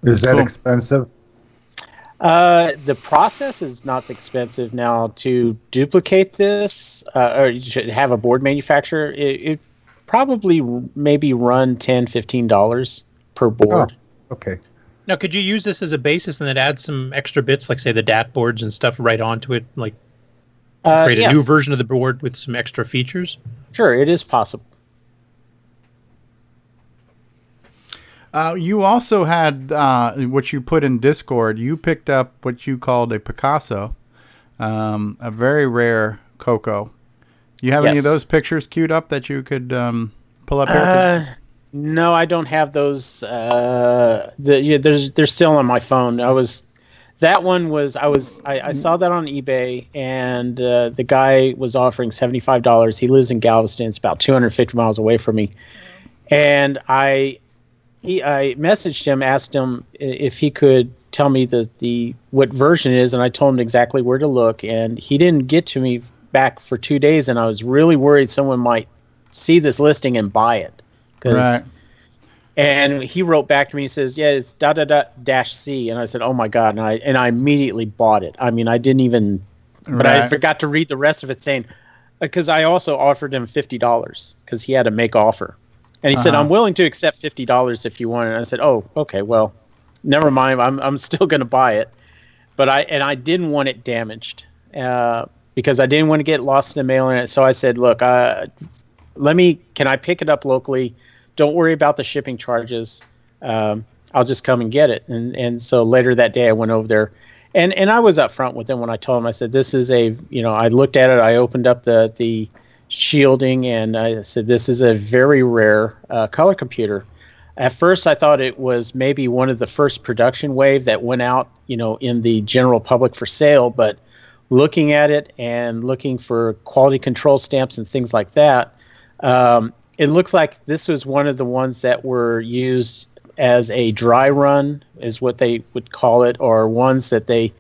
Is that Cool. expensive? Uh, the process is not expensive now to duplicate this, uh, or you should have a board manufacturer. It, it probably maybe run 10 dollars per board. Okay. Now, could you use this as a basis and then add some extra bits, like say the DAT boards and stuff, right onto it, like Uh, create a yeah. new version of the board with some extra features? Sure, it is possible. Uh, you also had uh, what you put in Discord. You picked up what you called a Picasso, um, a very rare Coco. You have any of those pictures queued up that you could um, pull up here? Uh, no, I don't have those. Uh, the, yeah, there's they're still on my phone. I was that one was I was I, I saw that on eBay and uh, the guy was offering seventy five dollars. He lives in Galveston. It's about two hundred fifty miles away from me, and I he I messaged him, asked him if he could tell me the the what version it is, and I told him exactly where to look, and he didn't get to me back for two days, and I was really worried someone might see this listing and buy it. Right. And he wrote back to me. He says, "Yeah, it's da da da dash C." And I said, "Oh my god!" And I and I immediately bought it. I mean, I didn't even, but I forgot to read the rest of it, saying because I also offered him fifty dollars because he had a make offer, and he said, Uh-huh. "I'm willing to accept fifty dollars if you want." it." And I said, "Oh, okay, well, never mind. I'm I'm still going to buy it." But I and I didn't want it damaged uh, because I didn't want to get lost in the mail in it. So I said, "Look, uh, let me. Can I pick it up locally? Don't worry about the shipping charges. Um, I'll just come and get it." And and so later that day, I went over there, and and I was upfront with him when I told him. I said, "This is a you know." I looked at it. I opened up the the shielding, and I said, "This is a very rare uh, color computer." At first, I thought it was maybe one of the first production wave that went out, you know, in the general public for sale. But looking at it and looking for quality control stamps and things like that, um, it looks like this was one of the ones that were used as a dry run, is what they would call it, or ones that they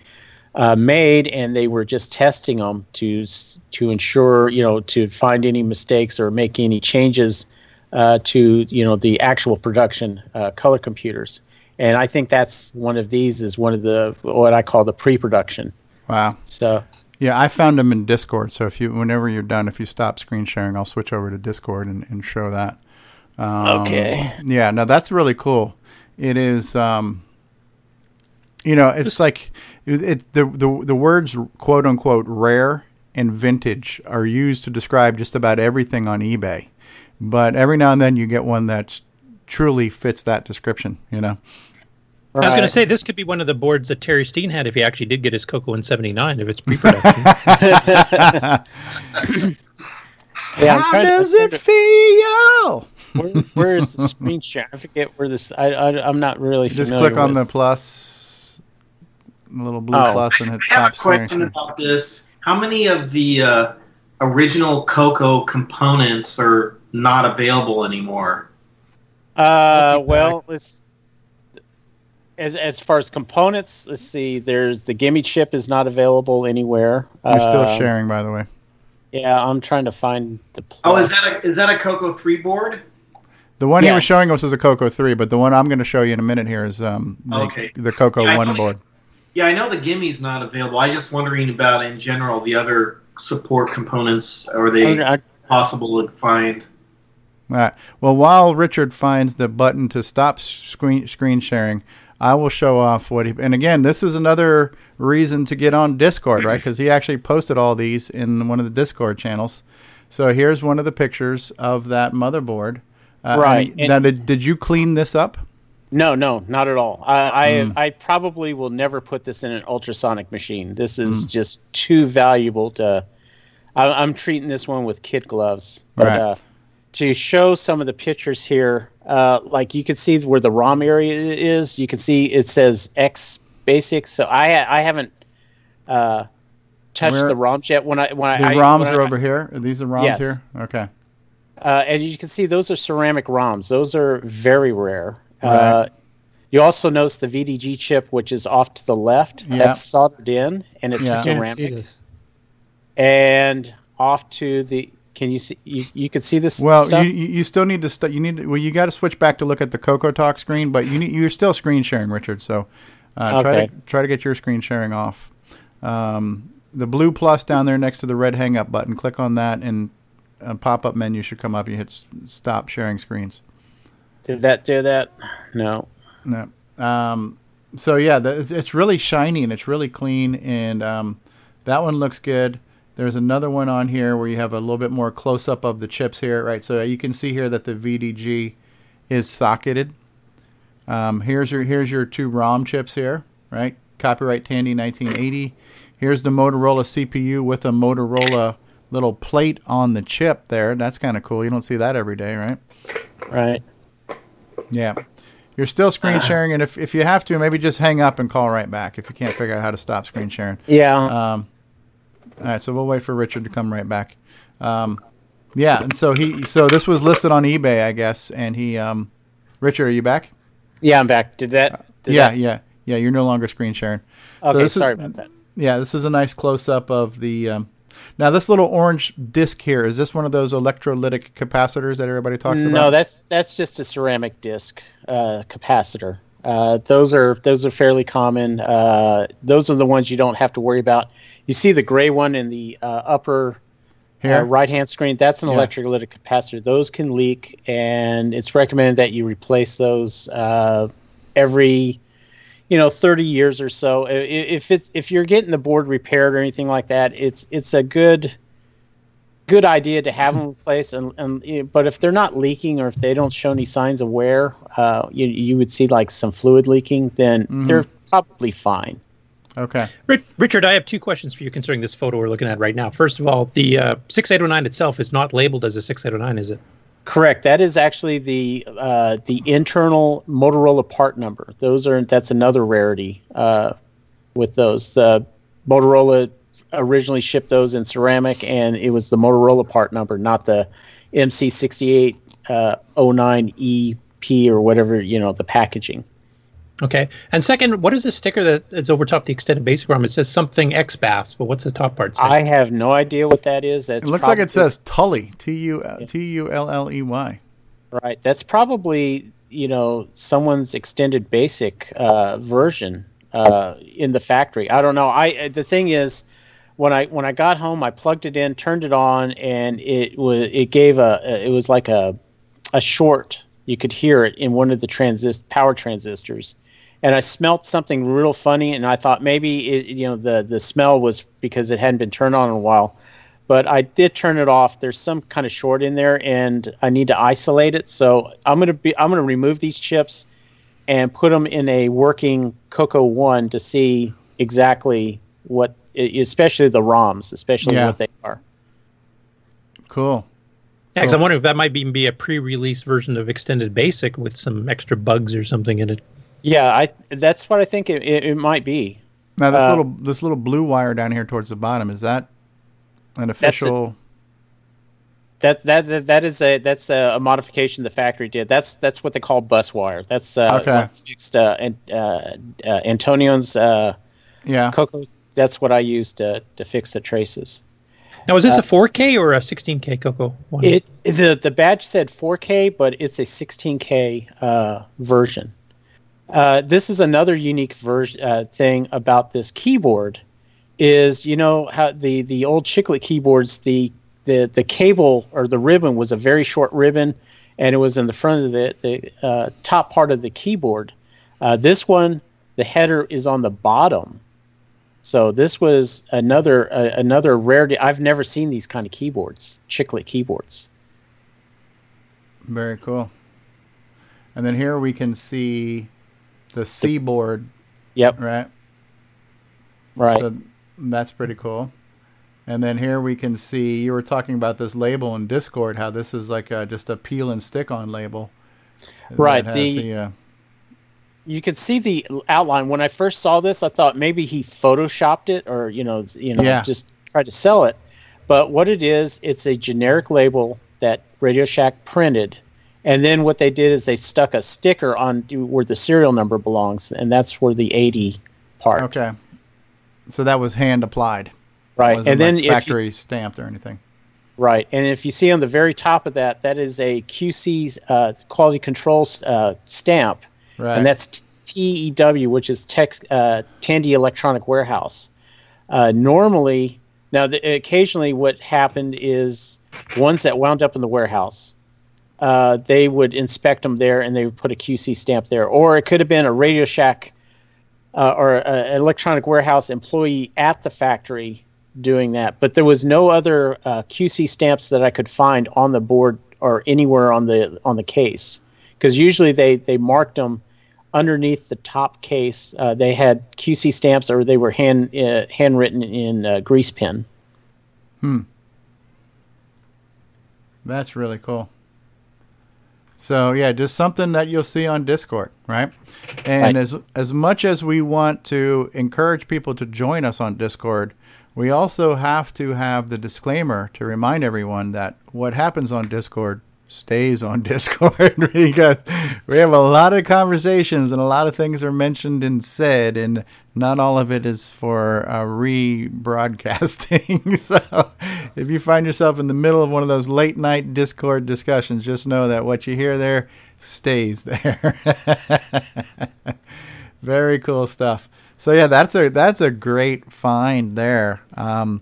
uh, made and they were just testing them to to ensure, you know, to find any mistakes or make any changes uh, to you know the actual production uh, color computers. And I think that's one of these is one of the what I call the pre-production. Wow. So Yeah, I found them in Discord. So if you, whenever you're done, if you stop screen sharing, I'll switch over to Discord and, and show that. Um, Okay. Yeah, no, that's really cool. It is. Um, you know, it's like it, it the the the words quote unquote rare and vintage are used to describe just about everything on eBay, but every now and then you get one that truly fits that description. You know. I was going to say this could be one of the boards that Terry Steen had if he actually did get his Coco in '79 if it's pre-production. Yeah, How does it feel? where, where is the screen share? I forget where this. I, I I'm not really sure. Just familiar click on with. the plus, the little blue Oh. plus, and hit I have a question sharing. about this. How many of the uh, original Coco components are not available anymore? Uh, well, let's. As, as far as components, let's see. There's the GIME chip is not available anywhere. You're still Um, sharing, by the way. Yeah, I'm trying to find the. Plus. Oh, is that a is that a Coco three board? The one he was showing us is a Coco 3, but the one I'm going to show you in a minute here is um, the, Okay. the Coco Yeah, 1 board. Yeah, I know the GIME's not available. I just wondering about in general the other support components. Are they I- I- possible to find? All right. Well, while Richard finds the button to stop screen screen sharing, I will show off what he. And again, this is another reason to get on Discord, right? Because he actually posted all these in one of the Discord channels. So here's one of the pictures of that motherboard. Uh, Right, and- and- now, did, did you clean this up? No, no, not at all. I, Mm. I, I probably will never put this in an ultrasonic machine. This is Mm. just too valuable to. I, I'm treating this one with kid gloves. But Right. uh, to show some of the pictures here, uh, like you can see where the ROM area is. You can see it says X Basic. So I I haven't uh, touched Where- the ROMs yet. When I when The I ROMs when are I- over here. Are these the ROMs Yes. here? Okay. uh, and you can see those are ceramic ROMs. Those are very rare. Uh, you also notice the VDG chip, which is off to the left. Yeah. That's soldered in, and it's Yeah. I Can't see ceramic. this. And off to the. Can you see? You, you can see this. Well, stuff? you, you you still need to st- you need to, well you got to switch back to look at the Coco Talk screen, but you need, you're still screen sharing, Richard. So uh, try Okay. to try to get your screen sharing off. Um, the blue plus down there next to the red hang up button, click on that, and a pop up menu should come up. You hit s- stop sharing screens. Did that do that? No. No. Um, so yeah, the, it's- it's really shiny and it's really clean, and um, that one looks good. There's another one on here where you have a little bit more close up of the chips here, right? So you can see here that the VDG is socketed. Um, here's your here's your two ROM chips here, right? Copyright Tandy 1980. Here's the Motorola CPU with a Motorola little plate on the chip there. That's kind of cool. You don't see that every day, right? Right. Yeah. You're still screen sharing, and if, if you have to, maybe just hang up and call right back if you can't figure out how to stop screen sharing. Yeah. Um, all right, so we'll wait for Richard to come right back. Um, yeah, and so he so this was listed on eBay, I guess, and he um, Richard, are you back? Yeah, I'm back. Did that? Did yeah, that- yeah, yeah. You're no longer screen sharing. Okay, this is- sorry about that. Yeah, this is a nice close up of the. Um, now, this little orange disc here is this one of those electrolytic capacitors that everybody talks about? No, that's that's just a ceramic disc uh, capacitor. Uh, those are those are fairly common. Uh, those are the ones you don't have to worry about. You see the gray one in the uh, upper uh, right hand screen. That's an Yeah. electrolytic capacitor. Those can leak, and it's recommended that you replace those uh, every you know 30 years or so. I- i- If it's if you're getting the board repaired or anything like that, it's it's a good good idea to have them replaced and, and but if they're not leaking or if they don't show any signs of wear uh, you, you would see like some fluid leaking then Mhm. they're probably fine Okay. Richard, I have two questions for you concerning this photo we're looking at right now. First of all, the uh, 6809 itself is not labeled as a 6809, is it? Correct. That is actually the uh, the internal motorola part number. Those are that's another rarity uh, with those. The motorola originally shipped those in ceramic and it was the motorola part number not the mc68 uh, 09 ep or whatever you know the packaging Okay. And second, what is the sticker that is over top the extended basic ROM? It says something XBAS, but what's the top part? say? I have no idea what that is. That's it looks like it says Tully, T U T U L L E Y. right. That's probably you know someone's extended basic uh, version uh, in the factory. I don't know. I the thing is, when I when I got home, I plugged it in, turned it on, and it was it gave a it was like a a short. You could hear it in one of the transist power transistors. And I smelt something real funny, and I thought maybe it, you know the the smell was because it hadn't been turned on in a while. But I did turn it off. There's some kind of short in there, and I need to isolate it. So I'm gonna be I'm gonna remove these chips and put them in a working Coco One to see exactly what, especially the ROMs, especially Yeah. what they are. Cool. Yeah, because I'm wondering if that might even be a pre-release version of Extended Basic with some extra bugs or something in it. Yeah, I that's what I think it, it, it might be. Now this Uh, little this little blue wire down here towards the bottom is that an That's a- official? That that that, that is a that's a, a modification the factory did. That's that's what they call bus wire. That's uh, Okay. fixed uh, and, uh, uh, Antonio's uh, yeah Coco. That's what I used to to fix the traces. Now, is this Uh, a 4K or a 16K Coco? one? It the the badge said 4K, but it's a 16K uh, version. Uh, this is another unique version uh, thing about this keyboard is you know how the the old chiclet keyboards the the the cable or the ribbon was a very short ribbon, and it was in the front of the the uh, top part of the keyboard. Uh, this one, the header is on the bottom. So this was another uh, another rarity. I've never seen these kind of keyboards, chiclet keyboards. Very cool. And then here we can see the seaboard. Yep. Right. Right. So that's pretty cool. And then here we can see you were talking about this label in Discord, how this is like a, just a peel and stick on label. Right. Has The, uh, you could see the outline. When I first saw this, I thought maybe he photoshopped it or you know you know Yeah. just tried to sell it. But what it is, it's a generic label that Radio Shack printed, and then what they did is they stuck a sticker on where the serial number belongs, and that's where the eighty part. okay. So that was hand applied. Right, Wasn't and then like if you- factory stamped or anything. Right, and if you see on the very top of that, that is a QC uh, quality control uh, stamp, Right. and that's TEW, which is Tech uh, Tandy Electronic Warehouse. Uh, normally, now the, occasionally, what happened is ones that wound up in the warehouse, uh, they would inspect them there, and they would put a QC stamp there, or it could have been a Radio Shack uh, or an electronic warehouse employee at the factory doing that. But there was no other uh, QC stamps that I could find on the board or anywhere on the on the case, because usually they they marked them underneath the top case. Uh, they had QC stamps or they were hand uh, handwritten in grease pen. Hmm. That's really cool. So yeah, just something that you'll see on Discord, right? And Right. as as much as we want to encourage people to join us on Discord, we also have to have the disclaimer to remind everyone that what happens on Discord stays on Discord because we have a lot of conversations and a lot of things are mentioned and said, and not all of it is for uh, rebroadcasting. so if you find yourself in the middle of one of those late night Discord discussions, just know that what you hear there stays there. Very cool stuff. So yeah, that's a that's a great find there. Um,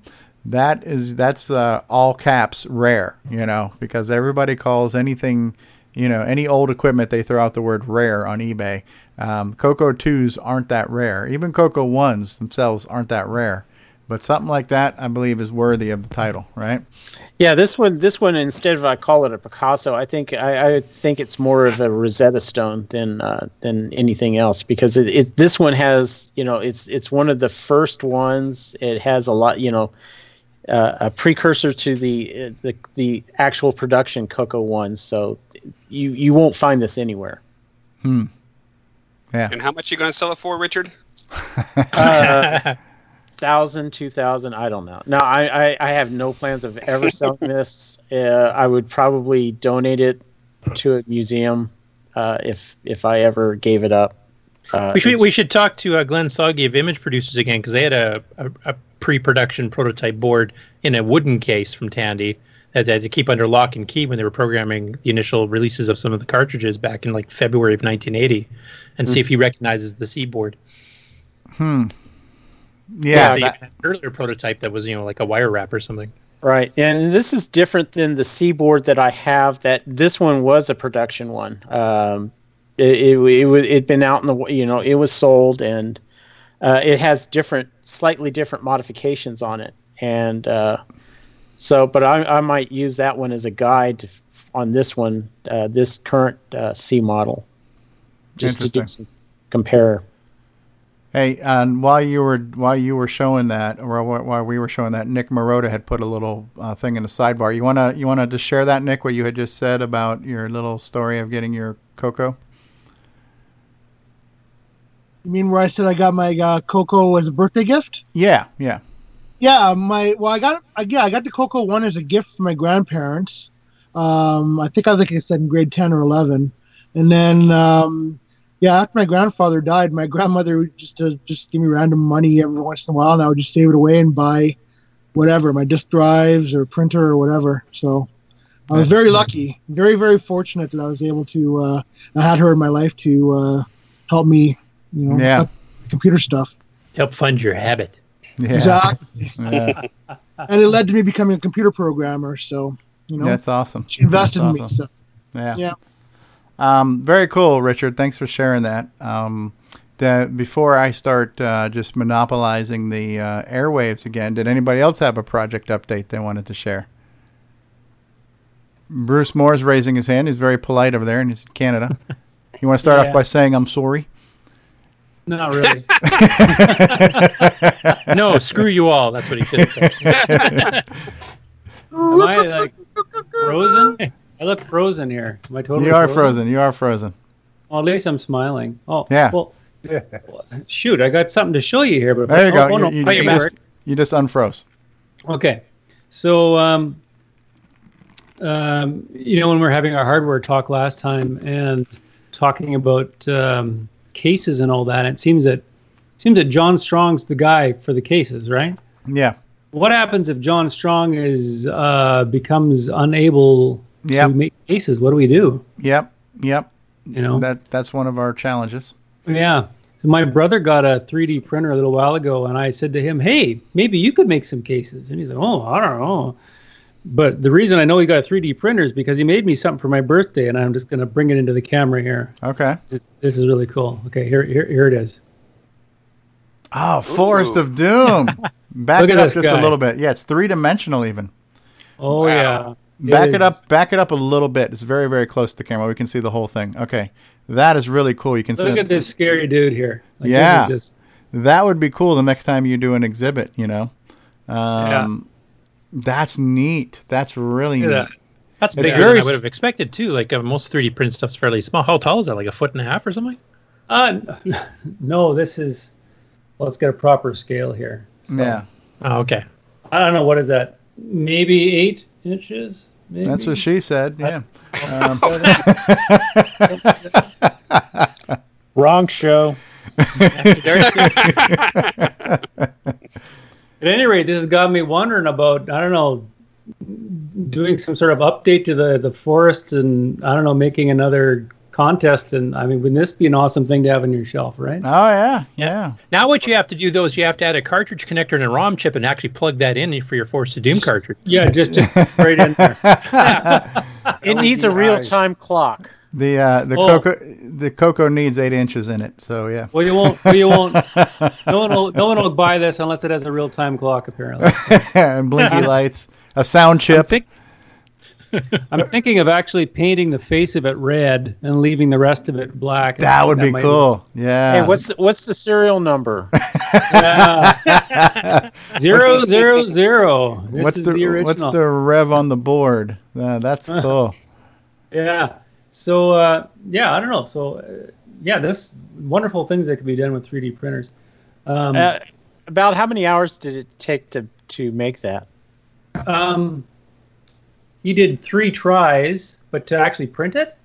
that is that's uh, all caps rare, you know, because everybody calls anything, you know, any old equipment they throw out the word rare on eBay. Um, Coco twos aren't that rare. Even Coco ones themselves aren't that rare. But something like that, I believe, is worthy of the title, right? Yeah, this one, this one, instead of I call it a Picasso, I think I, I think it's more of a Rosetta Stone than uh, than anything else because it, it this one has you know it's it's one of the first ones. It has a lot you know uh, a precursor to the, uh, the the actual production Coco ones. So you you won't find this anywhere. Hmm. Yeah. And how much are you going to sell it for, Richard? Uh, thousand, two thousand, I don't know. No, I, I, I have no plans of ever selling this. Uh, I would probably donate it to a museum uh, if if I ever gave it up. Uh, we should we should talk to uh, Glenn Soggy of Image Producers again because they had a, a, a pre-production prototype board in a wooden case from Tandy that they had to keep under lock and key when they were programming the initial releases of some of the cartridges back in like February of 1980, and see Hmm. if he recognizes the C board. Hmm. Yeah. they that- had earlier prototype that was you know like a wire wrap or something. Right, and this is different than the C board that I have. That this one was a production one. Um, it it it it'd been out in the you know it was sold and uh, it has different, slightly different modifications on it, and uh, so but I I might use that one as a guide on this one, uh, this current uh, C model, just to do some compare. Hey, and while you were while you were showing that, or while we were showing that, Nick Marentes had put a little uh, thing in the sidebar. You wanna you wanna just share that, Nick? What you had just said about your little story of getting your Coco? You mean where I said I got my uh, Coco as a birthday gift? Yeah, yeah. Yeah, my well, I got I, yeah, I got the Coco one as a gift from my grandparents. Um, I think I was like I said in grade ten or eleven, and then um, yeah, after my grandfather died, my grandmother would just to just give me random money every once in a while, and I would just save it away and buy whatever my disk drives or printer or whatever. So I was very lucky, very very fortunate that I was able to. Uh, I had her in my life to uh, help me, you know, Yeah. computer stuff. Help fund your habit. Yeah. Exactly. Yeah. and it led to me becoming a computer programmer. So you know, That's awesome. she invested That's in me. So Yeah. yeah. Um, very cool, Richard. Thanks for sharing that. Um, the, before I start uh, just monopolizing the uh, airwaves again, did anybody else have a project update they wanted to share? Bruce Moore's raising his hand. He's very polite over there, and he's in Canada. You want to start Yeah. off by saying I'm sorry? Not really. no, screw you all. That's what he should have said. Am I like frozen? I look frozen here. Am I totally? you are frozen. You are frozen. Well, at least I'm smiling. Oh, Yeah. Well, shoot, I got something to show you here. But There you oh, go. oh, no, you, oh, you you're just, back. you just unfroze. Okay, so um, um, you know when we were having our hardware talk last time and talking about um, cases and all that, it seems that seems that John Strong's the guy for the cases, right? Yeah. What happens if John Strong is uh, becomes unable Yep. to make cases? What do we do? Yep. Yep. You know that that's one of our challenges. Yeah. My brother got a 3D printer a little while ago, and I said to him, "Hey, maybe you could make some cases." And he's like, "Oh, I don't know." But the reason I know he got a 3D printer is because he made me something for my birthday, and I'm just going to bring it into the camera here. Okay. This, this is really cool. Okay, here, here, here it is. Oh, Forest of Doom. Back Look it at up this just a little bit. Yeah, it's three dimensional even. Oh yeah. Back it up. Back it up a little bit. It's very, very close to the camera. We can see the whole thing. Okay, that is really cool. You can see. Look at this scary dude here. Like, this is yeah, just that would be cool. The next time you do an exhibit, you know. Um, That's neat. That's really Look neat. that. That's It's bigger very than I would have expected too. Like uh, most 3D print stuff's fairly small. How tall is that? Like a foot and a half or something? Uh, no, this is. well, Let's get a proper scale here. So, Yeah. Oh, okay. I don't know what is that. Maybe eight inches. Maybe? That's what she said. Yeah. Um, Wrong show. At any rate, this has got me wondering about I don't know, doing some sort of update to the the forest, and I don't know, making another contest. And I mean, wouldn't this be an awesome thing to have on your shelf, right? Oh yeah, yeah. Now what you have to do though is you have to add a cartridge connector and a ROM chip and actually plug that in for your Forest of Doom cartridge. Yeah, just just right in there. It needs a real time clock. The uh, the Oh. Coco the Coco needs eight inches in it. So yeah. Well, you won't. Well, you won't. No one will. No one will buy this unless it has a real time clock. Apparently. and blinky lights, a sound chip. I'm thinking of actually painting the face of it red and leaving the rest of it black. That would be might- cool. Yeah. Hey, what's the, what's the serial number? Zero zero zero. This what's is the, the, original. what's the rev on the board? Uh, that's cool. Yeah. So uh, yeah, I don't know. So uh, yeah, this wonderful things that could be done with 3D printers. Um, Uh, about how many hours did it take to to make that? um, he did three tries, but to actually print it,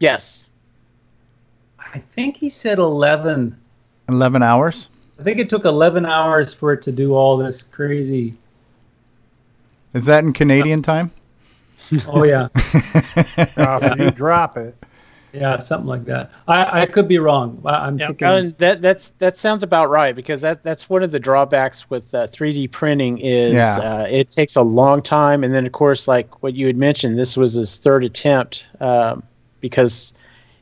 Yes. I think he said eleven. Eleven hours. I think it took eleven hours for it to do all this crazy. Is that in Canadian time? Oh yeah. After you drop it. Yeah, something like that. I, I could be wrong. I, I'm thinking. Uh, that that's that sounds about right because that that's one of the drawbacks with uh, 3D printing is Yeah. uh, it takes a long time, and then of course, like what you had mentioned, this was his third attempt um, because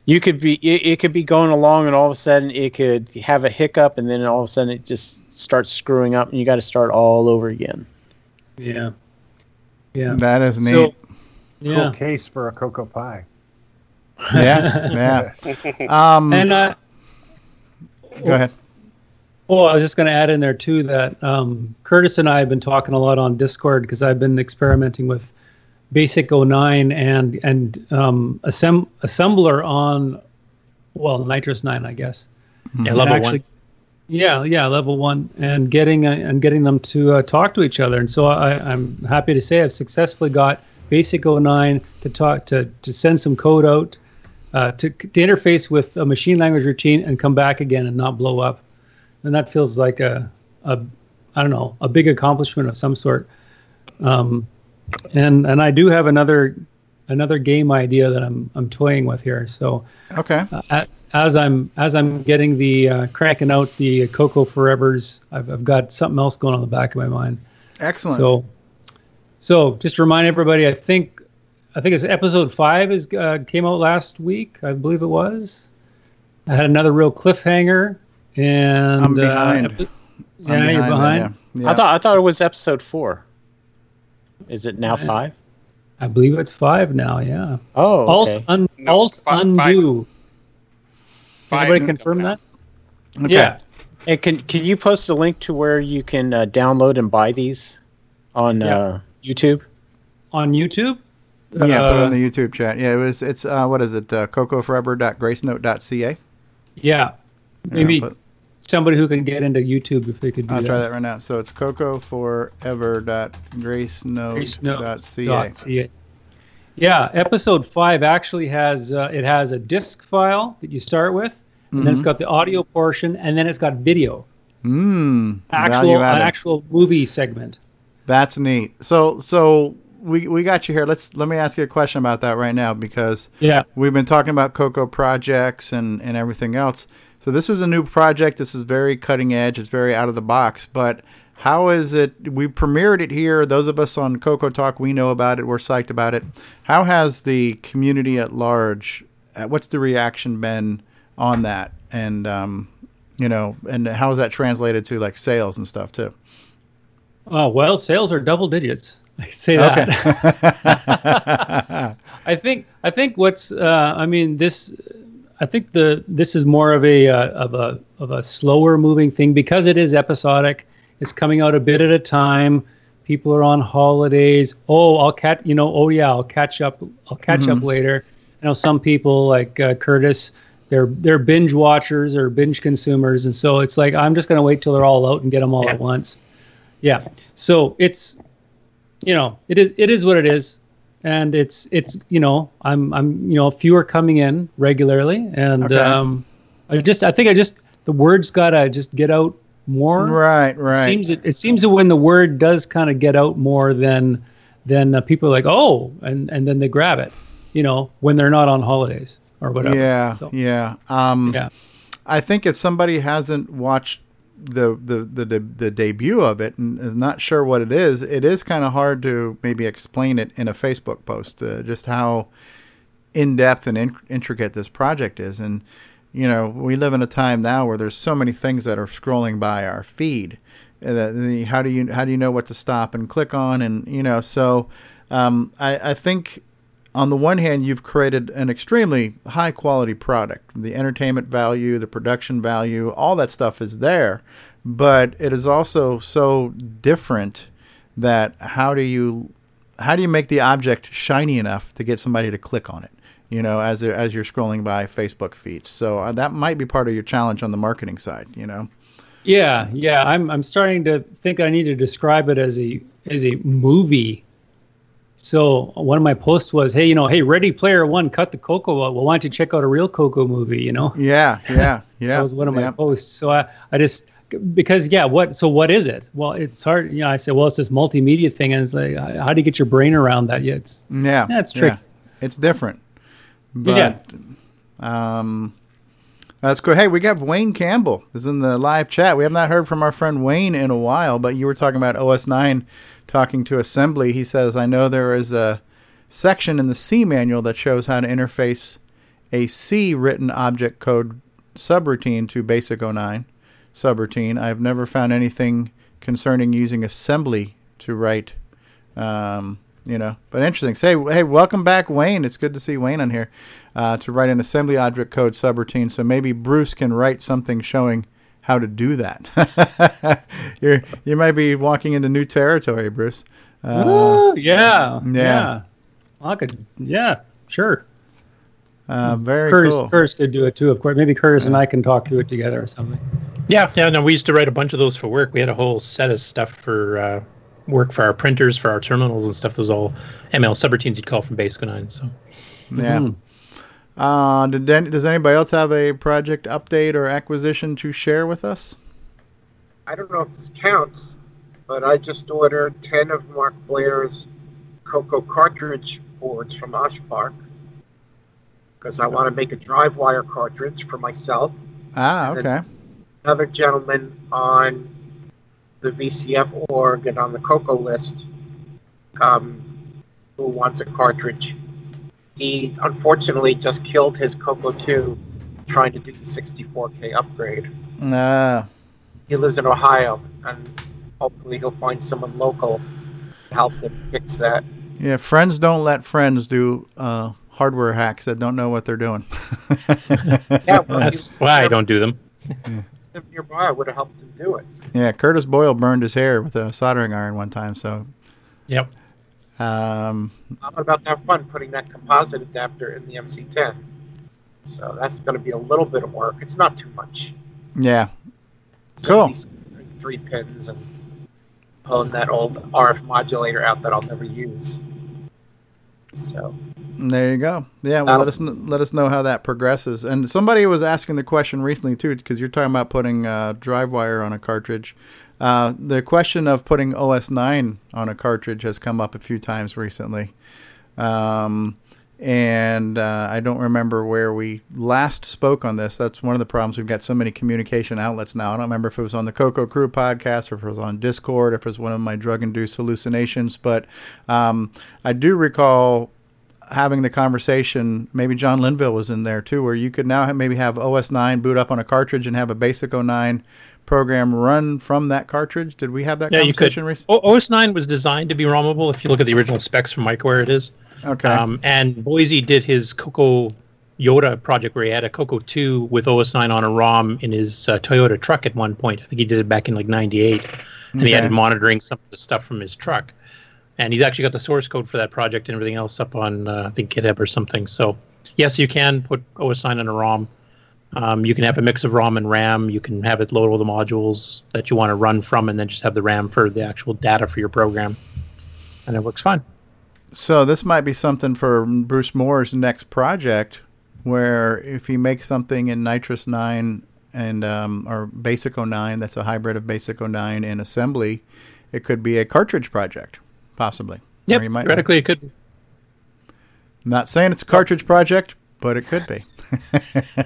you could be it, it could be going along, and all of a sudden it could have a hiccup, and then all of a sudden it just starts screwing up, and you got to start all over again. Yeah. Yeah. That is neat. So- Cool Yeah. case for a Coco Pi. yeah, yeah. Um, and uh, go ahead. Well, I was just going to add in there too that um, Curtis and I have been talking a lot on Discord because I've been experimenting with Basic 09 and and um, assemb- assembler on well NitrOS-9, I guess. Yeah, level actually- one. Yeah, yeah, level one, and getting uh, and getting them to uh, talk to each other. And so I, I'm happy to say I've successfully got Basic 09 to talk to to send some code out uh, to to interface with a machine language routine and come back again and not blow up. And that feels like a a I don't know a big accomplishment of some sort. Um, and and I do have another another game idea that I'm I'm toying with here. So Okay. uh, as I'm as I'm getting the uh, cranking out the Coco Forevers, I've I've got something else going on in the back of my mind. Excellent. So, so just to remind everybody, I think, I think it's episode five is uh, came out last week. I believe it was. I had another real cliffhanger, and I'm uh, behind. epi- I'm yeah, you're behind behind. that, I thought I thought it was episode four. Is it now five? I believe it's five now. Yeah. Oh, Alt okay. un, No, alt five. undo. Can Five. anybody confirm that? Okay. Yeah. And can can you post a link to where you can uh, download and buy these on Yeah. Uh, YouTube? On YouTube. Yeah, put it Uh, on the YouTube chat. Yeah, it was. It's uh, what is it? Uh, CocoForever.gracenote.ca. Yeah. Maybe but- somebody who can get into YouTube if they could do I'll that. try that right now. So it's cocoforever.gracenote.ca. Yeah, episode five actually has uh, it has a disc file that you start with, and then it's got the audio portion, and then it's got video, Mmm. actual an actual movie segment. That's neat. So so we we got you here. Let's let me ask you a question about that right now because Yeah. we've been talking about Coco projects and and everything else. So this is a new project. This is very cutting edge. It's very out of the box. But how is it? We premiered it here. Those of us on Coco Talk, we know about it. We're psyched about it. How has the community at large? Uh, what's the reaction been on that? And um, you know, and how has that translated to like sales and stuff too? Oh well, sales are double digits. I say that. I think I think what's uh, I mean this I think the this is more of a uh, of a of a slower moving thing because it is episodic. It's coming out a bit at a time. People are on holidays. Oh, I'll catch you know. Oh yeah, I'll catch up. I'll catch up Mhm. later. You know, some people like uh, Curtis. They're they're binge watchers or binge consumers, and so it's like I'm just gonna wait till they're all out and get them all at once. Yeah. So it's you know it is it is what it is and it's it's you know i'm i'm you know fewer coming in regularly and Okay. um i just i think i just the words gotta just get out more Right, right. it seems it, it seems that when the word does kind of get out more than then uh, people are like oh and and then they grab it you know when they're not on holidays or whatever Yeah, so yeah. Um, Yeah. I think if somebody hasn't watched the the the, the, the debut of it and not sure what it is, it is kind of hard to maybe explain it in a Facebook post. Uh, just how in depth and in- intricate this project is, and you know, we live in a time now where there's so many things that are scrolling by our feed. Uh, how do you how do you know what to stop and click on, and you know, so um, I, I think on the one hand, you've created an extremely high quality product. The entertainment value, the production value, all that stuff is there, but it is also so different that how do you how do you make the object shiny enough to get somebody to click on it? You know, as as you're scrolling by Facebook feeds. So uh, that might be part of your challenge on the marketing side. You know. Yeah, yeah. I'm I'm starting to think I need to describe it as a as a movie. So one of my posts was, hey, you know, hey, Ready Player One, cut the Coco. Well, why don't you check out a real Coco movie? You know. Yeah, yeah, yeah. that was one of my yeah. posts. So I I just because yeah, what so what is it? Well, it's hard. You know, I said, well, it's this multimedia thing, and it's like, how do you get your brain around that? Yeah, it's Yeah, yeah, it's tricky. It's different. But, Yeah. Um, that's cool. Hey, we got Wayne Campbell is in the live chat. We have not heard from our friend Wayne in a while, but you were talking about OS nine, talking to assembly. He says, "I know there is a section in the C manual that shows how to interface a C written object code subroutine to Basic 09 subroutine. I've never found anything concerning using assembly to write." Um, you know, but interesting. Say, hey, welcome back, Wayne. It's good to see Wayne on here uh, to write an assembly object code subroutine. So maybe Bruce can write something showing how to do that. You're you might be walking into new territory, Bruce. Uh, Ooh, yeah, yeah. yeah. I could, yeah, sure. uh, very Curtis, cool. Curtis could do it too, of course. Maybe Curtis and I can talk to it together or something. Yeah, yeah. No, we used to write a bunch of those for work. We had a whole set of stuff for uh, work for our printers, for our terminals and stuff. Those all ML subroutines you'd call from Basic 09. So Yeah. Mm-hmm. Uh, did does anybody else have a project update or acquisition to share with us? I don't know if this counts, but I just ordered 10 of Mark Blair's Coco cartridge boards from OSH Park because I want to make a drive wire cartridge for myself. Ah, okay. Another gentleman on the VCF org and on the Coco list um, who wants a cartridge. He unfortunately just killed his Coco 2 trying to do the 64K upgrade. Nah. He lives in Ohio, and hopefully he'll find someone local to help him fix that. Yeah, friends don't let friends do uh, hardware hacks that don't know what they're doing. Yeah, well, That's why I don't do them. If nearby, I would have helped him do it. yeah, Curtis Boyle burned his hair with a soldering iron one time, so. Yep. Um, I'm about to have fun putting that composite adapter in the MC10. So that's going to be a little bit of work. It's not too much. yeah. It's Cool. Three pins and pulling that old RF modulator out that I'll never use. So There you go. Yeah, well, let us let us know how that progresses. And somebody was asking the question recently too, because you're talking about putting uh, drive wire on a cartridge. Uh, the question of putting OS9 on a cartridge has come up a few times recently, um, and uh, I don't remember where we last spoke on this. That's one of the problems. We've got so many communication outlets now. I don't remember if it was on the Coco Crew podcast or if it was on Discord, if it was one of my drug-induced hallucinations. But um, I do recall having the conversation. Maybe John Linville was in there too, where you could now have, maybe have OS 9 boot up on a cartridge and have a basic 09 program run from that cartridge. Did we have that Yeah, you could. conversation recently? OS 9 was designed to be ROMable. If you look at the original specs from Microware, it is. Okay. Um, and Boisy did his Coco Yoda project where he had a Coco 2 with OS 9 on a ROM in his uh, Toyota truck at one point. I think he did it back in like 98. And he Okay. added monitoring some of the stuff from his truck. And he's actually got the source code for that project and everything else up on, uh, I think, GitHub or something. So, yes, you can put OS 9 on a ROM. Um, you can have a mix of ROM and RAM. You can have it load all the modules that you want to run from, and then just have the RAM for the actual data for your program, and it works fine. So this might be something for Bruce Moore's next project, where if he makes something in NitrOS-9 and um, or Basic 09, that's a hybrid of Basic 09 and assembly, it could be a cartridge project, possibly. Yep, Or he theoretically it could be. I'm not saying it's a cartridge project, but it could be.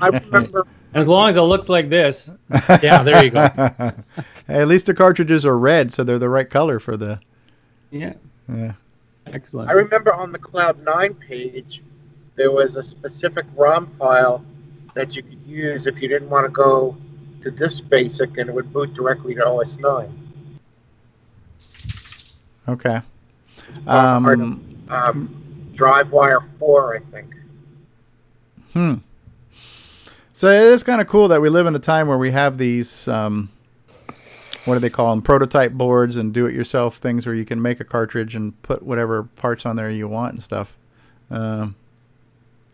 I remember. As long as it looks like this. Yeah, there you go. Hey, at least the cartridges are red, so they're the right color for the. Yeah. Yeah. Excellent. I remember on the Cloud 9 page, there was a specific ROM file that you could use if you didn't want to go to this basic and it would boot directly to OS 9. Okay. Part of, Um, um, DriveWire 4, I think. Hmm. So it is kind of cool that we live in a time where we have these, um, what do they call them, prototype boards and do-it-yourself things where you can make a cartridge and put whatever parts on there you want and stuff. Um,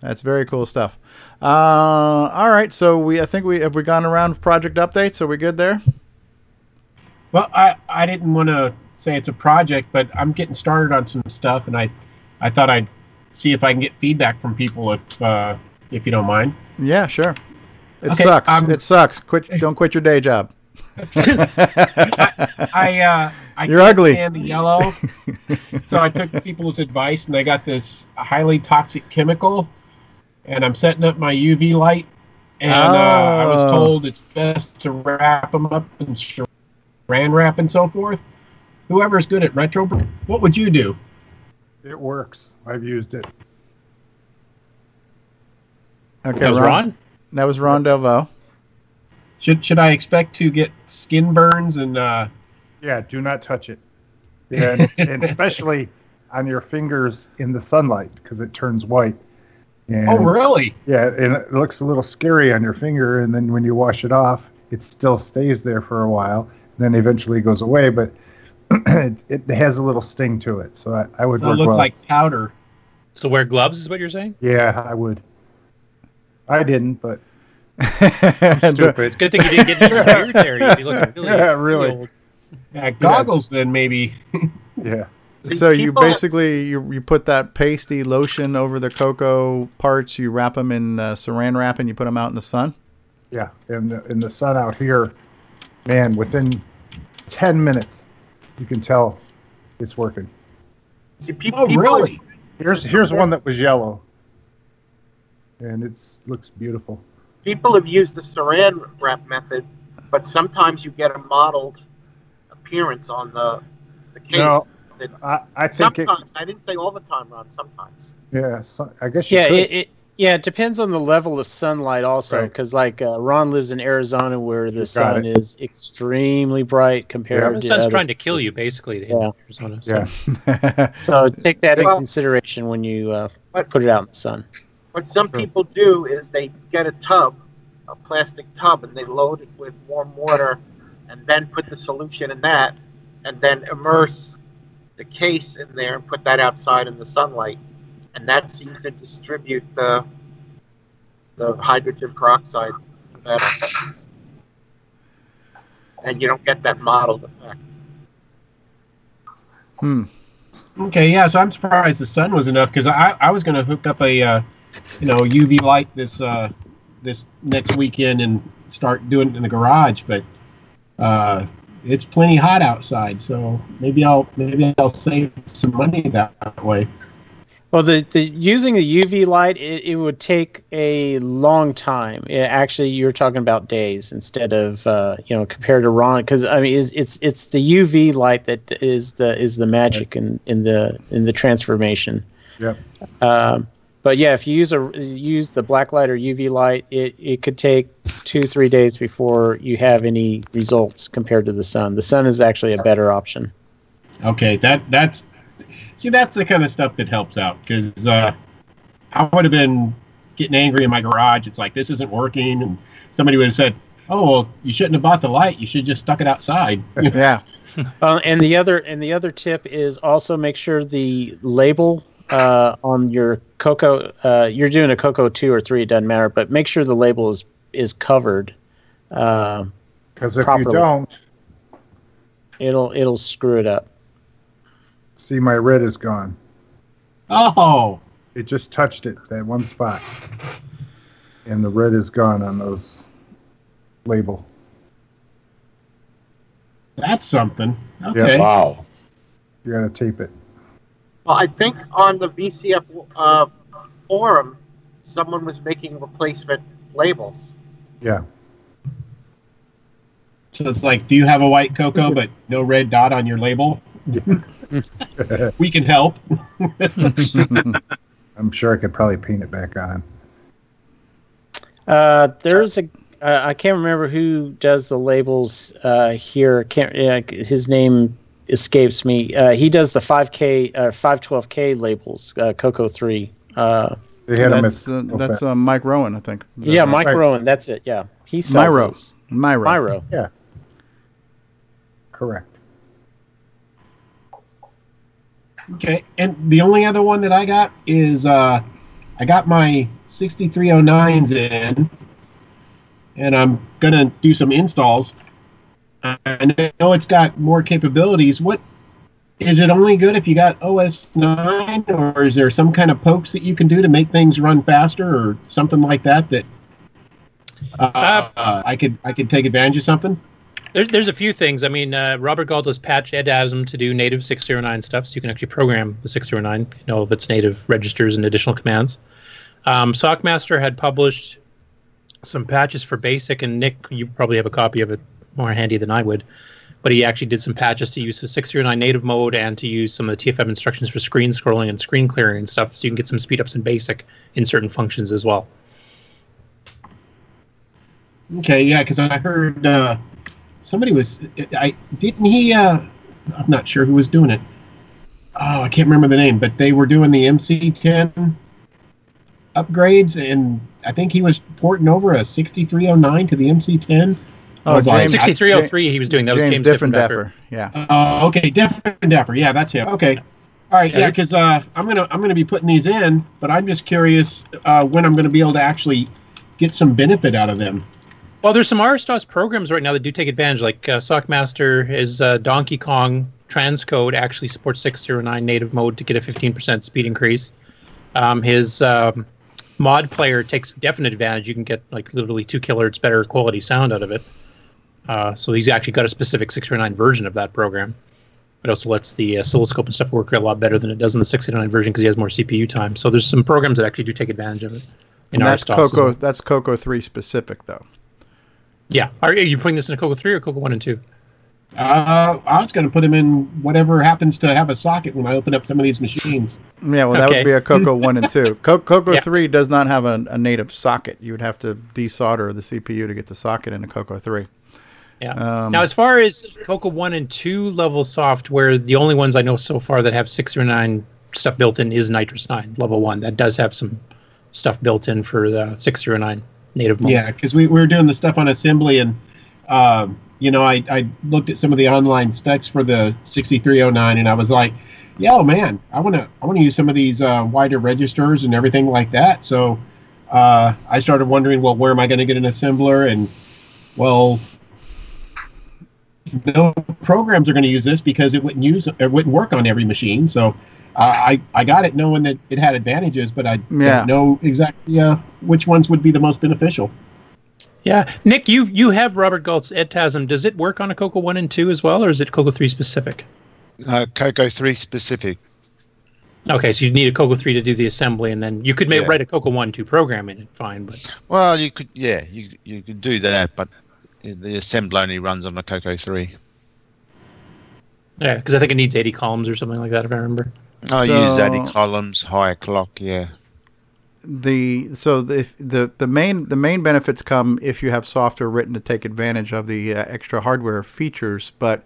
that's very cool stuff. Uh, all right, so we I think we have we gone around project updates. Are we good there? Well, I, I didn't want to say it's a project, but I'm getting started on some stuff, and I I thought I'd see if I can get feedback from people if uh, if you don't mind. Yeah, sure. It Okay, sucks. um, it sucks. Quit. Don't quit your day job. I uh, I You're can't ugly. stand the yellow, so I took people's advice, and I got this highly toxic chemical, and I'm setting up my UV light, and uh, I was Oh. told it's best to wrap them up in saran wrap and so forth. Whoever's good at retro, what would you do? It works. I've used it. Okay, That was Ron? That was Ron Delvaux. Should should I expect to get skin burns and? Uh, Yeah, do not touch it. And, and especially on your fingers in the sunlight because it turns white. And Oh, really? Yeah, and it looks a little scary on your finger, and then when you wash it off, it still stays there for a while. Then eventually goes away, but it, it has a little sting to it. So I, I would so it work look well. like powder. So wear gloves is what you're saying? Yeah, I would. I didn't, but I'm stupid. It's a good thing you didn't get your beard there. You'd be looking really, Yeah, really. old. Yeah, goggles then maybe. yeah. So you people- basically you, you put that pasty lotion over the Coco parts. You wrap them in uh, saran wrap and you put them out in the sun. Yeah, in the, in the sun out here, man, within 10 minutes, you can tell it's working. See, pe- Oh, people, really? Here's here's one that was yellow, and it's looks beautiful. People have used the saran wrap method, but sometimes you get a mottled appearance on the the case. No, That- I, I think it, sometimes I didn't say all the time, Ron. Sometimes. yeah, so, I guess you Yeah, could. it, it yeah it depends on the level of sunlight also Right. because like uh, Ron lives in Arizona where the sun it. is extremely bright compared The to The sun's other trying to kill you, basically. in Yeah. Arizona, so. yeah. So take that in consideration when you uh, But- put it out in the sun. What some people do is they get a tub, a plastic tub, and they load it with warm water, and then put the solution in that, and then immerse the case in there and put that outside in the sunlight, and that seems to distribute the the hydrogen peroxide better, and you don't get that mottled effect. Hmm. Okay, yeah. So I'm surprised the sun was enough because I, I was going to hook up a uh, you know UV light this uh, this next weekend and start doing it in the garage, but uh, it's plenty hot outside. So maybe I'll maybe I'll save some money that way. Well, the, the using the UV light, it, it would take a long time. It, actually, you're talking about days instead of uh, you know compared to Ron, because I mean, it's, it's it's the UV light that is the is the magic in, in the in the transformation. Yep. Um, but yeah, if you use a use the black light or UV light, it, it could take two three days before you have any results compared to the sun. The sun is actually a better option. Okay, that that's see that's the kind of stuff that helps out because uh, I would have been getting angry in my garage. It's like this isn't working, and somebody would have said, "Oh, well, you shouldn't have bought the light. You should just stuck it outside." yeah. Uh, and the other and the other tip is also make sure the label uh, on your Coco uh, you're doing a Coco two or three it doesn't matter but make sure the label is is covered uh, Because if properly. you don't, it'll it'll screw it up see, my red is gone. Oh, It just touched it, that one spot. And the red is gone on those label. that's something. Yep. Okay. Wow. You gotta tape it. Well, I think on the VCF uh, forum, someone was making replacement labels. Yeah. So it's like, do you have a white Coco but no red dot on your label? we can help. I'm sure I could probably paint it back on. uh, there's a uh, I can't remember who does the labels uh, here can't uh, his name escapes me uh, he does the 5k uh, 512k labels uh, Coco 3 uh, They had them That's uh, that's uh, Mike Rowan, I think. Yeah, Mike Right. Rowan. That's it. Yeah, he sells Myro. those. Myro. Myro. Yeah. Correct. Okay, and the only other one that I got is uh, I got my 6309s in, and I'm gonna do some installs. I know it's got more capabilities. What is it only good if you got OS 9, or is there some kind of pokes that you can do to make things run faster, or something like that that uh, uh, I could I could take advantage of something? There's there's a few things. I mean, uh, Robert Gault's patch Ed Asm to do native 609 stuff, so you can actually program the 609, you know, of its native registers and additional commands. Um, Sockmaster had published some patches for BASIC, and Nick, you probably have a copy of it more handy than I would. But he actually did some patches to use the 609 native mode and to use some of the TFM instructions for screen scrolling and screen clearing and stuff, so you can get some speed ups in BASIC in certain functions as well. Okay, yeah, because I heard uh, somebody was. I didn't he. Uh, I'm not sure who was doing it. Oh, I can't remember the name, but they were doing the MC10 upgrades, and I think he was porting over a 6309 to the MC10. I Oh, was like, James, 6303 he was doing. That was James James Diffendaffer. Yeah. Oh, okay, different Dapper. Yeah, that's him. Okay, all right. Yeah, Yeah, because uh, I'm gonna I'm gonna be putting these in, but I'm just curious uh, when I'm gonna be able to actually get some benefit out of them. Well, there's some RSDOS programs right now that do take advantage. Like uh, Sockmaster is uh, Donkey Kong transcode actually supports 609 native mode to get a 15% speed increase. Um, his um, mod player takes definite advantage. You can get like literally two kilohertz better quality sound out of it. Uh, so he's actually got a specific 609 version of that program. It also lets the oscilloscope and stuff work a lot better than it does in the 609 version because he has more CPU time. So there's some programs that actually do take advantage of it. In And that's RSDOS as Coco. That's Coco three specific though. Yeah. Are, are you putting this in a Coco 3 or Coco 1 and 2? Uh, I was going to put them in whatever happens to have a socket when I open up some of these machines. Yeah, well, that Okay. would be a Coco 1 and 2. Co- Coco Yeah. 3 does not have a, a native socket. You would have to desolder the CPU to get the socket into Coco 3. Yeah. Um, now, as far as Coco one and two level software, the only ones I know so far that have six or nine stuff built in is NitrOS-9 level one. That does have some stuff built in for the six zero nine native mode. Yeah, because we, we were doing the stuff on assembly, and um, you know, I, I looked at some of the online specs for the 6309, and I was like, yeah, oh man, I want to I want to use some of these uh, wider registers and everything like that. So uh, I started wondering, well, where am I going to get an assembler? And well, no programs are going to use this because it wouldn't use it wouldn't work on every machine. So uh, I I got it knowing that it had advantages, but I Yeah. don't know exactly uh, which ones would be the most beneficial. Yeah, Nick, you you have Robert Gault's Edtasm. Does it work on a Coco one and two as well, or is it Coco three specific? Uh, Coco 3 specific. Okay, so you need a Coco three to do the assembly, and then you could make, Yeah. write a Coco one two program in it. Fine, but Well, you could, yeah, you you could do that, but the assembler only runs on the Coco 3. yeah, because I think it needs eighty columns or something like that, if I remember. I use 80 columns, higher clock, yeah. the so the the the main the main benefits come if you have software written to take advantage of the uh, extra hardware features but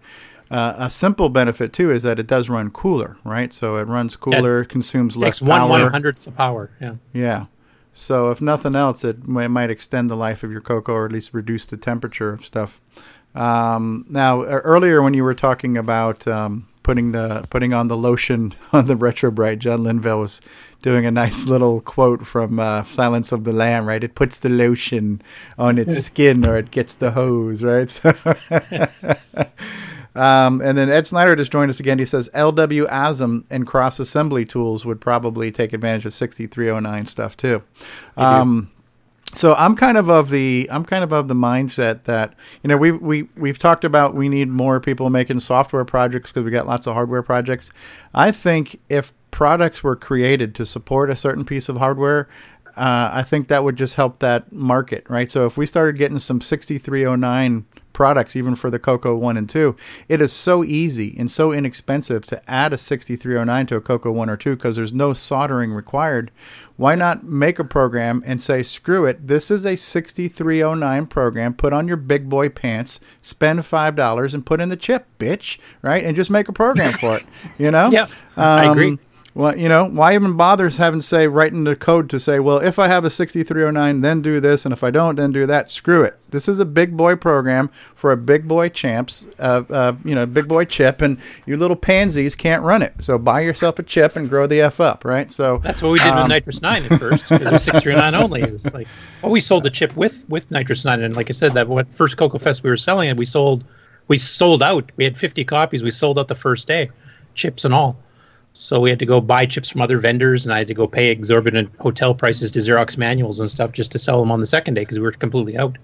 uh, a simple benefit too is that it does run cooler right so it runs cooler consumes less Takes one one hundredth the power. Yeah. yeah so if nothing else it might, might extend the life of your Coco or at least reduce the temperature of stuff. Um, now earlier when you were talking about um, putting the putting on the lotion on the retro bright john linville was doing a nice little quote from uh, silence of the lamb right? It puts the lotion on its skin or it gets the hose right? So Um, and then Ed Snyder just joined us again. He says LW ASM and cross assembly tools would probably take advantage of 6309 stuff too. Um, so I'm kind of of the I'm kind of of the mindset that you know we we we've talked about we need more people making software projects because we got lots of hardware projects. I think if products were created to support a certain piece of hardware, uh, I think that would just help that market, right? So if we started getting some 6309 products, even for the Coco 1 and 2, it is so easy and so inexpensive to add a 6309 to a Coco 1 or 2 because there's no soldering required. Why not make a program and say, screw it, this is a 6309 program, put on your big boy pants, spend $5 and put in the chip, bitch, right? And just make a program for it, you know? Yeah, I um, agree. Well, you know, why even bother having to say writing the code to say, well, if I have a 6309, then do this, and if I don't, then do that. Screw it. This is a big boy program for a big boy champs, uh, uh, you know, big boy chip, and you little pansies can't run it. So buy yourself a chip and grow the f up, right? So That's what we did um, with Nitrous Nine at first. Because it was six nine only. It was like, well, we sold the chip with with NitrOS-9, and like I said, that what first Coco Fest we were selling it, we sold, we sold out. We had fifty copies. We sold out the first day, chips and all. So we had to go buy chips from other vendors, and I had to go pay exorbitant hotel prices to Xerox manuals and stuff just to sell them on the second day because we were completely out.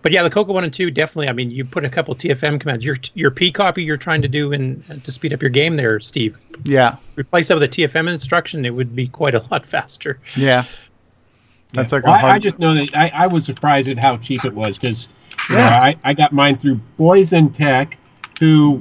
But yeah, the Coco One and Two definitely. I mean, you put a couple TFM commands. Your your P copy you're trying to do in uh, to speed up your game there, Steve. Yeah, Replace that with a TFM instruction, it would be quite a lot faster. yeah. That's like Well, a I, hard. I just know that I, I was surprised at how cheap it was because yeah I, I got mine through Boyson Tech, who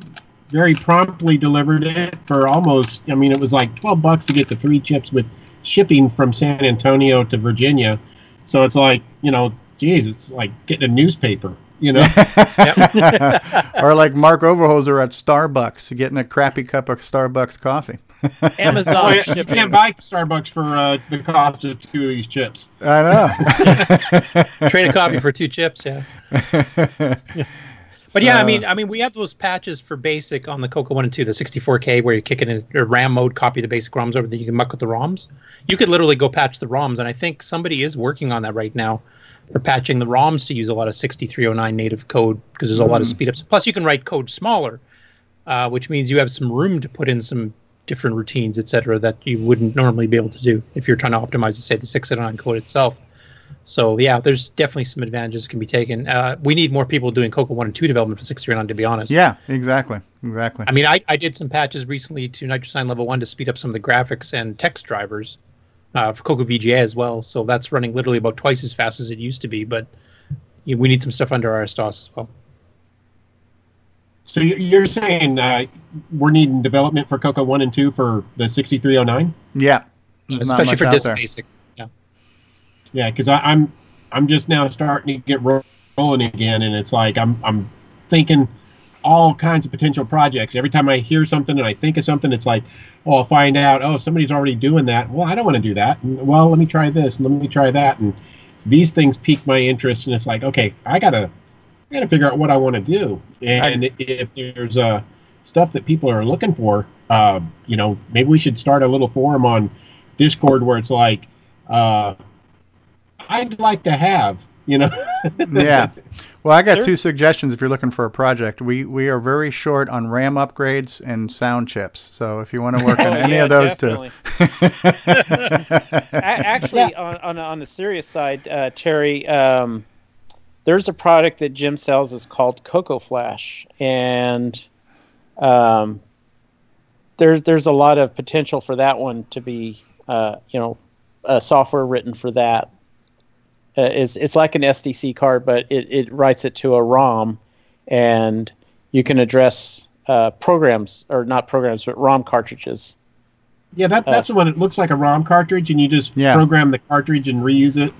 very promptly delivered it for almost. I mean, it was like twelve bucks to get the three chips with shipping from San Antonio to Virginia. So it's like you know, geez, it's like getting a newspaper. You know, or like Mark Overholzer at Starbucks getting a crappy cup of Starbucks coffee. Amazon Oh, yeah, you can't buy Starbucks for uh, the cost of two of these chips. I know. Trade a coffee for two chips, yeah. But yeah, I mean, I mean, we have those patches for basic on the Coco One and Two, the 64K, where you kick it in a RAM mode, copy the basic ROMs over, that you can muck with the ROMs. You could literally go patch the ROMs, and I think somebody is working on that right now for patching the ROMs to use a lot of 6309 native code because there's a lot of Mm. speed ups. Plus, you can write code smaller, uh, which means you have some room to put in some different routines, etc., that you wouldn't normally be able to do if you're trying to optimize, say, the 609 code itself. So yeah, there's definitely some advantages can be taken. Uh, we need more people doing Coco One and Two development for 639, to be honest. yeah, exactly, exactly. I mean, I, I did some patches recently to NitrOS-9 Level 1 to speed up some of the graphics and text drivers uh, for Coco VGA as well. So that's running literally about twice as fast as it used to be. But you, we need some stuff under our DOS as well. So you- you're saying uh, we're needing development for Coco One and Two for the 6309? Yeah, There's especially for disk basic. Yeah. Because I'm I'm just now starting to get ro- rolling again, and it's like I'm I'm thinking all kinds of potential projects. Every time I hear something and I think of something, it's like, oh, I'll find out, oh, somebody's already doing that. Well, I don't want to do that. And, well, let me try this and let me try that. And these things pique my interest, and it's like, okay, I gotta I gotta figure out what I want to do. And if there's uh, stuff that people are looking for, uh, you know, maybe we should start a little forum on Discord where it's like, uh, I'd like to have, you know. yeah. Well, I got Sure. two suggestions if you're looking for a project. We we are very short on RAM upgrades and sound chips. So if you want to work on Oh, any yeah, of those definitely. two. A- actually, on, on on the serious side, uh, Terry, um, there's a product that Jim sells. is called Coco Flash, and um, there's there's a lot of potential for that one to be, uh, you know, uh, software written for that. Uh, it's it's like an SDC card, but it, it writes it to a ROM, and you can address uh, programs or not programs, but ROM cartridges. Yeah, that, that's the one. It looks like a ROM cartridge, and you just Yeah. program the cartridge and reuse it.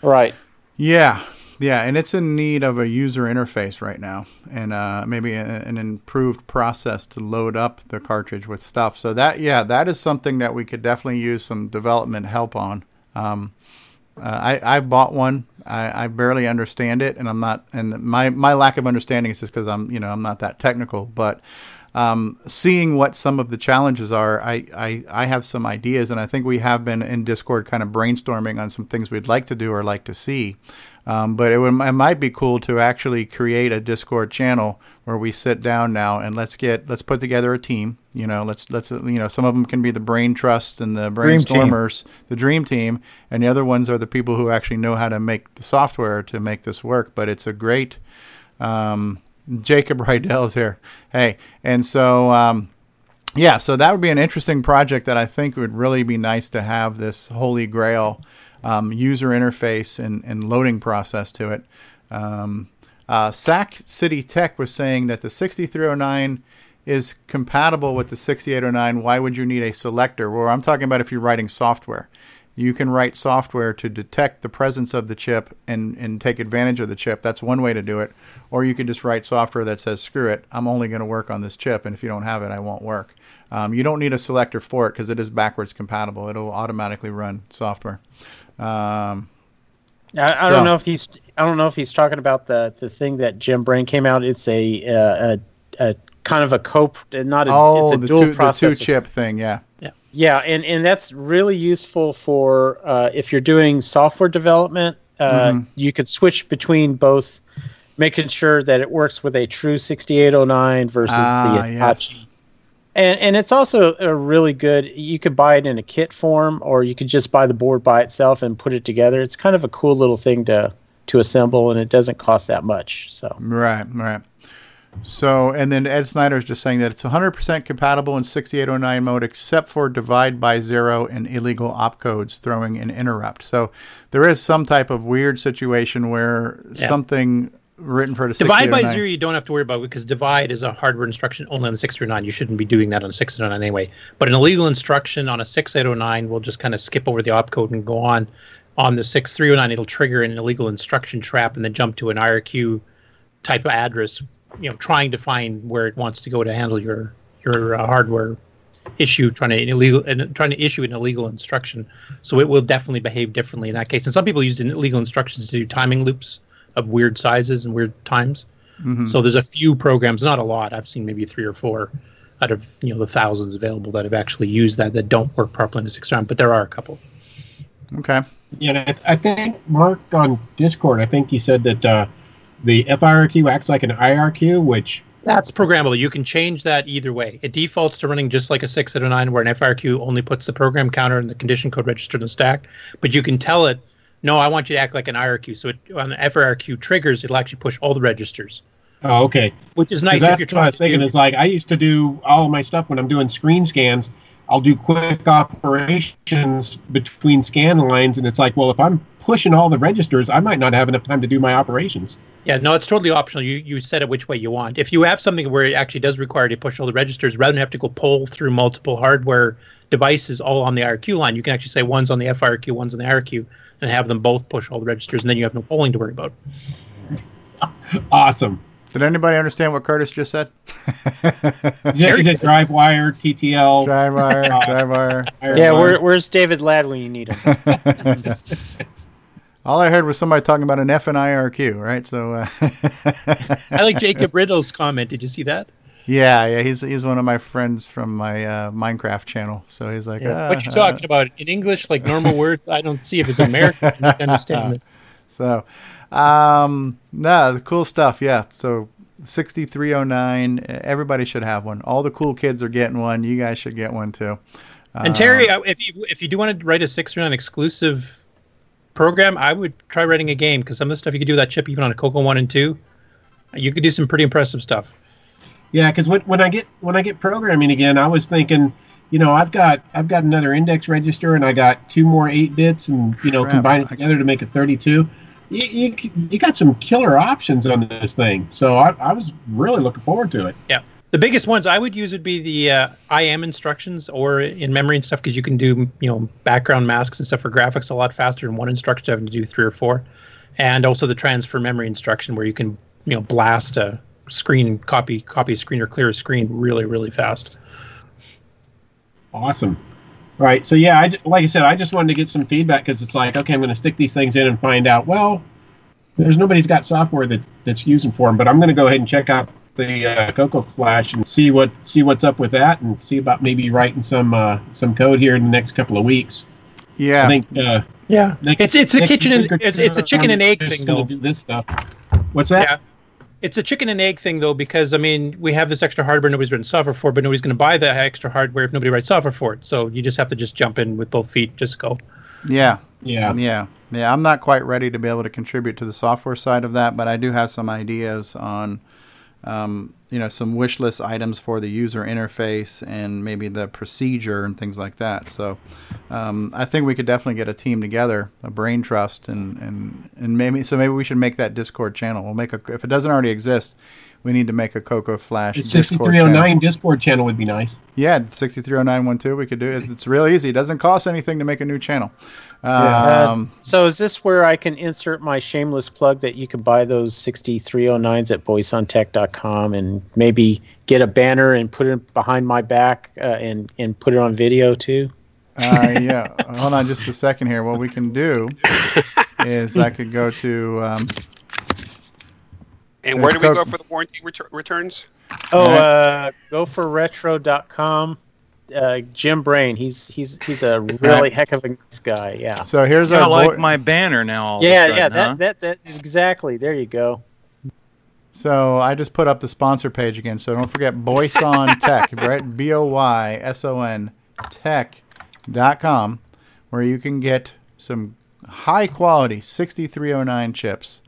Right. Yeah, yeah, and it's in need of a user interface right now, and uh, maybe a, an improved process to load up the cartridge with stuff. So that, yeah, that is something that we could definitely use some development help on. Um, uh, I I bought one. I, I barely understand it, and I'm not. And my my lack of understanding is just because I'm you know I'm not that technical. But um, seeing what some of the challenges are, I, I I have some ideas, and I think we have been in Discord kind of brainstorming on some things we'd like to do or like to see. Um, but it, would, it might be cool to actually create a Discord channel where we sit down now and let's get let's put together a team. You know, let's let's you know some of them can be the brain trusts and the Dream brainstormers, the dream team, and the other ones are the people who actually know how to make the software to make this work. But it's a great um, Jacob Rydell's here. Hey, and so. Um, yeah, so that would be an interesting project that I think would really be nice to have this holy grail um, user interface and, and loading process to it. Um, uh, Sac City Tech was saying that the 6309 is compatible with the 6809. Why would you need a selector? Well, I'm talking about if you're writing software. You can write software to detect the presence of the chip and, and take advantage of the chip. That's one way to do it. Or you can just write software that says, screw it, I'm only going to work on this chip, and if you don't have it, I won't work. Um, you don't need a selector for it because it is backwards compatible. It'll automatically run software. Um, I, I So- don't know if he's I don't know if he's talking about the the thing that Jim Brain came out. It's a uh, a, a kind of a cope, not a oh, it's a the, dual two, the two chip thing, yeah. Yeah, Yeah, and and that's really useful for uh, if you're doing software development. Uh, Mhm. You could switch between both, making sure that it works with a true 6809 versus Ah, the yes. And and it's also a really good. You could buy it in a kit form, or you could just buy the board by itself and put it together. It's kind of a cool little thing to to assemble, and it doesn't cost that much. So Right, right. So, and then Ed Snyder is just saying that it's 100% compatible in 6809 mode, except for divide by zero and illegal opcodes throwing an interrupt. So, there is some type of weird situation where Yeah. something written for the Divide by zero, you don't have to worry about because divide is a hardware instruction only on the 639. You shouldn't be doing that on 609 anyway. But an illegal instruction on a 6809 will just kind of skip over the opcode and go on. On the 6309, it'll trigger an illegal instruction trap and then jump to an IRQ type of address, you know, trying to find where it wants to go to handle your your uh, hardware issue, trying to illegal and trying to issue an illegal instruction. So it will definitely behave differently in that case. And some people use illegal instructions to do timing loops of weird sizes and weird times. Mhm. So there's a few programs, not a lot. I've seen maybe three or four out of you know the thousands available that have actually used that that don't work properly in the six round, but there are a couple. Okay. Yeah, and I, I think Mark on Discord. I think he said that uh, the FIRQ acts like an IRQ, which That's programmable. You can change that either way. It defaults to running just like a 609, where an FIRQ only puts the program counter and the condition code register in the stack. But you can tell it, no, I want you to act like an IRQ. So it, on the FIRQ triggers, it'll actually push all the registers. Oh, okay. Which is nice if That's you're what I was thinking. Is like I used to do all of my stuff when I'm doing screen scans. I'll do quick operations between scan lines, and it's like, well, if I'm pushing all the registers, I might not have enough time to do my operations. Yeah, no, it's totally optional. You you set it which way you want. If you have something where it actually does require you to push all the registers, rather than have to go pull through multiple hardware devices all on the IRQ line, you can actually say one's on the FIRQ, one's on the IRQ, and have them both push all the registers, and then you have no polling to worry about. Awesome. Did anybody understand what Curtis just said? Is it, is it drive wire, TTL? Drive wire, uh, drive wire. Yeah, where, where's David Ladd when you need him? All I heard was somebody talking about an F and IRQ, right? So, uh, I like Jacob Riddle's comment. Did you see that? Yeah, yeah, he's he's one of my friends from my uh, Minecraft channel. So he's like, Yeah. uh, what you talking about in English, like normal words? I don't see if it's American. I understand this. So, um, no, the cool stuff. Yeah. So, 6309, everybody should have one. All the cool kids are getting one. You guys should get one too. And Terry, I- if you if you do want to write a six nine exclusive program, I would try writing a game because some of the stuff you could do with that chip even on a Coco one and two, you could do some pretty impressive stuff. Yeah, because when, when I get when I get programming again, I was thinking, you know, I've got I've got another index register and I got two more eight bits, and you know, Crap, combine it together to make a thirty-two. You, you, you got some killer options on this thing, so I, I was really looking forward to it. Yeah. The biggest ones I would use would be the uh, IM instructions or in memory and stuff because you can do you know background masks and stuff for graphics a lot faster than one instruction having to do three or four, and also the transfer memory instruction where you can you know blast a screen copy copy screen or clear a screen really really fast. Awesome. All right, so yeah, I, j- like I said, I just wanted to get some feedback because it's like, okay, I'm going to stick these things in and find out. Well, there's nobody's got software that that's using for them, but I'm going to go ahead and check out the uh, Coco Flash and see what see what's up with that, and see about maybe writing some uh, some code here in the next couple of weeks. Yeah. I think. Uh, Yeah, next- it's it's a kitchen and it's, it's a chicken and egg thing gonna though. do this stuff. What's that? Yeah. It's a chicken and egg thing though, because I mean, we have this extra hardware nobody's written software for, but nobody's going to buy the extra hardware if nobody writes software for it. So you just have to just jump in with both feet, just go. Yeah. Yeah. Yeah. Yeah. I'm not quite ready to be able to contribute to the software side of that, but I do have some ideas on, um, you know, some wish list items for the user interface and maybe the procedure and things like that. So um, I think we could definitely get a team together, a brain trust, and, and, and maybe so maybe we should make that Discord channel. We'll make a if it doesn't already exist, we need to make a Coco Flash The 6309 channel. Discord channel would be nice. Yeah, 630912, we could do it. It's real easy. It doesn't cost anything to make a new channel. Uh, Um, so is this where I can insert my shameless plug that you can buy those 6309s at boysontech.com and maybe get a banner and put it behind my back uh, and, and put it on video too? Uh, yeah. Hold on just a second here. What we can do is I could go to. Um, And where do we go for the warranty retur- returns? Oh, uh, go for retro.com. Uh, Jim Brain, he's he's he's a really heck of a nice guy. Yeah. So here's our like boy- my banner now. all Yeah, sudden, yeah, huh? that, that that exactly. There you go. So I just put up the sponsor page again. So don't forget Boyson Tech, right? B O Y S O N Tech.com, where you can get some high quality 6309 chips.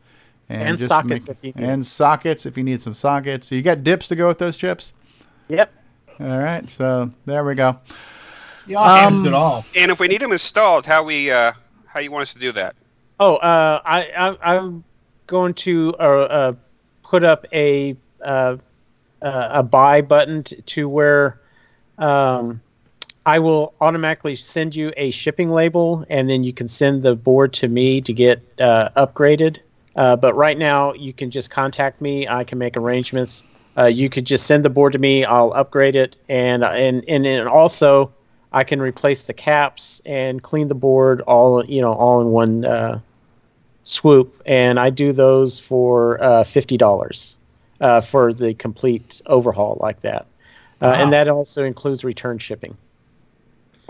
And just sockets if you need. And sockets if you need some sockets. So you got dips to go with those chips? Yep. All right. So there we go. Y'all Um, it all. And if we need them installed, how we uh, how you want us to do that? Oh, uh, I, I I'm going to uh, uh, put up a uh, uh, a buy button t- to where um, I will automatically send you a shipping label, and then you can send the board to me to get uh, upgraded. Uh, but right now, you can just contact me. I can make arrangements. Uh, you could just send the board to me. I'll upgrade it, and and and, and also I can replace the caps and clean the board all you know all in one uh, swoop. And I do those for uh, fifty dollars uh, for the complete overhaul like that, uh, Wow. and that also includes return shipping.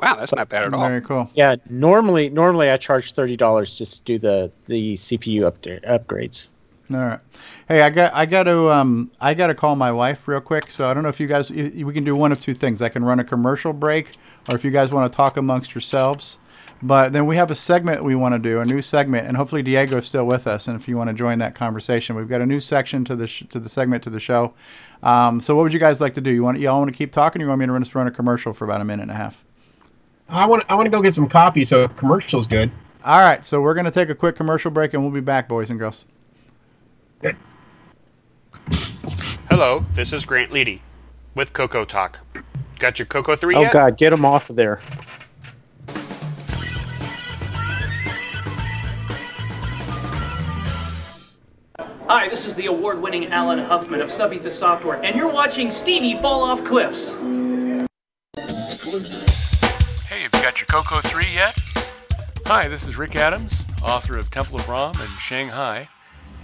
Wow, that's not bad at all. Very cool. Yeah, normally normally I charge thirty dollars just to do the the CPU upda- upgrades. All right. Hey, I got I got to um I got to call my wife real quick. So I don't know if you guys we can do one of two things. I can run a commercial break, or if you guys want to talk amongst yourselves. But then we have a segment we want to do, a new segment, and hopefully Diego's still with us. And if you want to join that conversation, we've got a new section to the sh- to the segment to the show. Um, so what would you guys like to do? You want y'all want to keep talking? Or you want me to run, just run a commercial for about a minute and a half? I want I want to go get some coffee, so commercial's good. All right, so we're gonna take a quick commercial break, and we'll be back, boys and girls. Hello, this is Grant Leedy with Coco Talk. Got your Coco 3 Oh yet? God, get him off of there. Hi, this is the award winning Allen Huffman of Sub-Etha Software, and you're watching Stevie Fall Off Cliffs. Your Coco 3 yet? Hi, this is Rick Adams, author of Temple of ROM and Shanghai,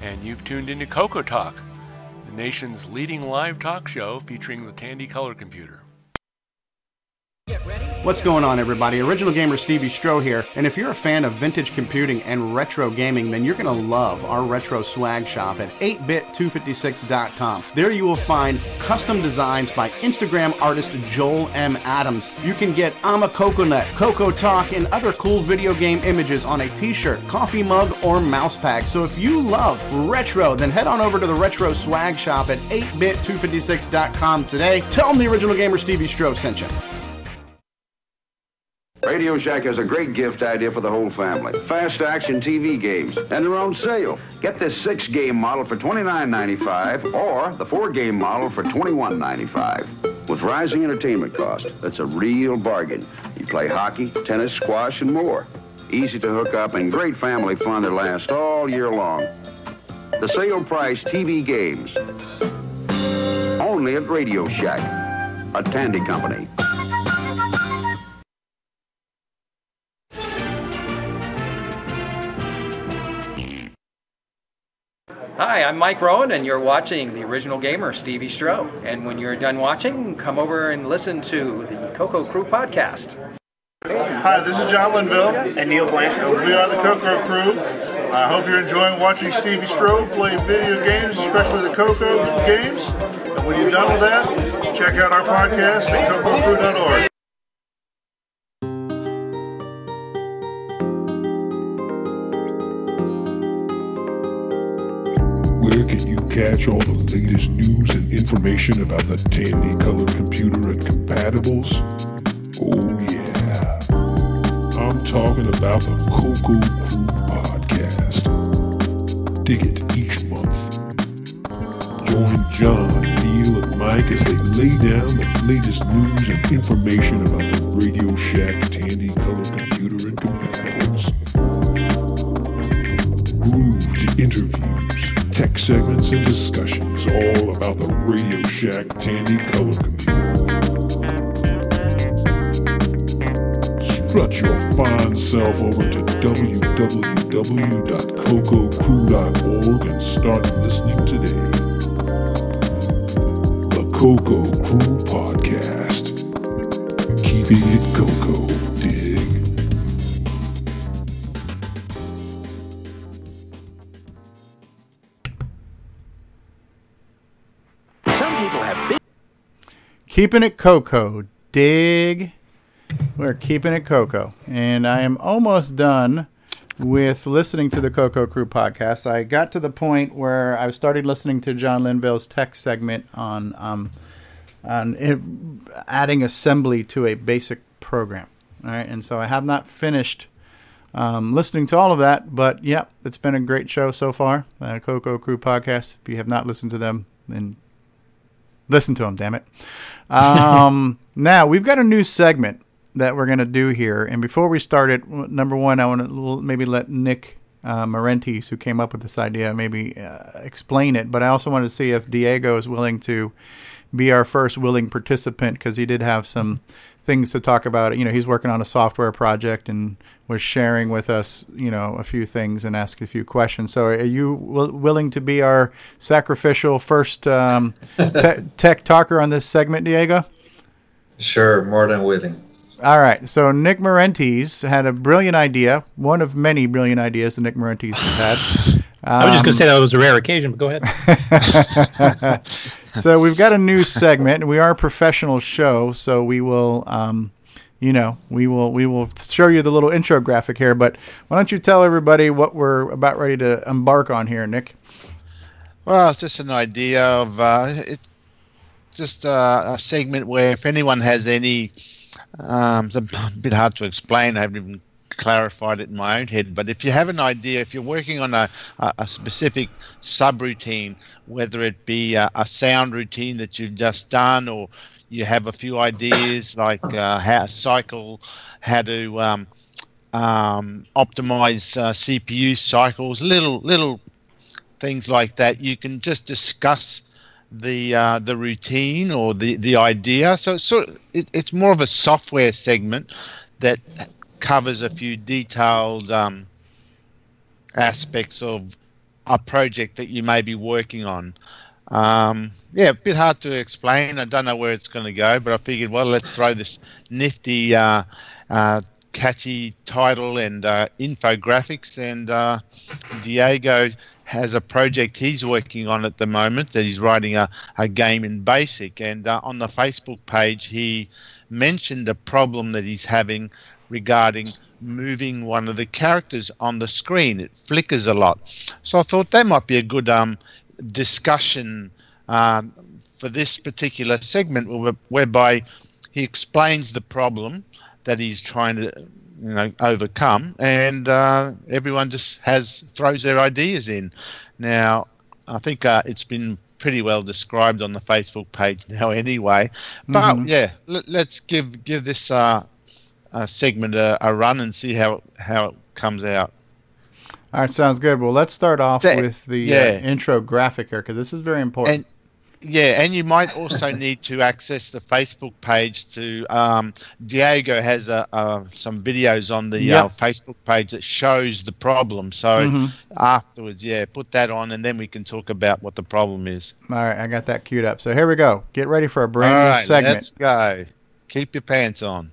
and you've tuned into Coco Talk, the nation's leading live talk show featuring the Tandy color computer. What's going on, everybody? Original Gamer Stevie Strow here. And if you're a fan of vintage computing and retro gaming, then you're going to love our retro swag shop at 8bit256.com. There you will find custom designs by Instagram artist Joel M. Adams. You can get I'm a Coconut, Coco Talk, and other cool video game images on a t shirt, coffee mug, or mouse pad. So if you love retro, then head on over to the retro swag shop at 8bit256.com today. Tell them the Original Gamer Stevie Strow sent you. Radio Shack has a great gift idea for the whole family. Fast action TV games, and they're on sale. Get this six game model for $29.95 or the four game model for $21.95. With rising entertainment costs, that's a real bargain. You play hockey, tennis, squash, and more. Easy to hook up and great family fun that lasts all year long. The sale price TV games. Only at Radio Shack, a Tandy company. Hi, I'm Mike Rowan, and you're watching the original gamer, Stevie Strow. And when you're done watching, come over and listen to the Coco Crew podcast. Hi, this is John Linville. And Neil Blanchard. We are the Coco Crew. I hope you're enjoying watching Stevie Strow play video games, especially the Coco games. And when you're done with that, check out our podcast at cococrew.org. can you catch all the latest news and information about the Tandy Color computer and compatibles? Oh yeah. I'm talking about the Coco Crew podcast. Dig it each month. Join John, Neil, and Mike as they lay down the latest news and information about the Radio Shack Tandy Color computer and compatibles. Groove to interviews, tech segments, and discussions all about the Radio Shack Tandy Color computer. Strut your fine self over to www.cococrew.org and start listening today. The Coco Crew Podcast. Keeping it Coco, Keeping it Coco. Dig. We're keeping it Coco. And I am almost done with listening to the Coco Crew podcast. I got to the point where I started listening to John Linville's tech segment on um, on it, adding assembly to a basic program. All right, and so I have not finished um, listening to all of that, but yeah, it's been a great show so far. Uh, Coco Crew podcast. If you have not listened to them, then listen to them. Damn it. Um, now we've got a new segment that we're going to do here, and before we start it, w- number one, I want to maybe let Nick uh, Marentes, who came up with this idea, maybe uh, explain it. But I also wanted to see if Diego is willing to be our first willing participant because he did have some things to talk about. You know, he's working on a software project and was sharing with us, you know, a few things and ask a few questions. So, are you w- willing to be our sacrificial first um, te- tech talker on this segment, Diego? Sure, more than willing. All right. So Nick Marentes had a brilliant idea, one of many brilliant ideas that Nick Marentes has had. I was just going Um, to say that was a rare occasion, but go ahead. so we've got a new segment, and we are a professional show, so we will um, you know, we will we will show you the little intro graphic here. But why don't you tell everybody what we're about ready to embark on here, Nick? Well, it's just an idea of uh, it's just uh, a segment where if anyone has any, um, it's a bit hard to explain. I haven't even clarified it in my own head. But if you have an idea, if you're working on a, a specific subroutine, whether it be a, a sound routine that you've just done, or you have a few ideas like uh, how cycle, how to um, um, optimize uh, CPU cycles, little little things like that. You can just discuss the uh, the routine or the the idea. So it's sort of, it, it's more of a software segment that covers a few detailed um, aspects of a project that you may be working on. Um, yeah, a bit hard to explain. I don't know where it's going to go, but I figured, well, let's throw this nifty, uh, uh, catchy title and uh, infographics. And uh, Diego has a project he's working on at the moment that he's writing a, a game in BASIC. And uh, on the Facebook page, he mentioned a problem that he's having regarding moving one of the characters on the screen. It flickers a lot. So I thought that might be a good um, discussion um, for this particular segment, whereby he explains the problem that he's trying to you know overcome and uh, everyone just has throws their ideas in now i think uh, it's been pretty well described on the facebook page now anyway but mm-hmm. yeah let, us give give this uh, uh, segment a, a, run and see how how it comes out. All right, sounds good. Well, let's start off so, with the uh, yeah. uh, intro graphic here because this is very important. And, yeah, and you might also need to access the Facebook page to. Um, Diego has a, some videos on the yep. uh, Facebook page that shows the problem. So mm-hmm. afterwards, yeah, put that on, and then we can talk about what the problem is. All right, I got that queued up. So here we go. Get ready for a brand All new right, segment. Let's go. Keep your pants on.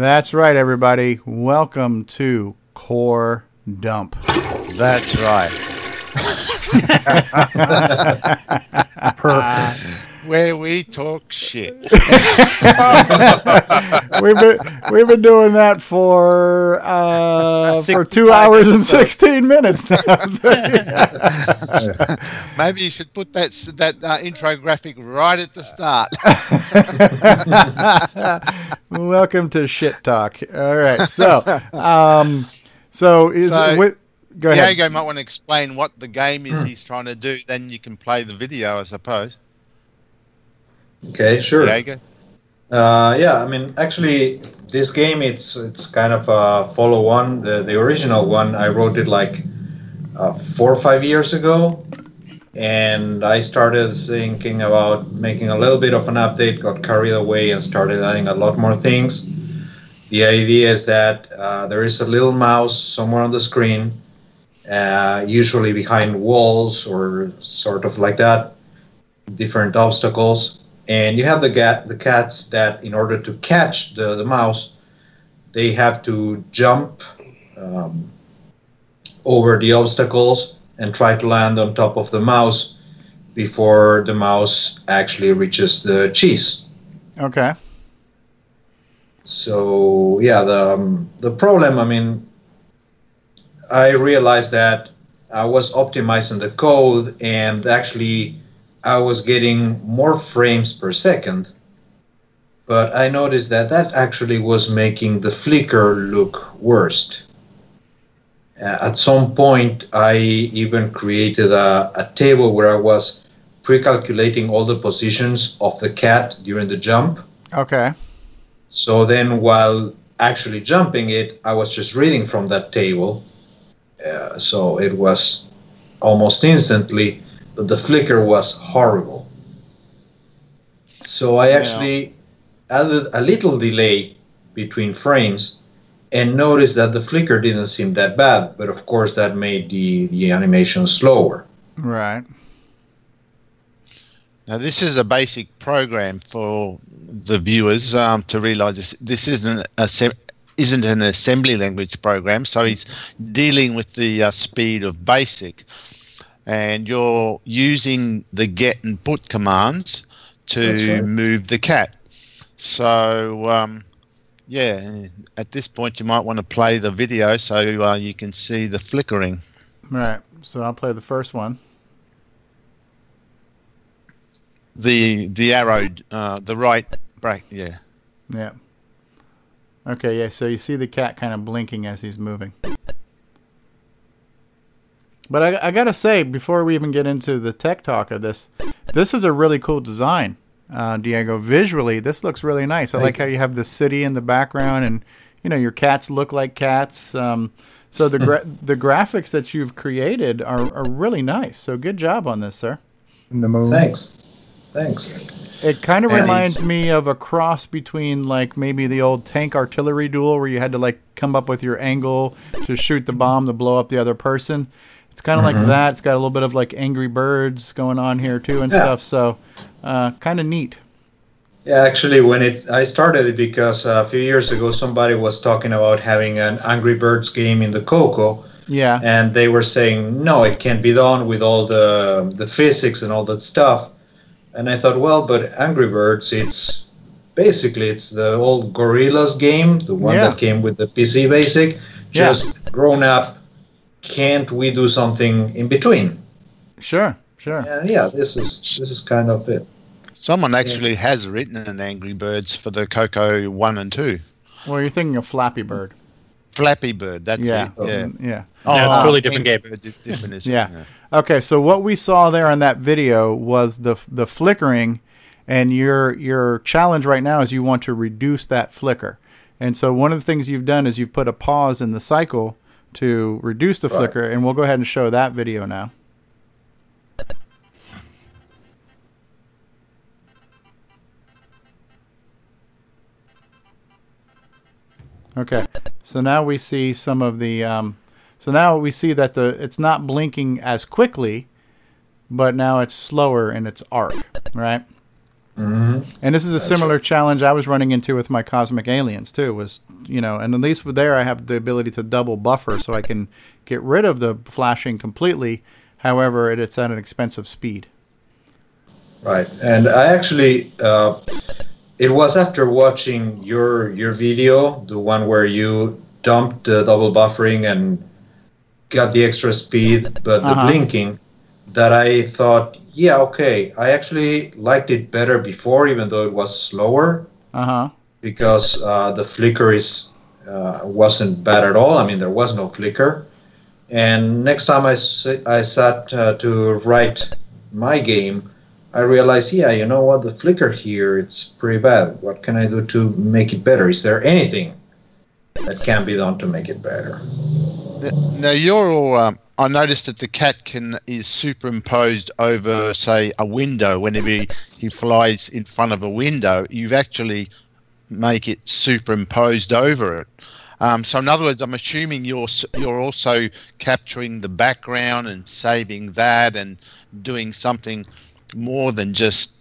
That's right, everybody. Welcome to Core Dump. That's right. Perfect. Where we talk shit. we've been we've been doing that for uh, for two hours and sixteen minutes now. Maybe you should put that that uh, intro graphic right at the start. Welcome to shit talk. All right, so um, so is so, with. Go ahead. Diego might want to explain what the game is he's trying to do. Then you can play the video, I suppose. Okay, sure. Uh, yeah, I mean, actually, this game it's it's kind of a follow on. The the original one I wrote it like uh, four or five years ago, and I started thinking about making a little bit of an update. Got carried away and started adding a lot more things. The idea is that uh, there is a little mouse somewhere on the screen, uh, usually behind walls or sort of like that, different obstacles and you have the gat the cats that in order to catch the, the mouse they have to jump um, over the obstacles and try to land on top of the mouse before the mouse actually reaches the cheese. Okay. So yeah the um, the problem i mean i realized that i was optimizing the code and actually I was getting more frames per second, but I noticed that that actually was making the flicker look worse. Uh, at some point, I even created a, a table where I was pre-calculating all the positions of the cat during the jump. Okay. So then, while actually jumping it, I was just reading from that table. Uh, so it was almost instantly but the flicker was horrible. So I actually yeah. added a little delay between frames and noticed that the flicker didn't seem that bad, but of course that made the, the animation slower. Right. Now, this is a basic program for the viewers um, to realise this, this isn't a isn't an assembly language program, so he's dealing with the uh, speed of basic, and you're using the get and put commands to right. move the cat. So, um, yeah, at this point you might want to play the video so uh, you can see the flickering. Right. So I'll play the first one. The the arrow, uh, the right break, yeah. Yeah. Okay, yeah, so you see the cat kind of blinking as he's moving. But I, I gotta say, before we even get into the tech talk of this, this is a really cool design, uh, Diego. Visually, this looks really nice. I Thank like how you have the city in the background, and you know your cats look like cats. Um, so the gra- the graphics that you've created are, are really nice. So good job on this, sir. In the moon. Thanks. Thanks. It kind of reminds me of a cross between like maybe the old tank artillery duel where you had to like come up with your angle to shoot the bomb to blow up the other person. It's kind of Mhm. like that. It's got a little bit of like Angry Birds going on here too and Yeah. stuff. So, uh, kind of neat. Yeah, actually, when it I started it because uh, a few years ago somebody was talking about having an Angry Birds game in the Coco, Yeah. and they were saying no, it can't be done with all the the physics and all that stuff. And I thought, well, but Angry Birds, it's basically it's the old Gorillas game, the one Yeah. that came with the PC Basic, Yeah. just grown up. Can't we do something in between? Sure, sure. And yeah, this is this is kind of it. Someone actually has written an Angry Birds for the Coco 1 and 2. Well, you're thinking of Flappy Bird. Flappy Bird, that's Yeah. it. Yeah. Mm, yeah. Oh, Yeah, it's a uh, totally different game. Birds is different, isn't Yeah. Okay, so what we saw there in that video was the the flickering, and your your challenge right now is you want to reduce that flicker. And so one of the things you've done is you've put a pause in the cycle to reduce the Right. flicker, and we'll go ahead and show that video now. Okay, so now we see some of the. Um, so now we see that the it's not blinking as quickly, but now it's slower in its arc, right? Hmm And this is a similar challenge I was running into with my cosmic aliens too. Was you know, and at least with there I have the ability to double buffer, so I can get rid of the flashing completely. However, it, it's at an expensive speed. Right, and I actually, uh, it was after watching your your video, the one where you dumped the double buffering and got the extra speed, but the Uh-huh. blinking, that I thought, yeah, okay, I actually liked it better before, even though it was slower, Uh huh. because uh, the flicker is uh, wasn't bad at all. I mean, there was no flicker. And next time I, I sat uh, to write my game, I realized, yeah, you know what, the flicker here, it's pretty bad. What can I do to make it better? Is there anything that can be done to make it better? Now you're all. Um, I noticed that the cat can is superimposed over, say, a window. Whenever he, he flies in front of a window, you've actually make it superimposed over it. Um, so in other words, I'm assuming you're you're also capturing the background and saving that and doing something more than just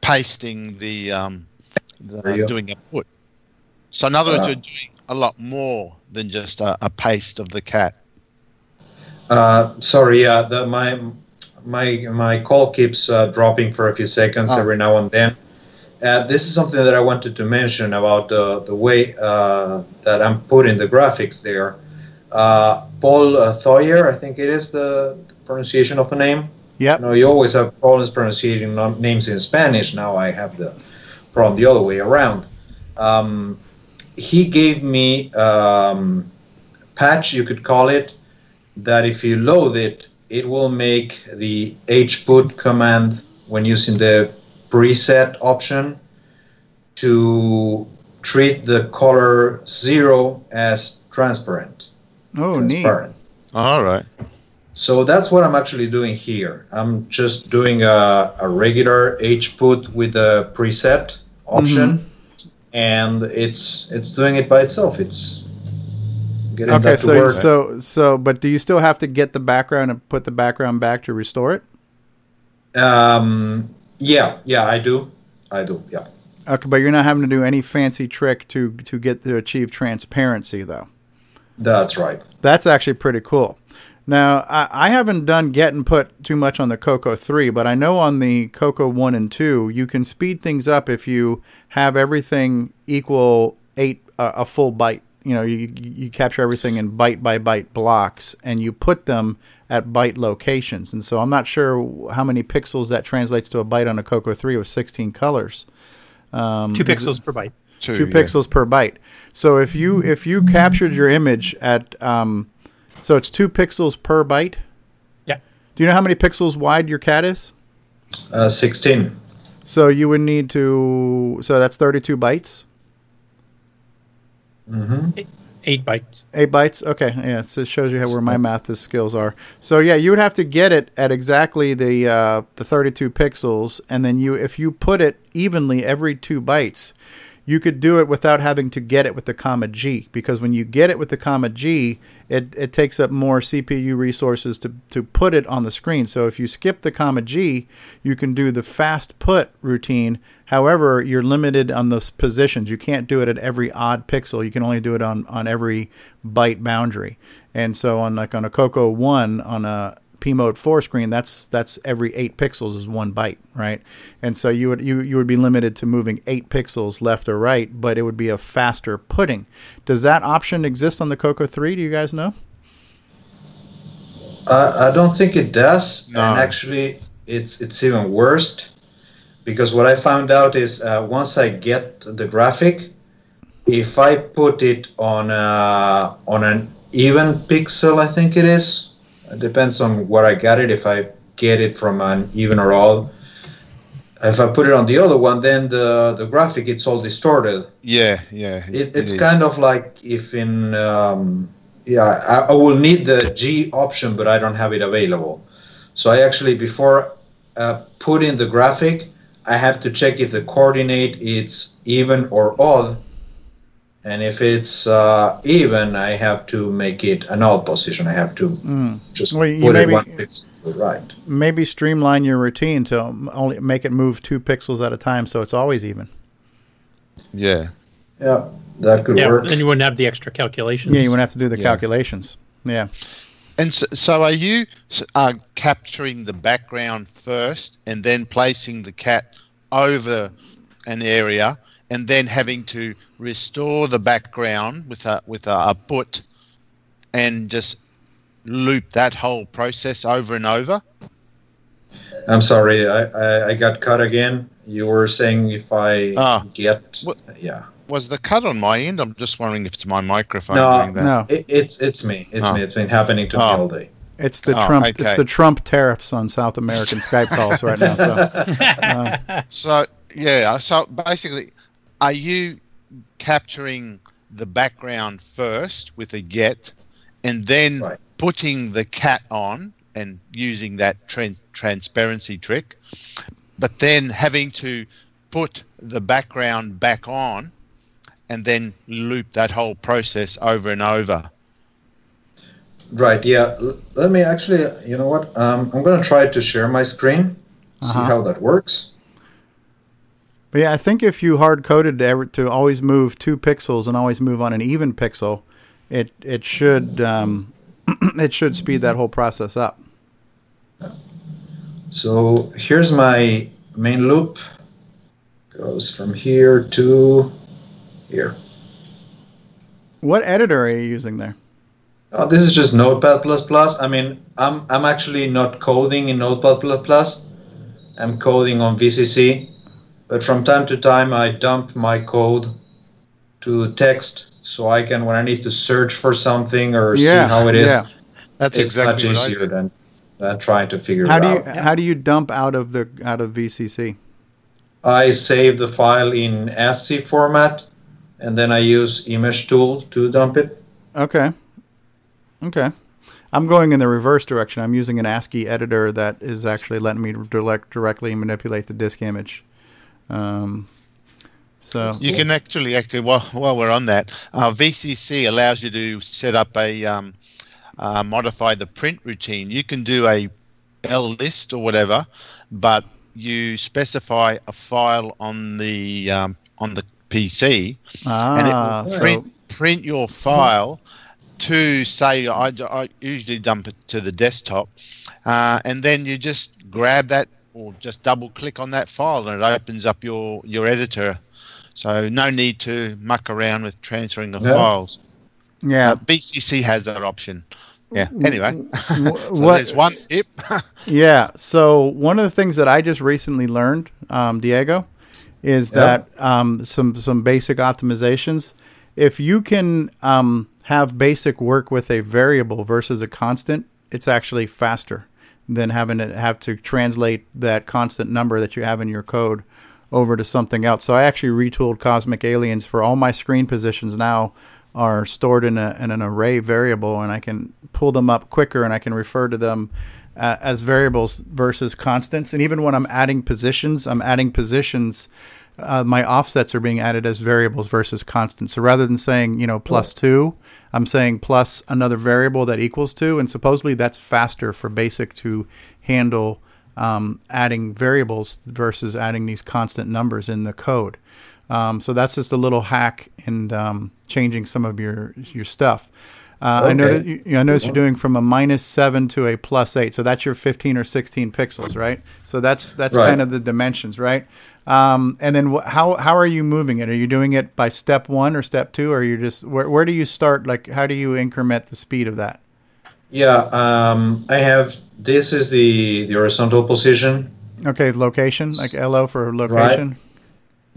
pasting the, um, the doing a put. So in other words, Uh, you're doing a lot more than just a, a paste of the cat. Uh, sorry, yeah, the, my my my call keeps uh, dropping for a few seconds Oh. every now and then. Uh, this is something that I wanted to mention about uh, the way uh, that I'm putting the graphics there. Uh, Paul uh, Thoyer, I think it is the pronunciation of the name. Yep. No, you always have problems pronunciating names in Spanish. Now I have the problem the other way around. Um, he gave me um, patch, you could call it, that if you load it, it will make the hput command when using the preset option to treat the color zero as transparent. Oh, neat. transparent. All right. So that's what I'm actually doing here. I'm just doing a, a regular hput with the preset option, and it's it's doing it by itself. It's getting Okay, so work. so so, but do you still have to get the background and put the background back to restore it? Um, Yeah, yeah, I do. I do. Yeah. Okay, but you're not having to do any fancy trick to to get to achieve transparency, though. That's right. That's actually pretty cool. Now, I, I haven't done get and put too much on the Coco 3, but I know on the Coco 1 and 2, you can speed things up if you have everything equal eight uh, a full byte. You know, you, you capture everything in byte by byte blocks and you put them at byte locations. And so I'm not sure how many pixels that translates to a byte on a Coco 3 with 16 colors. Um, Two pixels it- per byte. two, Two, yeah. pixels per byte. So if you if you captured your image at um, so it's two pixels per byte. Yeah. Do you know how many pixels wide your cat is? Uh, 16. So you would need to. So that's thirty-two bytes. Mm-hmm. Eight bytes. Eight bytes. Okay, yeah. So it shows you how, where my math skills are. So yeah, you would have to get it at exactly the uh, the 32 pixels, and then you if you put it evenly every two bytes, you could do it without having to get it with the comma G because when you get it with the comma G, it, it takes up more CPU resources to, to put it on the screen. So if you skip the comma G, you can do the fast put routine. However, you're limited on those positions. You can't do it at every odd pixel. You can only do it on, on every byte boundary. And so on like on a Coco 1 on a P mode 4 screen, that's that's every 8 pixels is 1 byte, right? And so you would you, you would be limited to moving 8 pixels left or right, but it would be a faster putting. Does that option exist on the Coco 3? Do you guys know? Uh, I don't think it does, and actually, it's it's even worse because what I found out is uh, once I get the graphic, if I put it on a, on an even pixel, I think it is. It depends on where I got it. If I get it from an even or odd, if I put it on the other one, then the the graphic it's all distorted. Yeah, yeah. It, it's kind of like if in um, yeah, I, I will need the G option, but I don't have it available. So I actually before uh, put in the graphic, I have to check if the coordinate is even or odd. And if it's uh, even, I have to make it an odd position. I have to Mm. just Well, you put it maybe- one pixel right. Maybe streamline your routine to only make it move 2 pixels at a time so it's always even. Yeah. Yeah, that could Yeah, work. and you wouldn't have the extra calculations. Yeah, you wouldn't have to do the Yeah. calculations. Yeah. And so, so are you uh, capturing the background first and then placing the cat over an area and then having to restore the background with a with a, a put and just loop that whole process over and over? I'm sorry, I, I, I got cut again. You were saying if I Ah. get yeah. Was the cut on my end? I'm just wondering if it's my microphone doing No. It, it's it's me. It's Oh. me. It's been happening to me Oh. all day. It's the Oh, Trump. okay. It's the Trump tariffs on South American Skype calls right now. So, uh, So yeah, so basically, are you capturing the background first with a get, and then putting the cat on and using that tran- transparency trick, but then having to put the background back on, and then loop that whole process over and over. Right. Yeah. L- let me actually. You know what? Um, I'm gonna try to share my screen. See Uh-huh. how that works. But yeah, I think if you hard coded to, ever, to always move two pixels and always move on an even pixel, it it should um, it should speed that whole process up. So here's my main loop. Goes from here to here. What editor are you using there? Uh, this is just Notepad++. I mean, I'm I'm actually not coding in Notepad++. I'm coding on VCC, but from time to time I dump my code to text so I can when I need to search for something or Yeah, see how it is. yeah. That's it's exactly much what I easier than than trying to figure How it do you out. how do you dump out of the out of VCC? I save the file in ASCII format, and then I use Image Tool to dump it. Okay. Okay. I'm going in the reverse direction. I'm using an ASCII editor that is actually letting me direct, directly manipulate the disk image. Um, so You can actually, actually, while, while we're on that, uh, VCC allows you to set up a um, uh, modify the print routine. You can do a L list or whatever, but you specify a file on the um, on the PC, Ah, and it will so- print print your file to say I, I usually dump it to the desktop, uh, and then you just grab that or just double click on that file and it opens up your your editor. So no need to muck around with transferring the Yeah. files. Yeah. Uh, VCC has that option. Yeah. Anyway, so there's one tip. Yeah. So one of the things that I just recently learned, um, Diego, is Yeah. that um, some some basic optimizations. If you can um, have basic work with a variable versus a constant, it's actually faster than having to have to translate that constant number that you have in your code over to something else. So I actually retooled Cosmic Aliens for all my screen positions now are stored in, a, in an array variable, and I can pull them up quicker, and I can refer to them uh, as variables versus constants. And even when I'm adding positions, I'm adding positions. Uh, my offsets are being added as variables versus constants. So rather than saying you know plus two, I'm saying plus another variable that equals two, and supposedly that's faster for BASIC to handle um, adding variables versus adding these constant numbers in the code. Um, so that's just a little hack in um, changing some of your your stuff. Uh, I Okay. noticed you, I noticed you're doing from a minus seven to a plus eight, so that's your 15 or 16 pixels, right? So that's that's Right. kind of the dimensions, right? Um, and then wh- how how are you moving it? Are you doing it by step one or step two, or you just where where do you start? Like how do you increment the speed of that? Yeah, um, I have. This is the the horizontal position. Okay, location like LO for location.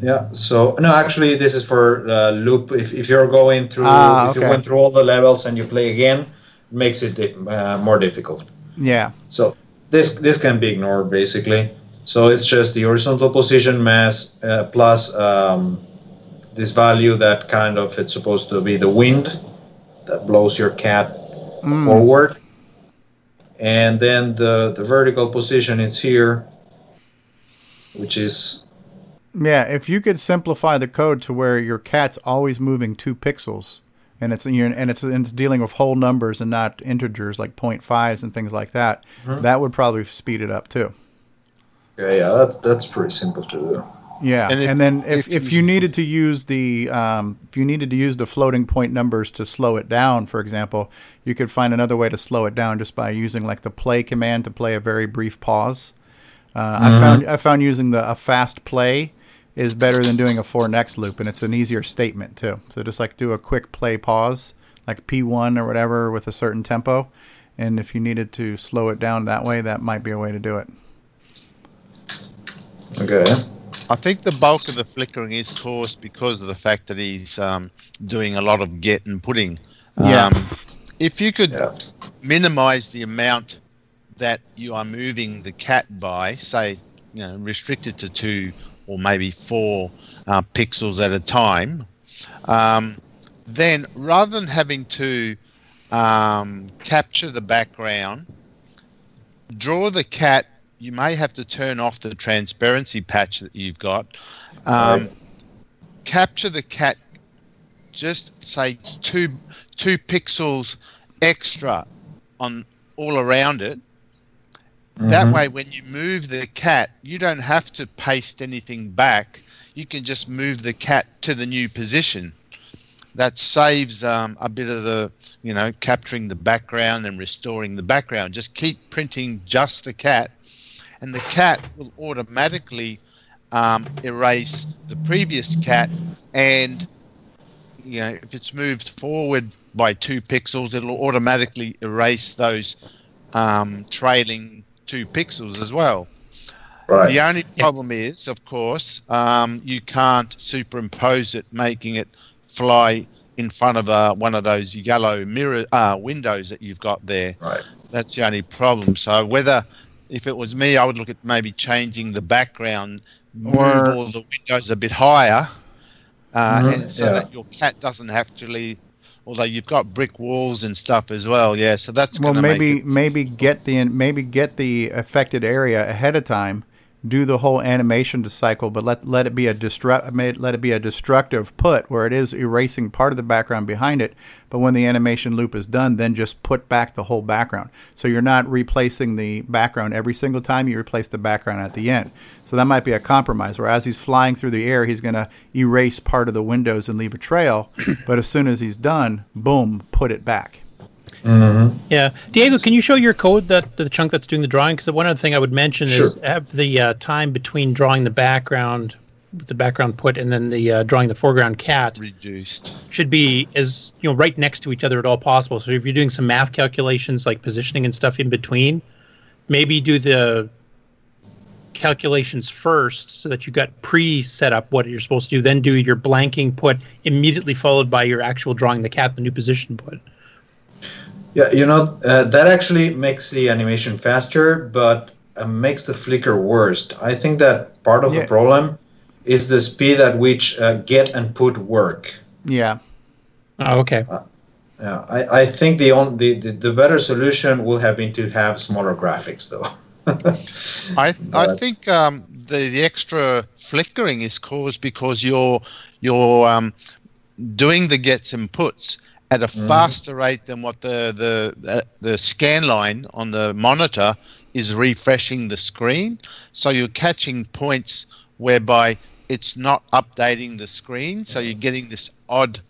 Yeah. So no, actually, this is for uh, loop. If, if you're going through, Ah, if you went through all the levels and you play again, it makes it uh, more difficult. Yeah. So this this can be ignored basically. So it's just the horizontal position mass uh, plus um, this value that kind of it's supposed to be the wind that blows your cat Mm. forward, and then the the vertical position is here, which is Yeah, if you could simplify the code to where your cat's always moving two pixels, and it's and it's and it's dealing with whole numbers and not integers like point fives and things like that, Mhm. that would probably speed it up too. yeah, yeah that's that's pretty simple to do. Yeah, And and, then if, if if you needed to use the um, if you needed to use the floating point numbers to slow it down, for example, you could find another way to slow it down just by using like the play command to play a very brief pause. Uh, I Mhm. found I found using the a fast play is better than doing a for next loop, and it's an easier statement too. So just like do a quick play pause, like P one or whatever with a certain tempo, and if you needed to slow it down that way, that might be a way to do it. Okay. I think the bulk of the flickering is caused because of the fact that he's um, doing a lot of get and putting. Yeah. Um, if you could minimize the amount that you are moving the cat by, say, you know, restricted to two or maybe four uh, pixels at a time, um, then rather than having to um, capture the background, draw the cat. You may have to turn off the transparency patch that you've got. Um. Capture the cat just say two two pixels extra on all around it. That Mhm. way, when you move the cat, you don't have to paste anything back. You can just move the cat to the new position. That saves um, a bit of the, you know, capturing the background and restoring the background. Just keep printing just the cat, and the cat will automatically um, erase the previous cat. And, you know, if it's moved forward by two pixels, it'll automatically erase those um, trailing two pixels as well. Right. The only problem is, of course, um, you can't superimpose it, making it fly in front of uh, one of those yellow mirror uh, windows that you've got there. Right. That's the only problem. So whether, if it was me, I would look at maybe changing the background, move Or- all the windows a bit higher, uh, Mhm, and so yeah. that your cat doesn't have to leave. Although you've got brick walls and stuff as well, yeah. So that's well maybe maybe get the maybe get the affected area ahead of time do the whole animation to cycle, but let let it be a destruct let it be a destructive put where it is erasing part of the background behind it. But when the animation loop is done, then just put back the whole background. So you're not replacing the background every single time you replace the background at the end. So that might be a compromise. Where as he's flying through the air, he's going to erase part of the windows and leave a trail. but as soon as he's done, boom, put it back. Mm-hmm. Yeah, Diego, can you show your code that the chunk that's doing the drawing? Because one other thing I would mention Sure. is have the uh, time between drawing the background, the background put, and then the uh, drawing the foreground cat reduced should be as you know right next to each other at all possible. So if you're doing some math calculations like positioning and stuff in between, maybe do the calculations first so that you got pre-set up what you're supposed to do. Then do your blanking put immediately followed by your actual drawing the cat the new position put. Yeah, you know uh, that actually makes the animation faster, but uh, makes the flicker worse. I think that part of Yeah. the problem is the speed at which uh, get and put work. Yeah. Oh, okay. Yeah, I, I think the, on, the, the the better solution will have been to have smaller graphics, though. I I think um, the the extra flickering is caused because you're you're um, doing the gets and puts at a Mhm. faster rate than what the the the, the scan line on the monitor is refreshing the screen. So you're catching points whereby it's not updating the screen. So you're getting this odd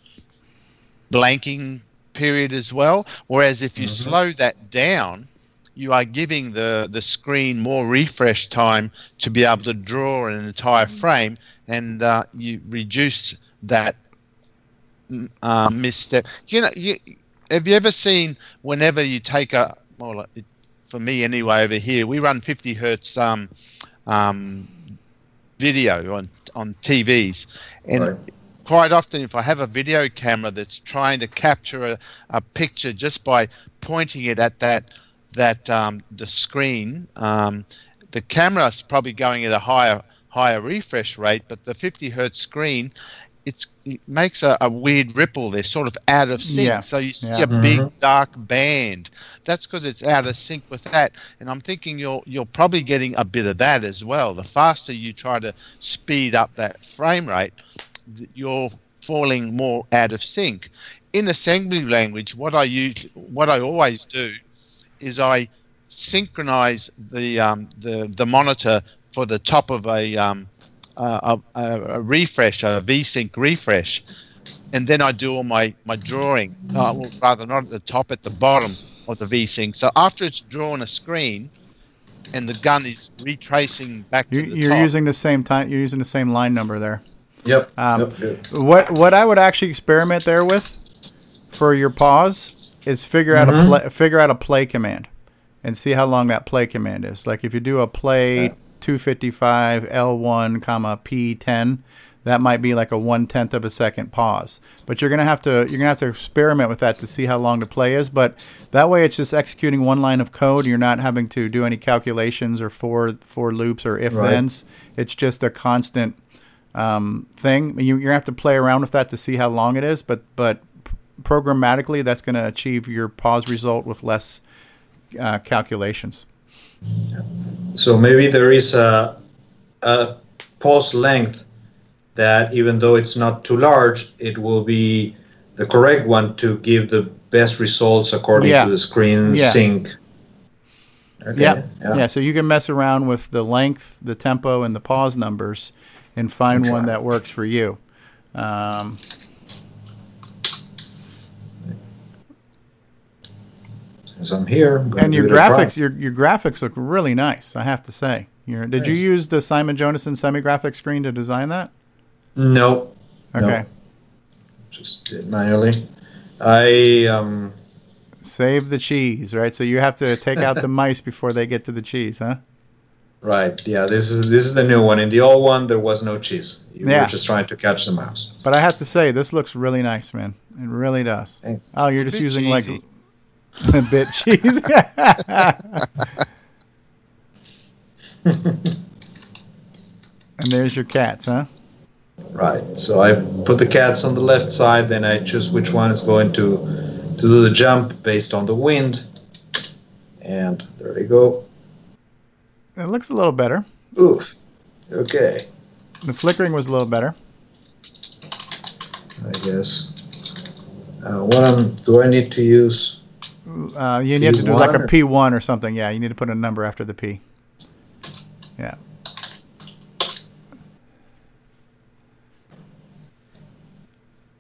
blanking period as well. Whereas if you Mhm. slow that down, you are giving the, the screen more refresh time to be able to draw an entire frame, and uh, you reduce that mm, uh, misstep. You know, you, have you ever seen whenever you take a well, it, for me anyway, over here we run 50 hertz um, um, video on on TVs, and Right. quite often if I have a video camera that's trying to capture a, a picture just by pointing it at that that um, the screen, um, the camera's probably going at a higher higher refresh rate, but the 50 hertz screen, it's it makes a, a weird ripple. They're sort of out of sync, Yeah. so you see Yeah. a big Mhm. dark band. That's because it's out of sync with that. And I'm thinking you're you're probably getting a bit of that as well. The faster you try to speed up that frame rate, you're falling more out of sync. In assembly language, what I use, what I always do, is I synchronize the um, the the monitor for the top of a um, a, a, a refresh, a VSync refresh, and then I do all my my drawing. Uh, well, rather not at the top, at the bottom of the VSync. So after it's drawn a screen, and the gun is retracing back You, to the you're top. using the same time. You're using the same line number there. Yep. Um, yep, yep. What what I would actually experiment there with for your pause is figure out a Mhm. play, figure out a play command and see how long that play command is. Like if you do a play Yeah. 255 L1 comma P10, that might be like a one tenth of a second pause. But you're gonna have to you're gonna have to experiment with that to see how long the play is. But that way, it's just executing one line of code. You're not having to do any calculations or for for loops or if Right. thens. It's just a constant um, thing. You, you're gonna have to play around with that to see how long it is, but but programmatically, that's going to achieve your pause result with less uh, calculations. So maybe there is a, a pause length that even though it's not too large, it will be the correct one to give the best results according Yeah. to the screen Yeah. sync. Okay. Yeah. yeah, So you can mess around with the length, the tempo, and the pause numbers, and find one that works for you. Um, As I'm here, I'm and your give it a try. graphics, your your graphics look really nice. I have to say. Your, did you use the Simon Jonassen semi-graphic screen to design that? No. Okay. No. Just did manually. I um Save the cheese, right? So you have to take out the mice before they get to the cheese, huh? right, yeah, this is this is the new one. In the old one there was no cheese. You Yeah. were just trying to catch the mouse. But I have to say, this looks really nice, man. It really does. Thanks. Oh, you're It's just using like cheesy. a bit cheesy. and there's your cats, huh? Right. So I put the cats on the left side, then I choose which one is going to to do the jump based on the wind. And there they go. It looks a little better. Ooh. Okay. The flickering was a little better. I guess. Uh, what um, do I need to use? Uh, you need to do like a P1 or- P1 or something. Yeah, you need to put a number after the P. Yeah.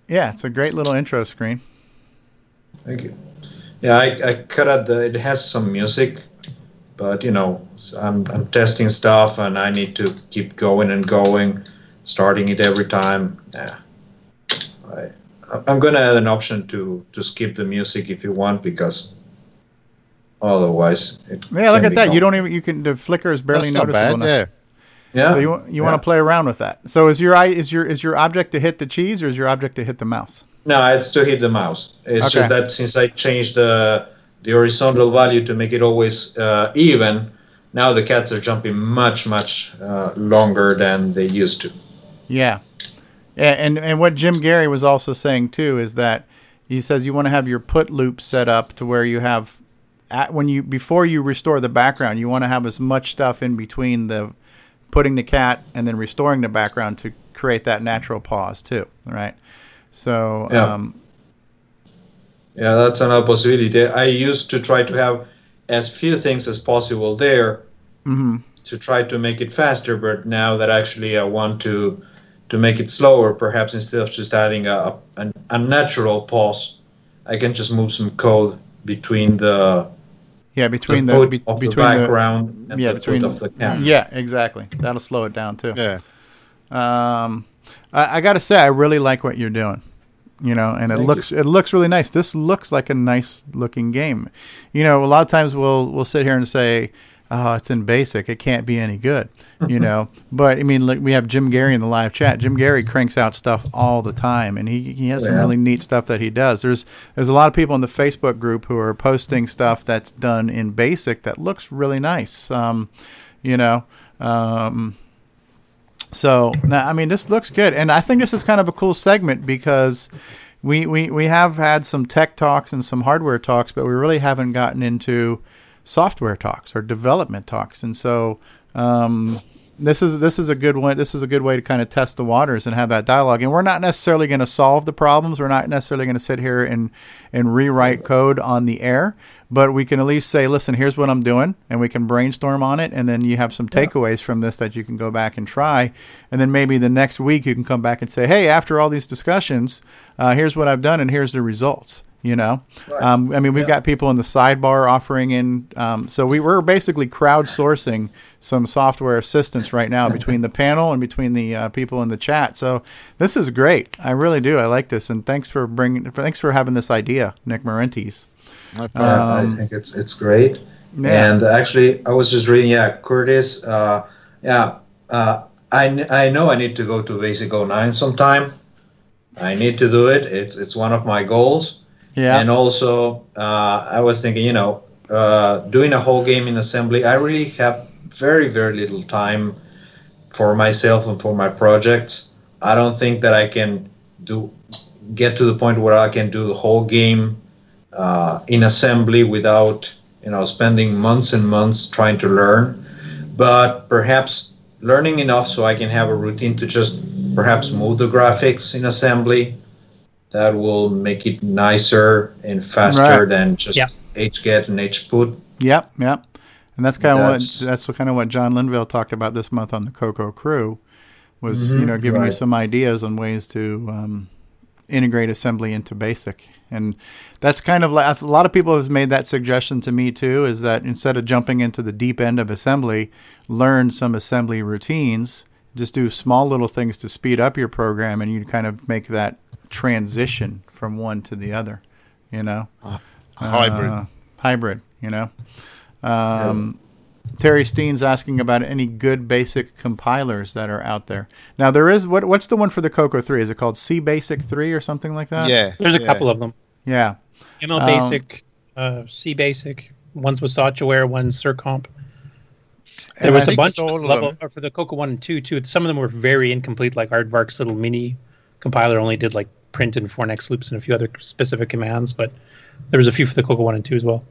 Yeah, it's a great little intro screen. Thank you. Yeah, I, I cut out the. It has some music, but you know, I'm I'm testing stuff and I need to keep going and going, starting it every time. Yeah. I I'm gonna add an option to to skip the music if you want because otherwise it. Yeah, look at that. become- You don't even you can the flicker is barely That's not noticeable. bad, yeah. Yeah, So you want- you yeah. want to play around with that. So is your eye is your is your object to hit the cheese or is your object to hit the mouse? No, it's to hit the mouse. It's Okay. just that since I changed the the horizontal value to make it always uh, even, now the cats are jumping much much uh, longer than they used to. Yeah. Yeah, and and what Jim Gerrie was also saying too is that he says you want to have your put loop set up to where you have at when you before you restore the background, you want to have as much stuff in between the putting the cat and then restoring the background to create that natural pause too, right? So Yeah. um, Yeah, that's another possibility. I used to try to have as few things as possible there mhm. to try to make it faster, but now that actually I want to to make it slower, perhaps instead of just adding a a, a natural pause, I can just move some code between the yeah, between the the, put be, of the between background and yeah, the between of the cat. Yeah, exactly. That'll slow it down too. Yeah. Um, I, I got to say, I really like what you're doing. You know, and it Thank looks it looks really nice. This looks like a nice looking game. You know, a lot of times we'll we'll sit here and say, "Oh, it's in basic. It can't be any good." You know, but I mean, like we have Jim Gerrie in the live chat. Jim Gerrie cranks out stuff all the time, and he he has some really neat stuff that he does. There's there's a lot of people in the Facebook group who are posting stuff that's done in basic that looks really nice. Um, you know, um, so now, I mean, this looks good, and I think this is kind of a cool segment because we, we we have had some tech talks and some hardware talks, but we really haven't gotten into software talks or development talks, and so um, this is this is a good one. This is a good way to kind of test the waters and have that dialogue. And we're not necessarily going to solve the problems. We're not necessarily going to sit here and and rewrite code on the air, but we can at least say, listen, here's what I'm doing, and we can brainstorm on it, and then you have some takeaways from this that you can go back and try, and then maybe the next week you can come back and say, hey, after all these discussions, uh, here's what I've done, and here's the results. You know, um, I mean, we've got people in the sidebar offering in. Um, so we're basically crowdsourcing some software assistance right now between the panel and between the uh, people in the chat. So this is great. I really do. I like this, and thanks for bringing. Thanks for having this idea, Nick Marentes. Yeah, I Um, think it's it's great. Yeah. And actually, I was just reading. Yeah, Curtis. Uh, yeah, uh, I I know I need to go to Basic 09 sometime. I need to do it. It's it's one of my goals. Yeah. And also, uh, I was thinking, you know, uh, doing a whole game in assembly. I really have very very little time for myself and for my projects. I don't think that I can do get to the point where I can do the whole game uh, in assembly without you know spending months and months trying to learn. But perhaps learning enough so I can have a routine to just perhaps move the graphics in assembly. That will make it nicer and faster Right. than just Yeah. hget and hput. Yep, yep. And that's kind of what that's what kind of what John Linville talked about this month on the Coco Crew, was you Mhm, know giving you some ideas on ways to um, integrate assembly into BASIC, and that's kind of like a lot of people have made that suggestion to me too. Is that instead of jumping into the deep end of assembly, learn some assembly routines. Just do small little things to speed up your program, and you kind of make that transition from one to the other. You know, hybrid. Uh, hybrid. You know. Um, Terry Steen's asking about any good basic compilers that are out there. Now there is what what's the one for the Coco 3? Is it called C Basic 3 or something like that? Yeah. There's a couple of them. Yeah. ML Um, Basic, uh, C Basic. One's with Software, one's Circomp. There was a bunch it's all of level them. or for the Coco one and two too. Some of them were very incomplete, like Aardvark's little mini compiler only did like print and for next loops and a few other specific commands, but there was a few for the Coco one and two as well.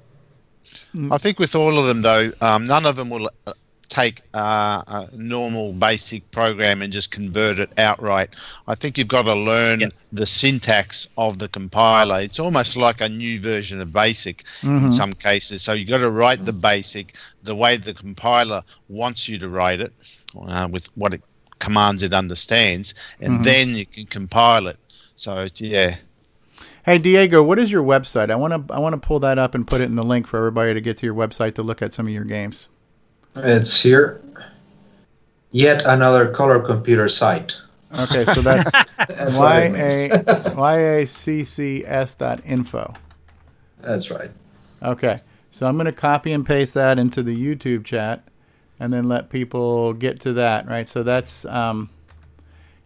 I think with all of them though, um, none of them will uh, take uh, a normal basic program and just convert it outright. I think you've got to learn the syntax of the compiler. It's almost like a new version of BASIC Mhm. in some cases. So you've got to write the BASIC the way the compiler wants you to write it, uh, with what it commands it understands, and Mhm. then you can compile it. So yeah. Hey Diego, what is your website? I want to I want to pull that up and put it in the link for everybody to get to your website to look at some of your games. It's here. Yet another color computer site. Okay, so that's That's what y it means. a y a c c s dot info. That's right. Okay, so I'm going to copy and paste that into the YouTube chat, and then let people get to that. Right, so that's um,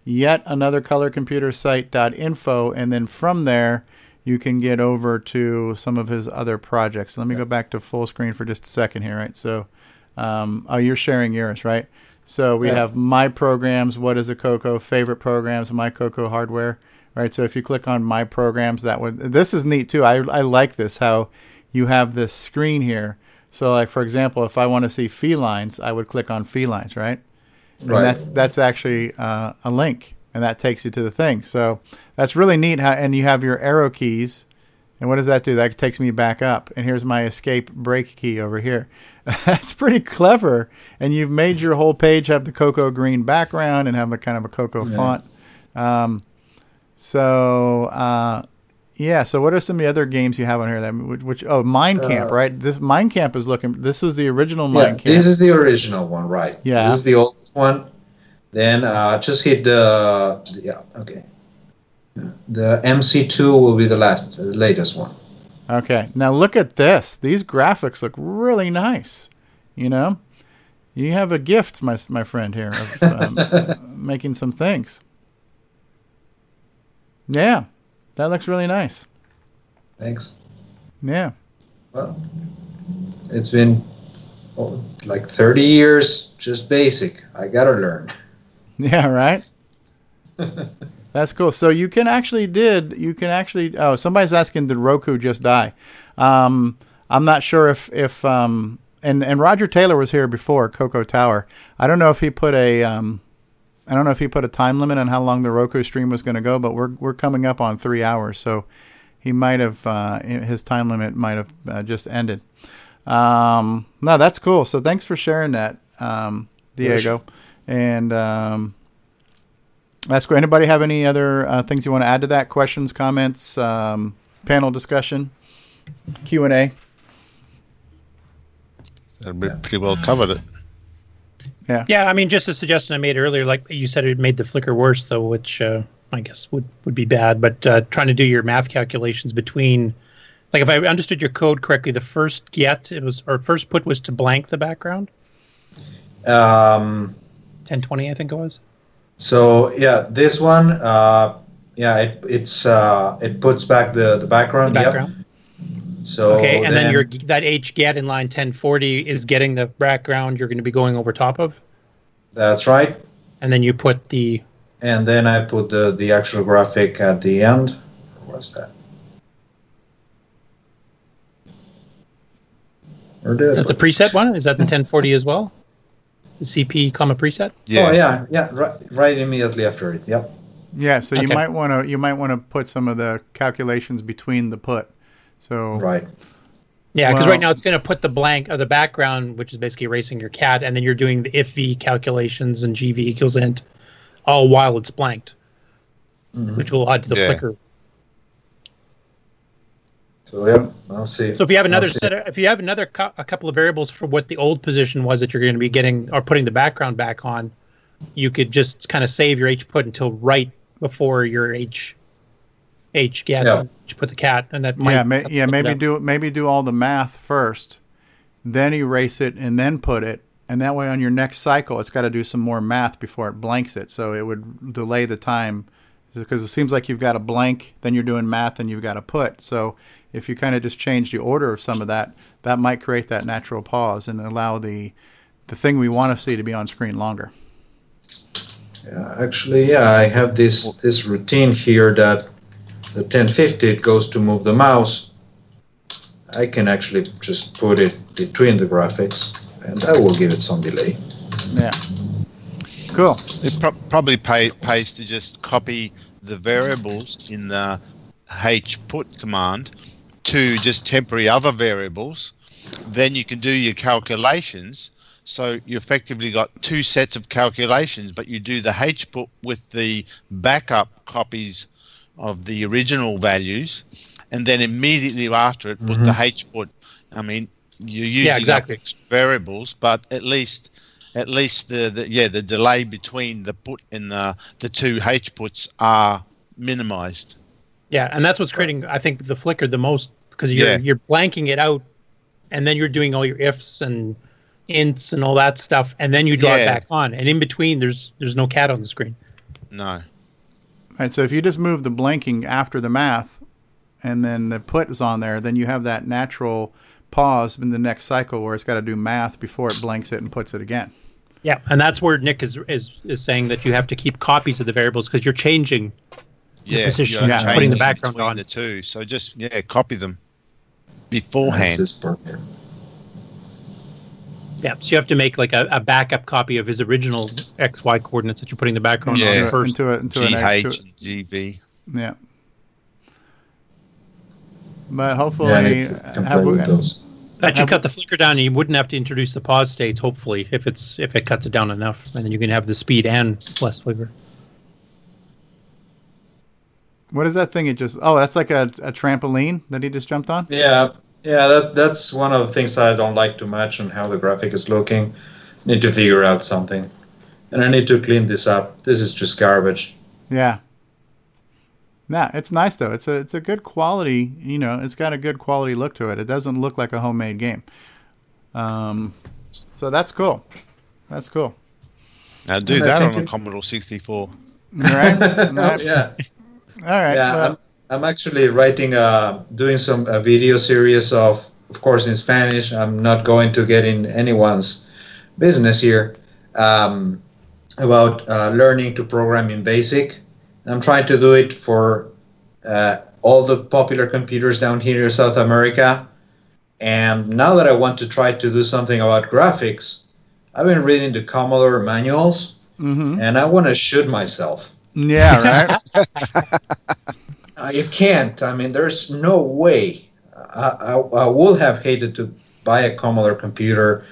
yet another color computer site dot info, and then from there you can get over to some of his other projects. Let me go back to full screen for just a second here. Right, so um, oh, you're sharing yours, right? So we Yeah. have my programs. What is a Coco? Favorite programs. My Coco hardware. Right. So if you click on my programs, that would. This is neat too. I I like this how you have this screen here. So like for example, if I want to see felines, I would click on felines, right? Right. And that's that's actually uh, a link, and that takes you to the thing. So that's really neat. How and you have your arrow keys, and what does that do? That takes me back up, and here's my escape break key over here. that's pretty clever, and you've made your whole page have the Coco green background and have a kind of a Coco Yeah. font. Um, so uh, yeah. So what are some of the other games you have on here? That which, which oh Mind Camp, Uh, right? This Mind Camp is looking. This was the original Yeah, Camp. this is the original one, right? Yeah. This is the oldest one. Then uh, just hit the yeah okay. The MC2 will be the last, the latest one. Okay, now look at this. These graphics look really nice. You know, you have a gift, my my friend here, of um, making some things. Yeah, that looks really nice. Thanks. Yeah. Well, it's been like 30 years, just basic. I gotta learn. Yeah, right. That's cool. So you can actually did you can actually oh somebody's asking did Roku just die? Um, I'm not sure if if um and and Roger Taylor was here before Coco Tower. I don't know if he put a um I don't know if he put a time limit on how long the Roku stream was going to go, but we're we're coming up on three hours, so he might have uh, his time limit might have uh, just ended. Um, no, that's cool. So thanks for sharing that, um, Diego. And um, that's cool. Anybody have any other uh, things you want to add to that? Questions, comments, um, panel discussion, Q and A. That'd be pretty well covered it. Yeah. Yeah, I mean, just a suggestion I made earlier, like you said, it made the flicker worse, though, which uh, I guess would, would be bad. But uh, trying to do your math calculations between, like, if I understood your code correctly, the first get it was or first put was to blank the background. Um, 1020, I think it was. so yeah, this one, uh, yeah, it, it's uh, it puts back the the background. The yep. background. So okay, and then, your that h get in line 1040 is getting the background you're going to be going over top of, That's right. and then you put the And then I put the the actual graphic at the end. What's that? Or did I is that the preset one? Is that the 1040 as well? The CP comma preset. Oh yeah, yeah, right, right immediately after it. Yep. Yeah, so you might want to you might want to put some of the calculations between the put. So right. Yeah, because Well- right now it's going to put the blank of the background, which is basically erasing your cat, and then you're doing the if v calculations and gv equals int, all while it's blanked, Mhm. which will add to the Yeah. flicker. So yeah, I'll see. So if you have another set, of, if you have another cou- a couple of variables for what the old position was that you're going to be getting or putting the background back on, you could just kind of save your h put until right before your h h get Yeah. to put the cat, and that might yeah, ma- yeah, maybe do maybe do all the math first, then erase it and then put it, and that way on your next cycle it's got to do some more math before it blanks it. So it would delay the time because it seems like you've got a blank, then you're doing math, and you've got a put. So if you kind of just change the order of some of that, that might create that natural pause and allow the the thing we want to see to be on screen longer. Yeah, actually, yeah, I have this this routine here that the 1050 it goes to move the mouse. I can actually just put it between the graphics. and that will give it some delay. Yeah. Cool. It pro- probably pay, pays to just copy the variables in the hput command to just temporary other variables. Then you can do your calculations. So you effectively got two sets of calculations, but you do the hput with the backup copies of the original values, and then immediately after it put the mm-hmm. hput. I mean, you're using Yeah, exactly. variables, but at least at least the, the yeah the delay between the put and the the two h puts are minimized. Yeah, and that's what's creating, I think, the flicker the most because you're Yeah. you're blanking it out, and then you're doing all your ifs and ints and all that stuff, and then you draw it back on, and in between there's there's no cat on the screen. No. Right. So if you just move the blanking after the math, and then the put is on there, then you have that natural pause in the next cycle where it's got to do math before it blanks it and puts it again. Yeah, and that's where Nick is is is saying that you have to keep copies of the variables because you're changing the Yeah, position, you're putting the background on. the two. So just yeah, copy them beforehand. Yeah, so you have to make like a, a backup copy of his original X Y coordinates that you're putting the background Yeah. on first. Into it, into an GH into- and GV. Yeah. But hopefully, Yeah, I need to uh, have we, with those. That should have- cut the flicker down. and You wouldn't have to introduce the pause states. Hopefully, if it's if it cuts it down enough, and then you can have the speed and less flicker. What is that thing? It just oh, that's like a, a trampoline that he just jumped on. Yeah, yeah, that that's one of the things I don't like too much on how the graphic is looking. Need to figure out something, and I need to clean this up. This is just garbage. Yeah. Nah, it's nice though. It's a it's a good quality. You know, it's got a good quality look to it. It doesn't look like a homemade game. Um, so that's cool. That's cool. Now do And that on a Commodore 64. Right? Right. yeah. All right. yeah, well, I'm, I'm actually writing, uh, doing some a video series of, of course, in Spanish. I'm not going to get in anyone's business here um, about uh, learning to program in BASIC. I'm trying to do it for uh, all the popular computers down here in South America. And now that I want to try to do something about graphics, I've been reading the Commodore manuals, mhm. and I want to shoot myself. Yeah. Right. Uh, you can't. I mean, there's no way. I, I, I would have hated to buy a Commodore computer,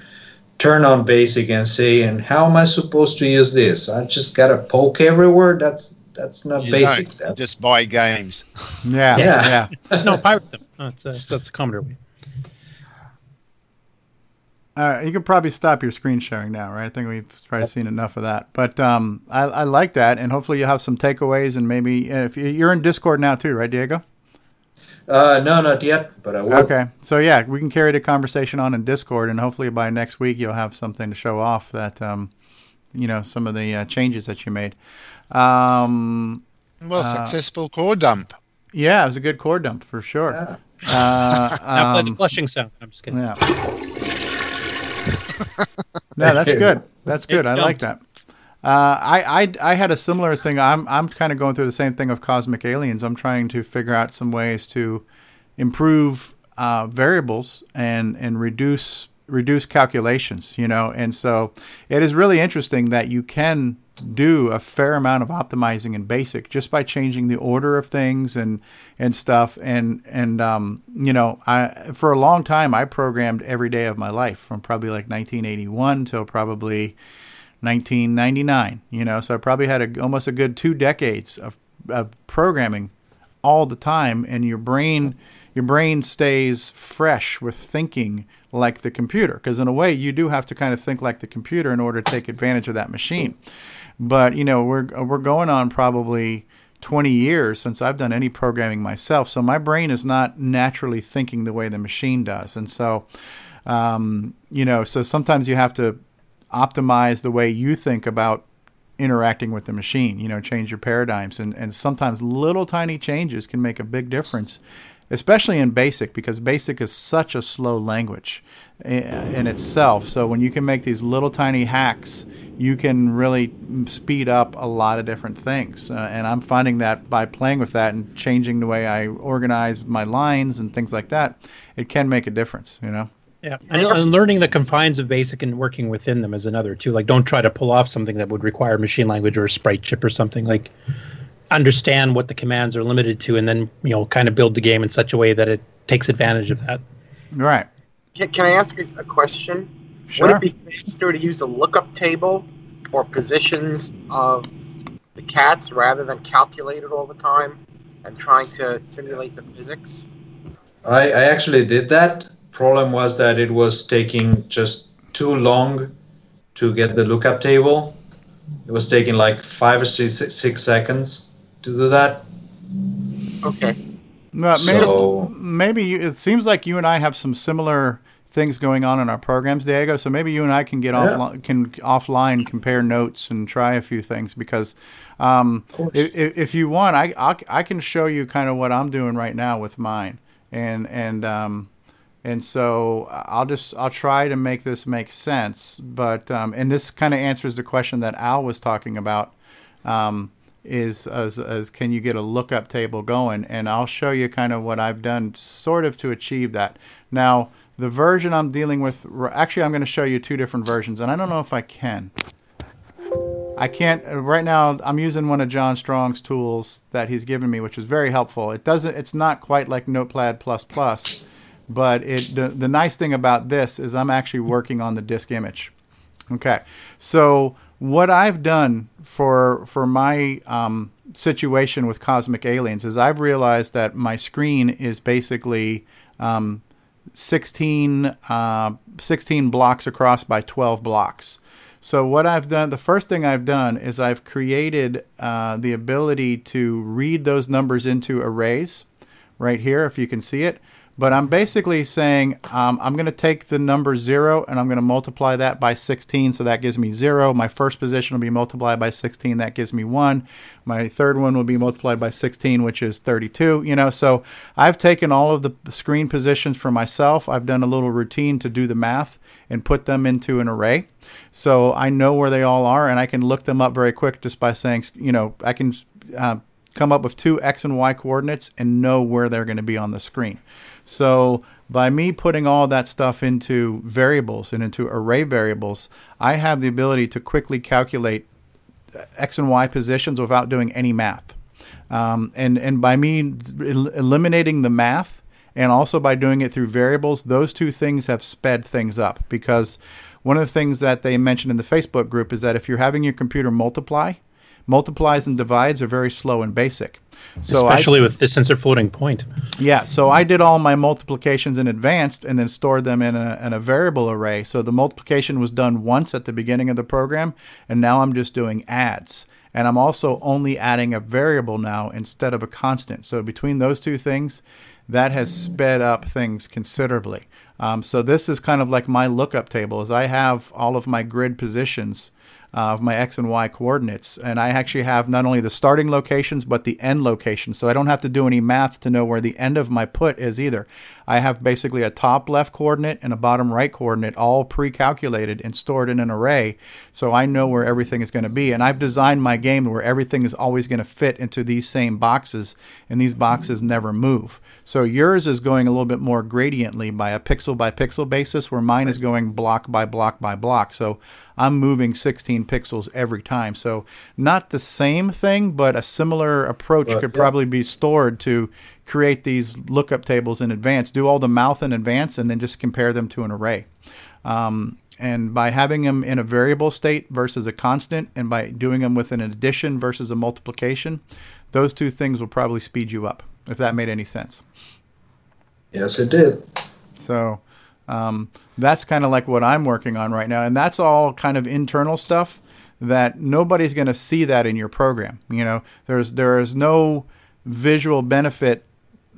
turn on BASIC, and say, "And how am I supposed to use this? I just got to poke everywhere." That's that's not You basic. That's just buy games. Yeah. Yeah. Yeah. no, pirate them. That's uh, that's the Commodore way. All right, you could probably stop your screen sharing now, right? I think we've probably seen enough of that. But um, I, I like that, and hopefully you'll have some takeaways, and maybe if you- you're in Discord now too, right, Diego? uh, no, not yet, but I will. Okay, so yeah, we can carry the conversation on in Discord, and hopefully by next week you'll have something to show off that um, you know some of the uh, changes that you made. Um, Well, uh, successful core dump. Yeah, it was a good core dump for sure. Uh, now play the um, flushing sound. I'm just kidding. Yeah. No, that's good. That's good. It's I like that. Uh, I, I I had a similar thing. I'm I'm kind of going through the same thing of cosmic aliens. I'm trying to figure out some ways to improve uh, variables and and reduce reduce calculations. You know, and so it is really interesting that you can do a fair amount of optimizing in basic just by changing the order of things and and stuff. And and um, you know I for a long time I programmed every day of my life from probably like 1981 till probably 1999 you know? So I probably had a, almost a good two decades of, of programming all the time. And your brain your brain stays fresh with thinking like the computer because in a way you do have to kind of think like the computer in order to take advantage of that machine. But you know we're we're going on probably 20 years since I've done any programming myself so my brain is not naturally thinking the way the machine does. And so um, you know so sometimes you have to optimize the way you think about interacting with the machine you know change your paradigms. And, and sometimes little tiny changes can make a big difference especially in basic because basic is such a slow language i- in itself so when you can make these little tiny hacks you can really speed up a lot of different things uh, and i'm finding that by playing with that and changing the way i organize my lines and things like that it can make a difference you know Yeah, and, and learning the confines of BASIC and working within them is another too. Like, don't try to pull off something that would require machine language or a sprite chip or something. Like, understand what the commands are limited to, and then you know, kind of build the game in such a way that it takes advantage of that. Right. Can, can I ask a a question? Sure. Would it be faster to use a lookup table for positions of the cats rather than calculate it all the time and trying to simulate the physics? I, I actually did that. Problem was that it was taking just too long to get the lookup table. It was taking like five or six, six seconds to do that. Okay. No, maybe, So- maybe you, it seems like you and I have some similar things going on in our programs, Diego. So maybe you and I can get Yeah. offline, can offline compare notes and try a few things because um, if, if you want, I, I I can show you kind of what I'm doing right now with mine, and and um, and so I'll just I'll try to make this make sense. But um, and this kind of answers the question that Al was talking about. Um, is as, as can you get a lookup table going and I'll show you kind of what I've done sort of to achieve that. Now, the version I'm dealing with actually I'm going to show you two different versions and I don't know if I can. I can't uh, right now I'm using one of John Strong's tools that he's given me which is very helpful. It doesn't it's not quite like Notepad++, plus but it the, the nice thing about this is I'm actually working on the disk image. Okay, so what I've done for for my um, situation with Cosmic Aliens is I've realized that my screen is basically um, 16, uh, 16 blocks across by 12 blocks. So what I've done, the first thing I've done is I've created uh, the ability to read those numbers into arrays right here, if you can see it. But I'm basically saying um, I'm going to take the number 0 and I'm going to multiply that by 16. So that gives me 0. My first position will be multiplied by 16. That gives me 1. My third one will be multiplied by 16, which is 32. You know, so I've taken all of the screen positions for myself. I've done a little routine to do the math and put them into an array. So I know where they all are and I can look them up very quick just by saying, you know, I can uh, come up with two x and y coordinates and know where they're going to be on the screen. So by me putting all that stuff into variables and into array variables, I have the ability to quickly calculate x and y positions without doing any math. Um, and and by me el- eliminating the math and also by doing it through variables, those two things have sped things up because one of the things that they mentioned in the Facebook group is that if you're having your computer multiply, multiplies and divides are very slow and basic. So I- Especially with this sensor floating point. yeah, so I did all my multiplications in advance and then stored them in a, in a variable array. So the multiplication was done once at the beginning of the program, and now I'm just doing adds. And I'm also only adding a variable now instead of a constant. So between those two things, that has sped up things considerably. Um, so this is kind of like my lookup table, is I have all of my grid positions uh, of my x and y coordinates, and I actually have not only the starting locations but the end locations. So I don't have to do any math to know where the end of my put is either. I have basically a top left coordinate and a bottom right coordinate all pre-calculated and stored in an array, so I know where everything is going to be. And I've designed my game where everything is always going to fit into these same boxes, and these boxes never move. So yours is going a little bit more gradiently by a pixel by pixel basis, where mine is going block by block by block. So I'm moving 16 pixels every time. So not the same thing, but a similar approach could yeah. probably be stored to create these lookup tables in advance, do all the mouth in advance, and then just compare them to an array. Um, and by having them in a variable state versus a constant, and by doing them with an addition versus a multiplication, those two things will probably speed you up, if that made any sense. Yes, it did. So um, that's kind of like what I'm working on right now, and that's all kind of internal stuff that nobody's going to see that in your program. You know, there's there is no visual benefit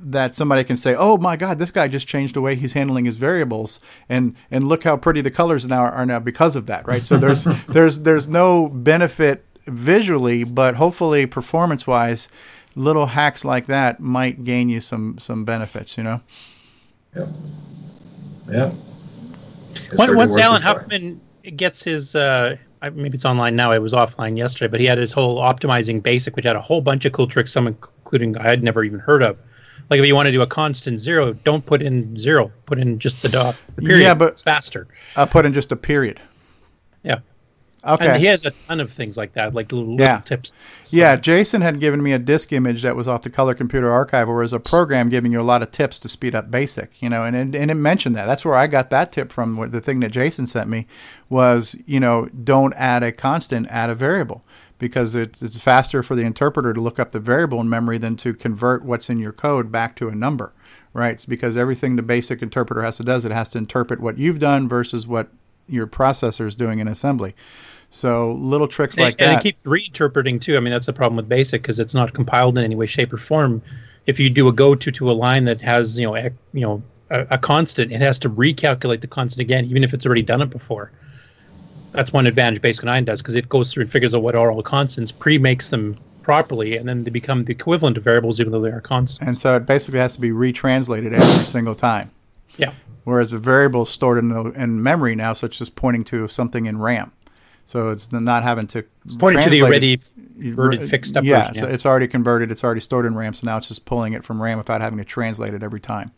that somebody can say, "Oh my God, this guy just changed the way he's handling his variables, and and look how pretty the colors now are now because of that." Right. So there's there's there's no benefit visually, but hopefully performance wise, little hacks like that might gain you some some benefits. You know. Yeah. Once, really once Allen it for. Huffman gets his, uh, maybe it's online now. It was offline yesterday, but he had his whole optimizing basic, which had a whole bunch of cool tricks, some including I had never even heard of. Like if you want to do a constant zero, don't put in zero. Put in just the dot. The period. Yeah, but it's faster. I put in just a period. Yeah. Okay. And he has a ton of things like that, like little, Yeah. little tips. Yeah, Jason had given me a disk image that was off the Color Computer Archive, where was a program giving you a lot of tips to speed up BASIC. You know, and it, and it mentioned that. That's where I got that tip from. The thing that Jason sent me was, you know, don't add a constant, add a variable, because it's it's faster for the interpreter to look up the variable in memory than to convert what's in your code back to a number. Right? It's because everything the basic interpreter has to do is it has to interpret what you've done versus what your processor is doing in assembly. So little tricks And, like and that. it keeps reinterpreting too. I mean, that's the problem with BASIC because it's not compiled in any way, shape, or form. If you do a go to to a line that has you know you know a, a constant, it has to recalculate the constant again, even if it's already done it before. That's one advantage BASIC 9 does because it goes through and figures out what are all the constants, pre-makes them properly, and then they become the equivalent of variables, even though they are constants. And so it basically has to be retranslated every single time. Yeah. Whereas a variable is stored in, the, in memory now, so it's just pointing to something in RAM. So it's not having to. It's pointing to the already converted, fixed up Yeah, version, so it's already converted. It's already stored in RAM. So now it's just pulling it from RAM without having to translate it every time.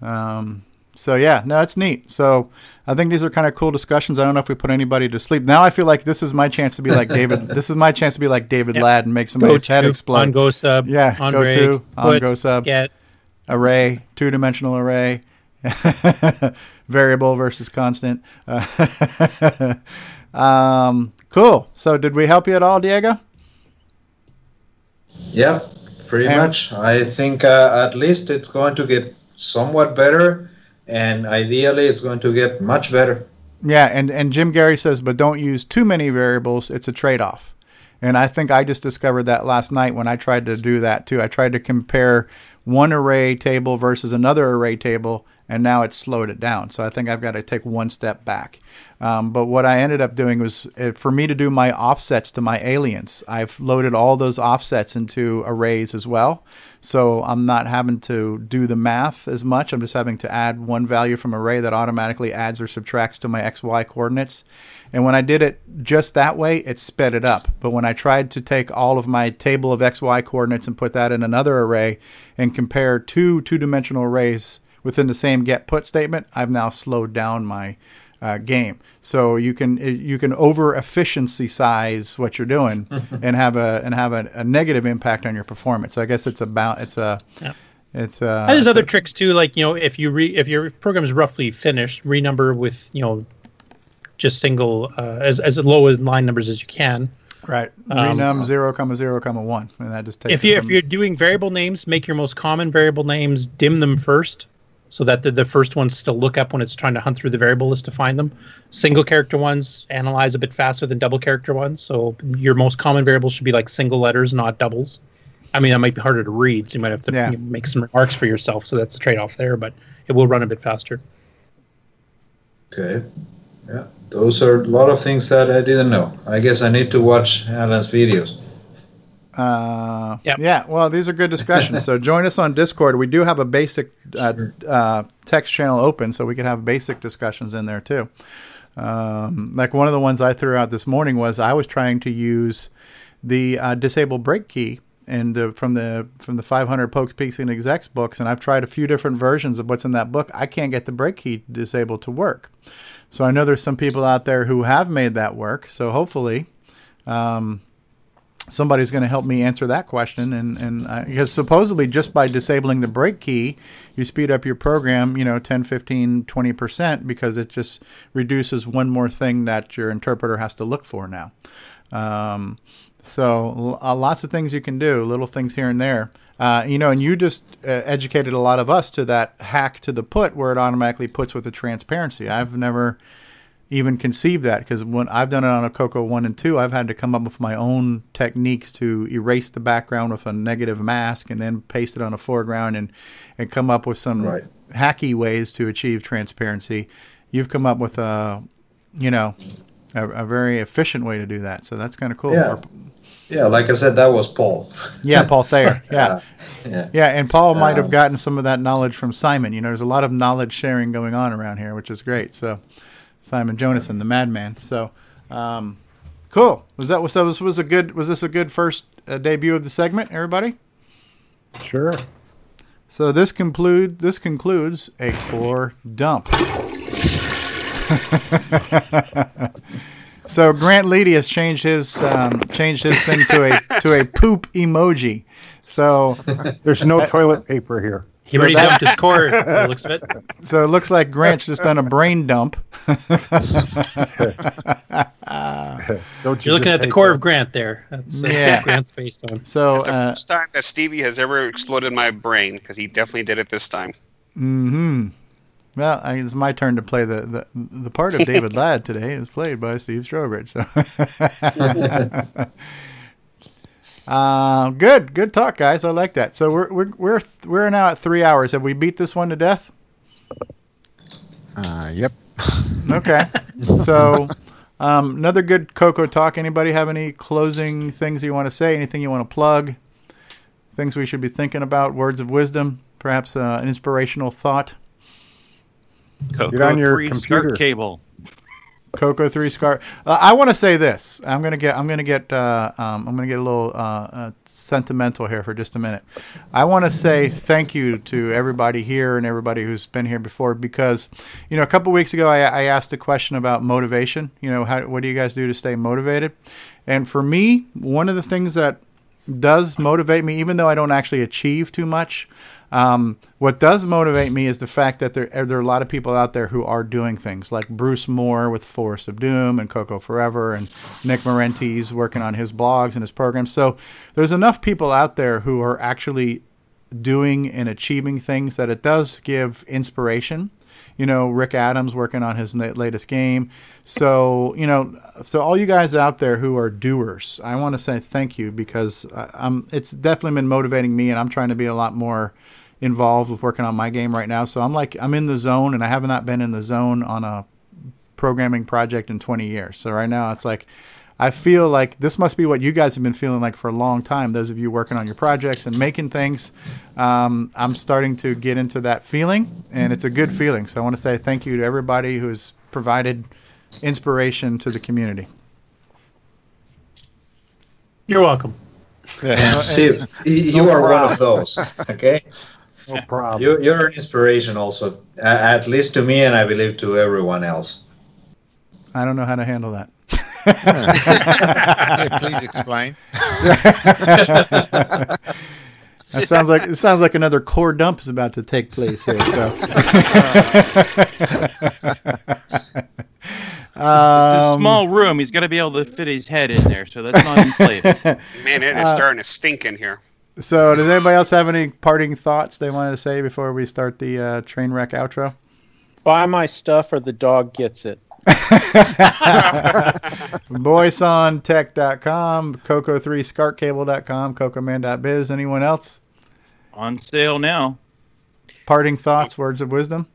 Um, so yeah, no, it's neat. So I think these are kind of cool discussions. I don't know if we put anybody to sleep. Now I feel like this is my chance to be like David. this is my chance to be like David Yeah. Ladd and make somebody's Go head to, explode. on go sub, Yeah, on go ray, to on go sub. get. array, two dimensional array, variable versus constant. Uh, um, cool. So did we help you at all, Diego? Yeah, pretty And- much. I think uh, at least it's going to get somewhat better, and ideally, it's going to get much better. Yeah, and, and Jim Gerrie says, but don't use too many variables. It's a trade off. And I think I just discovered that last night when I tried to do that too. I tried to compare one array table versus another array table, and now it's slowed it down. So I think I've got to take one step back. Um, but what I ended up doing was uh, for me to do my offsets to my aliens, I've loaded all those offsets into arrays as well. So I'm not having to do the math as much. I'm just having to add one value from array that automatically adds or subtracts to my XY coordinates. And when I did it just that way, it sped it up. But when I tried to take all of my table of XY coordinates and put that in another array and compare two two dimensional arrays within the same get put statement, I've now slowed down my uh, game. So you can you can over efficiency size what you're doing and have a and have a, a negative impact on your performance. So I guess it's about it's a Yeah. it's a And there's other a- tricks too, like you know, if you re if your program is roughly finished, renumber with you know just single uh, as as low as line numbers as you can. right Um, renum zero comma zero comma one and that just takes if you if you're doing variable names, make your most common variable names, dim them first, so that the, the first ones to look up when it's trying to hunt through the variable list to find them. Single character ones analyze a bit faster than double character ones, so your most common variables should be like single letters, not doubles. I mean, that might be harder to read, so you might have to Yeah. make some remarks for yourself. So that's the trade off there, but it will run a bit faster. Okay. Yeah, those are a lot of things that I didn't know. I guess I need to watch Allen's videos. Uh, Yeah, well, these are good discussions. so join us on Discord. We do have a basic uh, uh, text channel open, so we can have basic discussions in there too. Um, like one of the ones I threw out this morning was I was trying to use the uh, disable break key and uh, from the from the 500 pokes peaks and execs books and i've tried a few different versions of what's in that book i can't get the break key disabled to work so i know there's some people out there who have made that work so hopefully um, somebody's going to help me answer that question and and uh, because supposedly just by disabling the break key you speed up your program you know 10 15 20% because it just reduces one more thing that your interpreter has to look for now. Um, so uh, lots of things you can do little things here and there. Uh, you know and you just uh, educated a lot of us to that hack to the put where it automatically puts with the transparency. I've never even conceive that because when I've done it on a Coco one and two, I've had to come up with my own techniques to erase the background with a negative mask and then paste it on a foreground and and come up with some Right. hacky ways to achieve transparency. You've come up with a, you know, a, a very efficient way to do that. So that's kind of cool. Yeah. Yeah, like I said, that was Paul. Yeah, Paul Thayer. Yeah. yeah. Yeah, and Paul might have Um, gotten some of that knowledge from Simon. You know, there's a lot of knowledge sharing going on around here, which is great. So, Simon Jonassen, the madman. So, um, cool. Was that so? This was a good. Was this a good first uh, debut of the segment, everybody? Sure. So this conclude this concludes a core dump. so Grant Leedy has changed his um, changed his thing to a to a poop emoji. So There's no toilet paper here. He already dumped his core. by looks of it. So it looks like Grant's just done a brain dump. Don't You're looking at the core of Grant there. That's uh, Yeah. what Grant's based on. So It's the uh, first time that Stevie has ever exploded my brain because he definitely did it this time. hmm Well, I, it's my turn to play the, the the part of David Ladd today is played by Steve Strobridge. So. Uh, good, good talk, guys. I like that. So we're we're we're we're now at three hours. Have we beat this one to death? Uh, yep. Okay. so um, another good Coco talk. Anybody have any closing things you want to say? Anything you want to plug? Things we should be thinking about? Words of wisdom? Perhaps uh, an inspirational thought? Coco Get on your computer. Cable. Coco three scar. Uh, I want to say this. I'm gonna get. I'm gonna get. Uh, um, I'm gonna get a little uh, uh, sentimental here for just a minute. I want to say thank you to everybody here and everybody who's been here before because, you know, a couple weeks ago I, I asked a question about motivation. You know, how what do you guys do to stay motivated? And for me, one of the things that does motivate me, even though I don't actually achieve too much. Um, what does motivate me is the fact that there, there are a lot of people out there who are doing things like Bruce Moore with Forest of Doom and Coco Forever and Nick Marentes working on his blogs and his programs. So there's enough people out there who are actually doing and achieving things that it does give inspiration. You know, Rick Adams working on his latest game. So, you know, so all you guys out there who are doers, I want to say thank you because I, I'm, it's definitely been motivating me and I'm trying to be a lot more involved with working on my game right now. So I'm like, I'm in the zone and I have not been in the zone on a programming project in 20 years. So right now it's like, I feel like this must be what you guys have been feeling like for a long time. Those of you working on your projects and making things, um, I'm starting to get into that feeling, and it's a good feeling. So I want to say thank you to everybody who has provided inspiration to the community. You're welcome. Steve, you No are one of those. Okay. No problem. You, you're an inspiration also, at least to me, and I believe to everyone else. I don't know how to handle that. Yeah, please explain. That sounds like it sounds like another core dump is about to take place here. So, it's a Um, small room. He's got to be able to fit his head in there, so that's not inflated. Man, it is Uh, starting to stink in here. So, does anybody else have any parting thoughts they wanted to say before we start the uh, train wreck outro? Buy my stuff or the dog gets it. Boysontech.com, Coco3ScartCable.com, CocoMan.biz. Anyone else? On sale now. Parting thoughts, words of wisdom?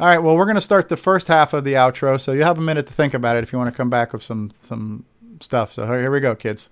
All right, well, we're going to start the first half of the outro, so you have a minute to think about it if you want to come back with some, some stuff. So here we go, kids.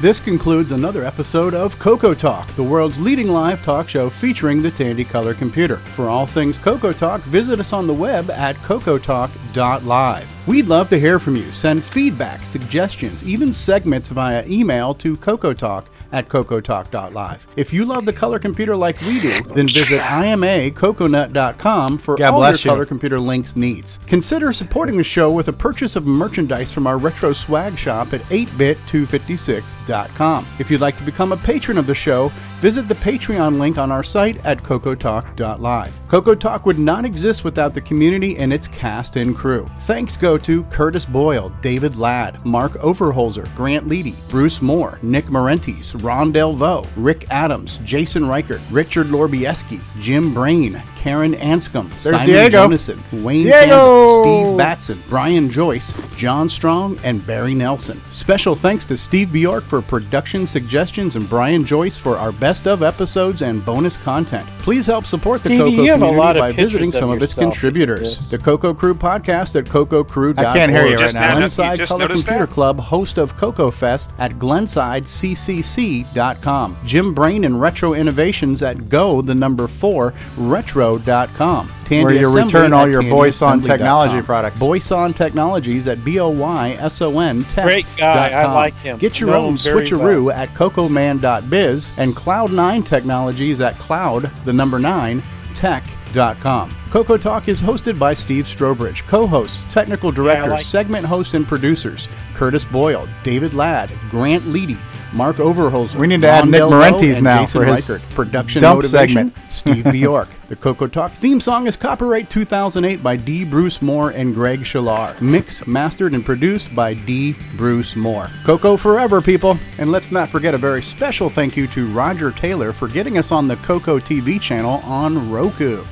This concludes another episode of Coco Talk, the world's leading live talk show featuring the Tandy Color computer. For all things Coco Talk, visit us on the web at cocotalk.live. We'd love to hear from you. Send feedback, suggestions, even segments via email to cocotalk at cocotalk.live. If you love the color computer like we do, then visit imacoconut.com for God all your you. color computer links needs. Consider supporting the show with a purchase of merchandise from our retro swag shop at 8bit256.com. If you'd like to become a patron of the show, visit the Patreon link on our site at cocotalk.live. Coco Talk would not exist without the community and its cast and crew. Thanks go to Curtis Boyle, David Ladd, Mark Overholzer, Grant Leedy, Bruce Moore, Nick Marentes, Ron Delvaux, Rick Adams, Jason Reichert, Richard Lorbieski, Jim Brain, Karen Anscombe, There's Simon Diego. Jonassen, Wayne Diego. Campbell, Steve Batson, Brian Joyce, John Strong, and Barry Nelson. Special thanks to Steve Bjork for production suggestions and Brian Joyce for our best of episodes and bonus content. Please help support the Stevie, Coco you community by visiting of some of its contributors. this. The Coco Crew podcast at cococrew.org. I can't hear you right now. Glenside You Color Computer that? Club, host of Coco Fest at glensideccc.com. Jim Brain and Retro Innovations at Go, the number four, retro Tandy Where you return all your Boyson TandyAssembly.com. technology products. Boyson Technologies at B O Y S O N Tech. Great guy. I like him. Get your Know own him very switcheroo well. at cocoman.biz and Cloud9 Technologies at cloud, the number 9, tech.com. Coco Talk is hosted by Steve Strobridge, co-hosts, technical directors, like- segment hosts, and producers Curtis Boyle, David Ladd, Grant Leedy, Mark Overholzer. We need to add Nick Del Lowe, Marentes now Jason for his Reichert. production dump motivation, segment. Steve Bjork. The Coco Talk theme song is copyright 2008 by D. Bruce Moore and Greg Schalar. Mixed, mastered, and produced by D. Bruce Moore. Coco forever, people. And let's not forget a very special thank you to Roger Taylor for getting us on the Coco TV channel on Roku.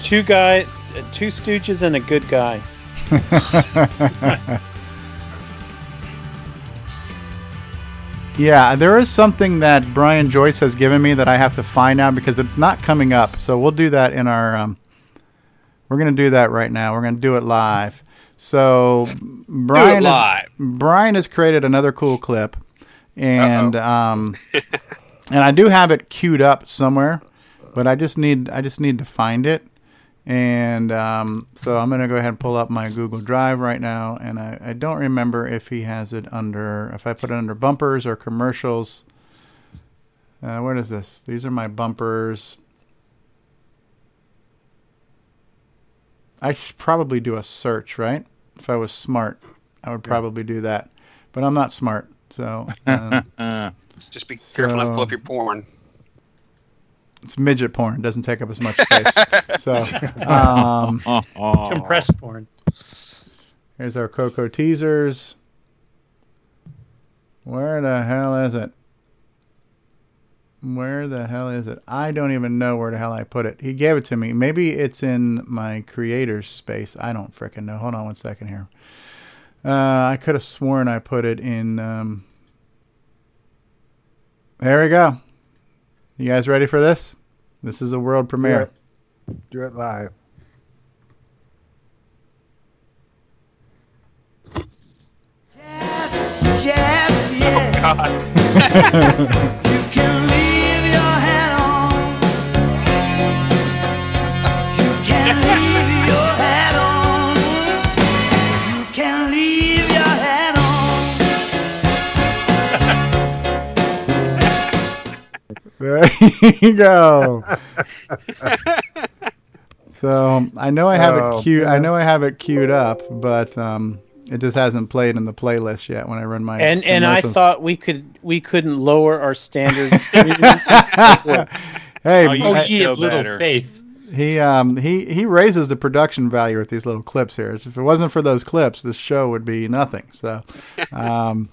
Two guys, two stooges, and a good guy. Yeah, there is something that Brian Joyce has given me that I have to find out because it's not coming up. So we'll do that in our. Um, we're going to do that right now. We're going to do it live. So Brian, has- live. Brian has created another cool clip, and um, and I do have it queued up somewhere, but I just need I just need to find it. And um, so I'm going to go ahead and pull up my Google Drive right now. And I, I don't remember if he has it under, if I put it under bumpers or commercials. Uh, what is this? These are my bumpers. I should probably do a search, right? If I was smart, I would probably do that. But I'm not smart. So uh, Just be careful not to pull up your porn. It's midget porn. It doesn't take up as much space. so um, Compressed porn. Here's our Coco teasers. Where the hell is it? Where the hell is it? I don't even know where the hell I put it. He gave it to me. Maybe it's in my creator's space. I don't frickin' know. Hold on one second here. Uh, I could have sworn I put it in. Um... There we go. You guys ready for this? This is a world premiere. Do it live. Yes, yes, Oh God. There you go. so I know I have Oh, it queued. I know I have it queued up, but um, it just hasn't played in the playlist yet when I run my. And and I thought we could we couldn't lower our standards. Hey, Oh, you I- ye of little faith. He um he he raises the production value with these little clips here. If it wasn't for those clips, this show would be nothing. So, um,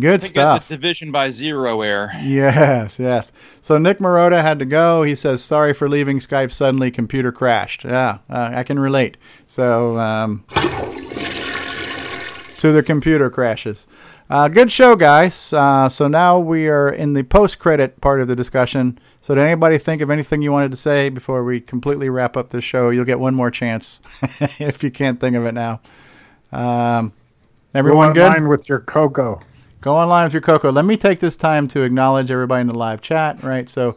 good I think that's stuff. division by zero error. Yes, yes. So Nick Marotta had to go. He says, "Sorry for leaving Skype suddenly. Computer crashed." Yeah, uh, I can relate. So, um, to the computer crashes. Uh, good show, guys. Uh, so now we are in the post-credit part of the discussion. So, did anybody think of anything you wanted to say before we completely wrap up this show? You'll get one more chance if you can't think of it now. Um, everyone Go good? online with your Coco. Go online with your Coco. Let me take this time to acknowledge everybody in the live chat, right? So,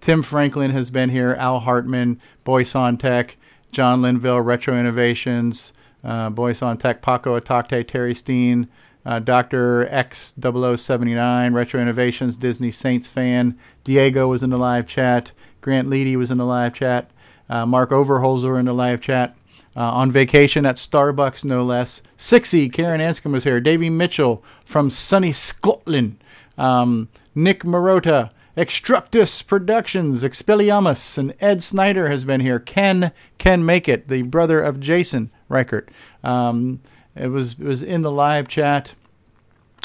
Tim Franklin has been here, Al Hartman, Boyson Tech, John Linville, Retro Innovations, uh, Boyson Tech, Paco Atakte, Terry Steen, uh, Dr. X0079, Retro Innovations, Disney Saints fan. Diego was in the live chat. Grant Leedy was in the live chat. Uh, Mark Overholzer in the live chat. Uh, on vacation at Starbucks, no less. Sixy, Karen Anscombe was here. Davey Mitchell from sunny Scotland. Um, Nick Marotta, Extructus Productions, Expelliarmus, and Ed Snyder has been here. Ken Ken Make It, the brother of Jason Reichert. Um, it was it was in the live chat.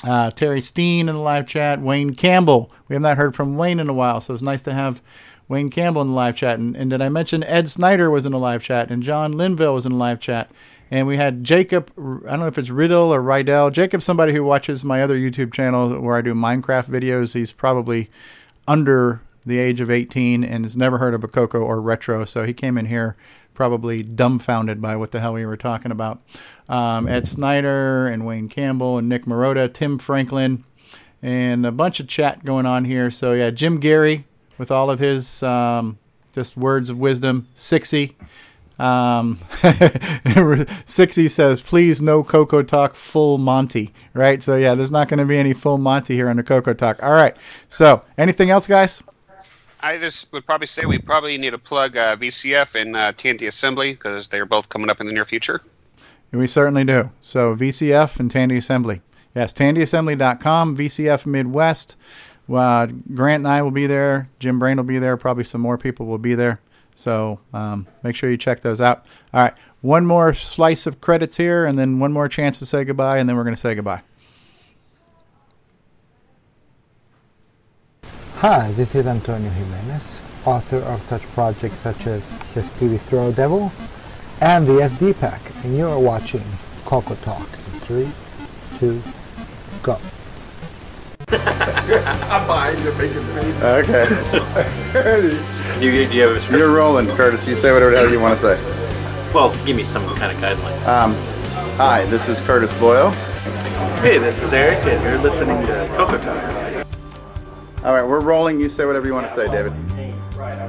Uh, Terry Steen in the live chat. Wayne Campbell. We have not heard from Wayne in a while, so it's nice to have Wayne Campbell in the live chat. And, and did I mention Ed Snyder was in the live chat and John Linville was in the live chat. And we had Jacob, I don't know if it's Riddle or Rydell. Jacob's somebody who watches my other YouTube channel where I do Minecraft videos. He's probably under the age of 18 and has never heard of a Coco or retro. So he came in here probably dumbfounded by what the hell we were talking about. Um, Ed Snyder and Wayne Campbell and Nick Marotta, Tim Franklin, and a bunch of chat going on here. So yeah, Jim Gerrie with all of his um, just words of wisdom. Sixty. Um, Sixty says, "Please, no Coco Talk full Monty." Right. So yeah, there's not going to be any full Monty here the Coco Talk. All right. So anything else, guys? I just would probably say we probably need to plug uh, VCF and uh, TNT Assembly because they're both coming up in the near future. We certainly do. So VCF and Tandy Assembly. Yes, tandyassembly.com, VCF Midwest. Uh, Grant and I will be there. Jim Brain will be there. Probably some more people will be there. So um, make sure you check those out. All right, one more slice of credits here, and then one more chance to say goodbye, and then we're going to say goodbye. Hi, this is Antonio Jimenez, author of such projects such as the Stevie Throw Devil and the SD Pack, and you are watching Coco Talk three, two, go. I'm behind you making faces. Okay. You, you have a script? You're rolling, Curtis. You say whatever the hell you want to say. Well, give me some kind of guideline. Um, hi, this is Curtis Boyle. Hey, this is Eric, and you're listening to Coco Talk. All right, we're rolling. You say whatever you want to say, David. Right,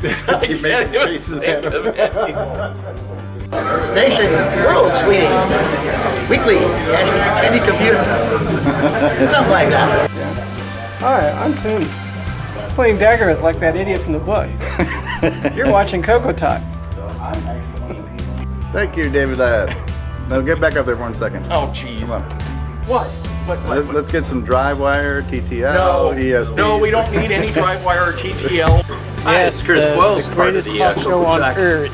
I can't even think of anything. Nation World's leading weekly Tandy computer. Something like that. Hi, I'm Tim. Playing Daggorath like that idiot from the book. You're watching Coco Talk. Thank you, David Ladd. Now get back up there for one second. Oh, jeez. Come on. What? What? what, Let's, let's get some DriveWire, TTL, No, ESP. no, we don't need any drive wire or TTL. Yes, Chris the- Wells, the part of greatest the talk show on earth.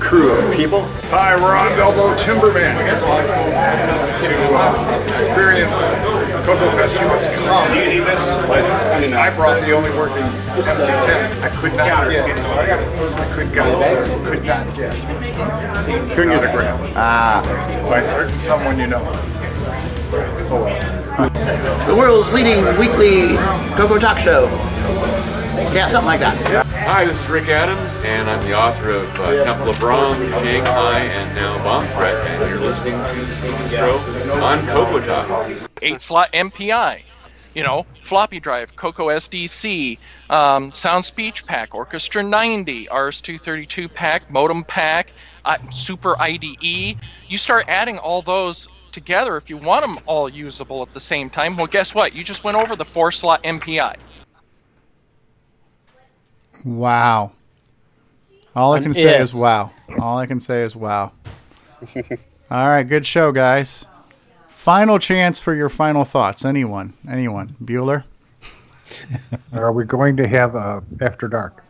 Crew of people. Hi, we're on Elbow Timberman. To uh, experience Coco Fest, you must come. Do you need this? I mean, I brought the only working MC10. I could not get. I could not, could not get. Couldn't get- autograph. Ah. By certain someone you know. Oh well. The world's leading weekly Coco Talk show. Yeah, something like that. Hi, this is Rick Adams, and I'm the author of uh, Temple of ROM, Shanghai, and now Bomb Threat, and you're listening to Stephen Strow on Coco Talk. eight slot MPI, you know, floppy drive, Coco SDC, um, Sound Speech Pack, Orchestra 90, RS232 Pack, Modem Pack, uh, Super IDE. You start adding all those together if you want them all usable at the same time. Well, guess what? You just went over the four slot MPI. Wow. All I An can say if. is wow. All I can say is wow. All right, good show, guys. Final chance for your final thoughts. Anyone? Anyone? Bueller? Are we going to have a After Dark?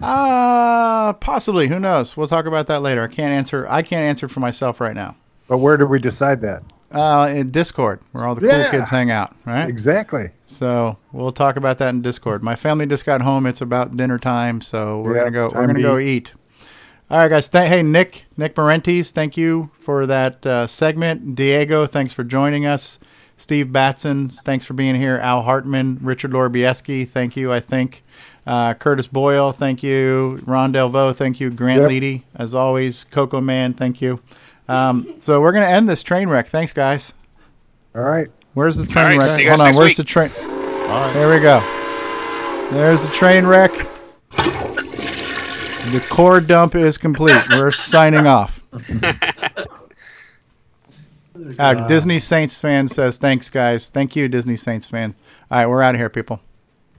Uh, possibly. Who knows? We'll talk about that later. I can't answer. I can't answer for myself right now. But where do we decide that? Uh, in Discord, where all the cool kids hang out, right? Exactly. So we'll talk about that in Discord. My family just got home. It's about dinner time, so we're Yeah, gonna go. We're gonna to go eat. eat. All right, guys. Th- hey, Nick, Nick Marentes, thank you for that uh, segment. Diego, thanks for joining us. Steve Batson, thanks for being here. Al Hartman, Richard Lorbieski, thank you. I think uh, Curtis Boyle, thank you. Ron Delvaux, thank you. Grant Yep. Leedy, as always. Coco Man, thank you. Um, so we're gonna end this train wreck. Thanks, guys. All right. Where's the train All right, wreck? see you Hold on. next Where's week. the train? There we go. There's the train wreck. The core dump is complete. We're signing off. Uh, Disney Saints fan says, "Thanks, guys. Thank you, Disney Saints fan. All right, we're out of here, people."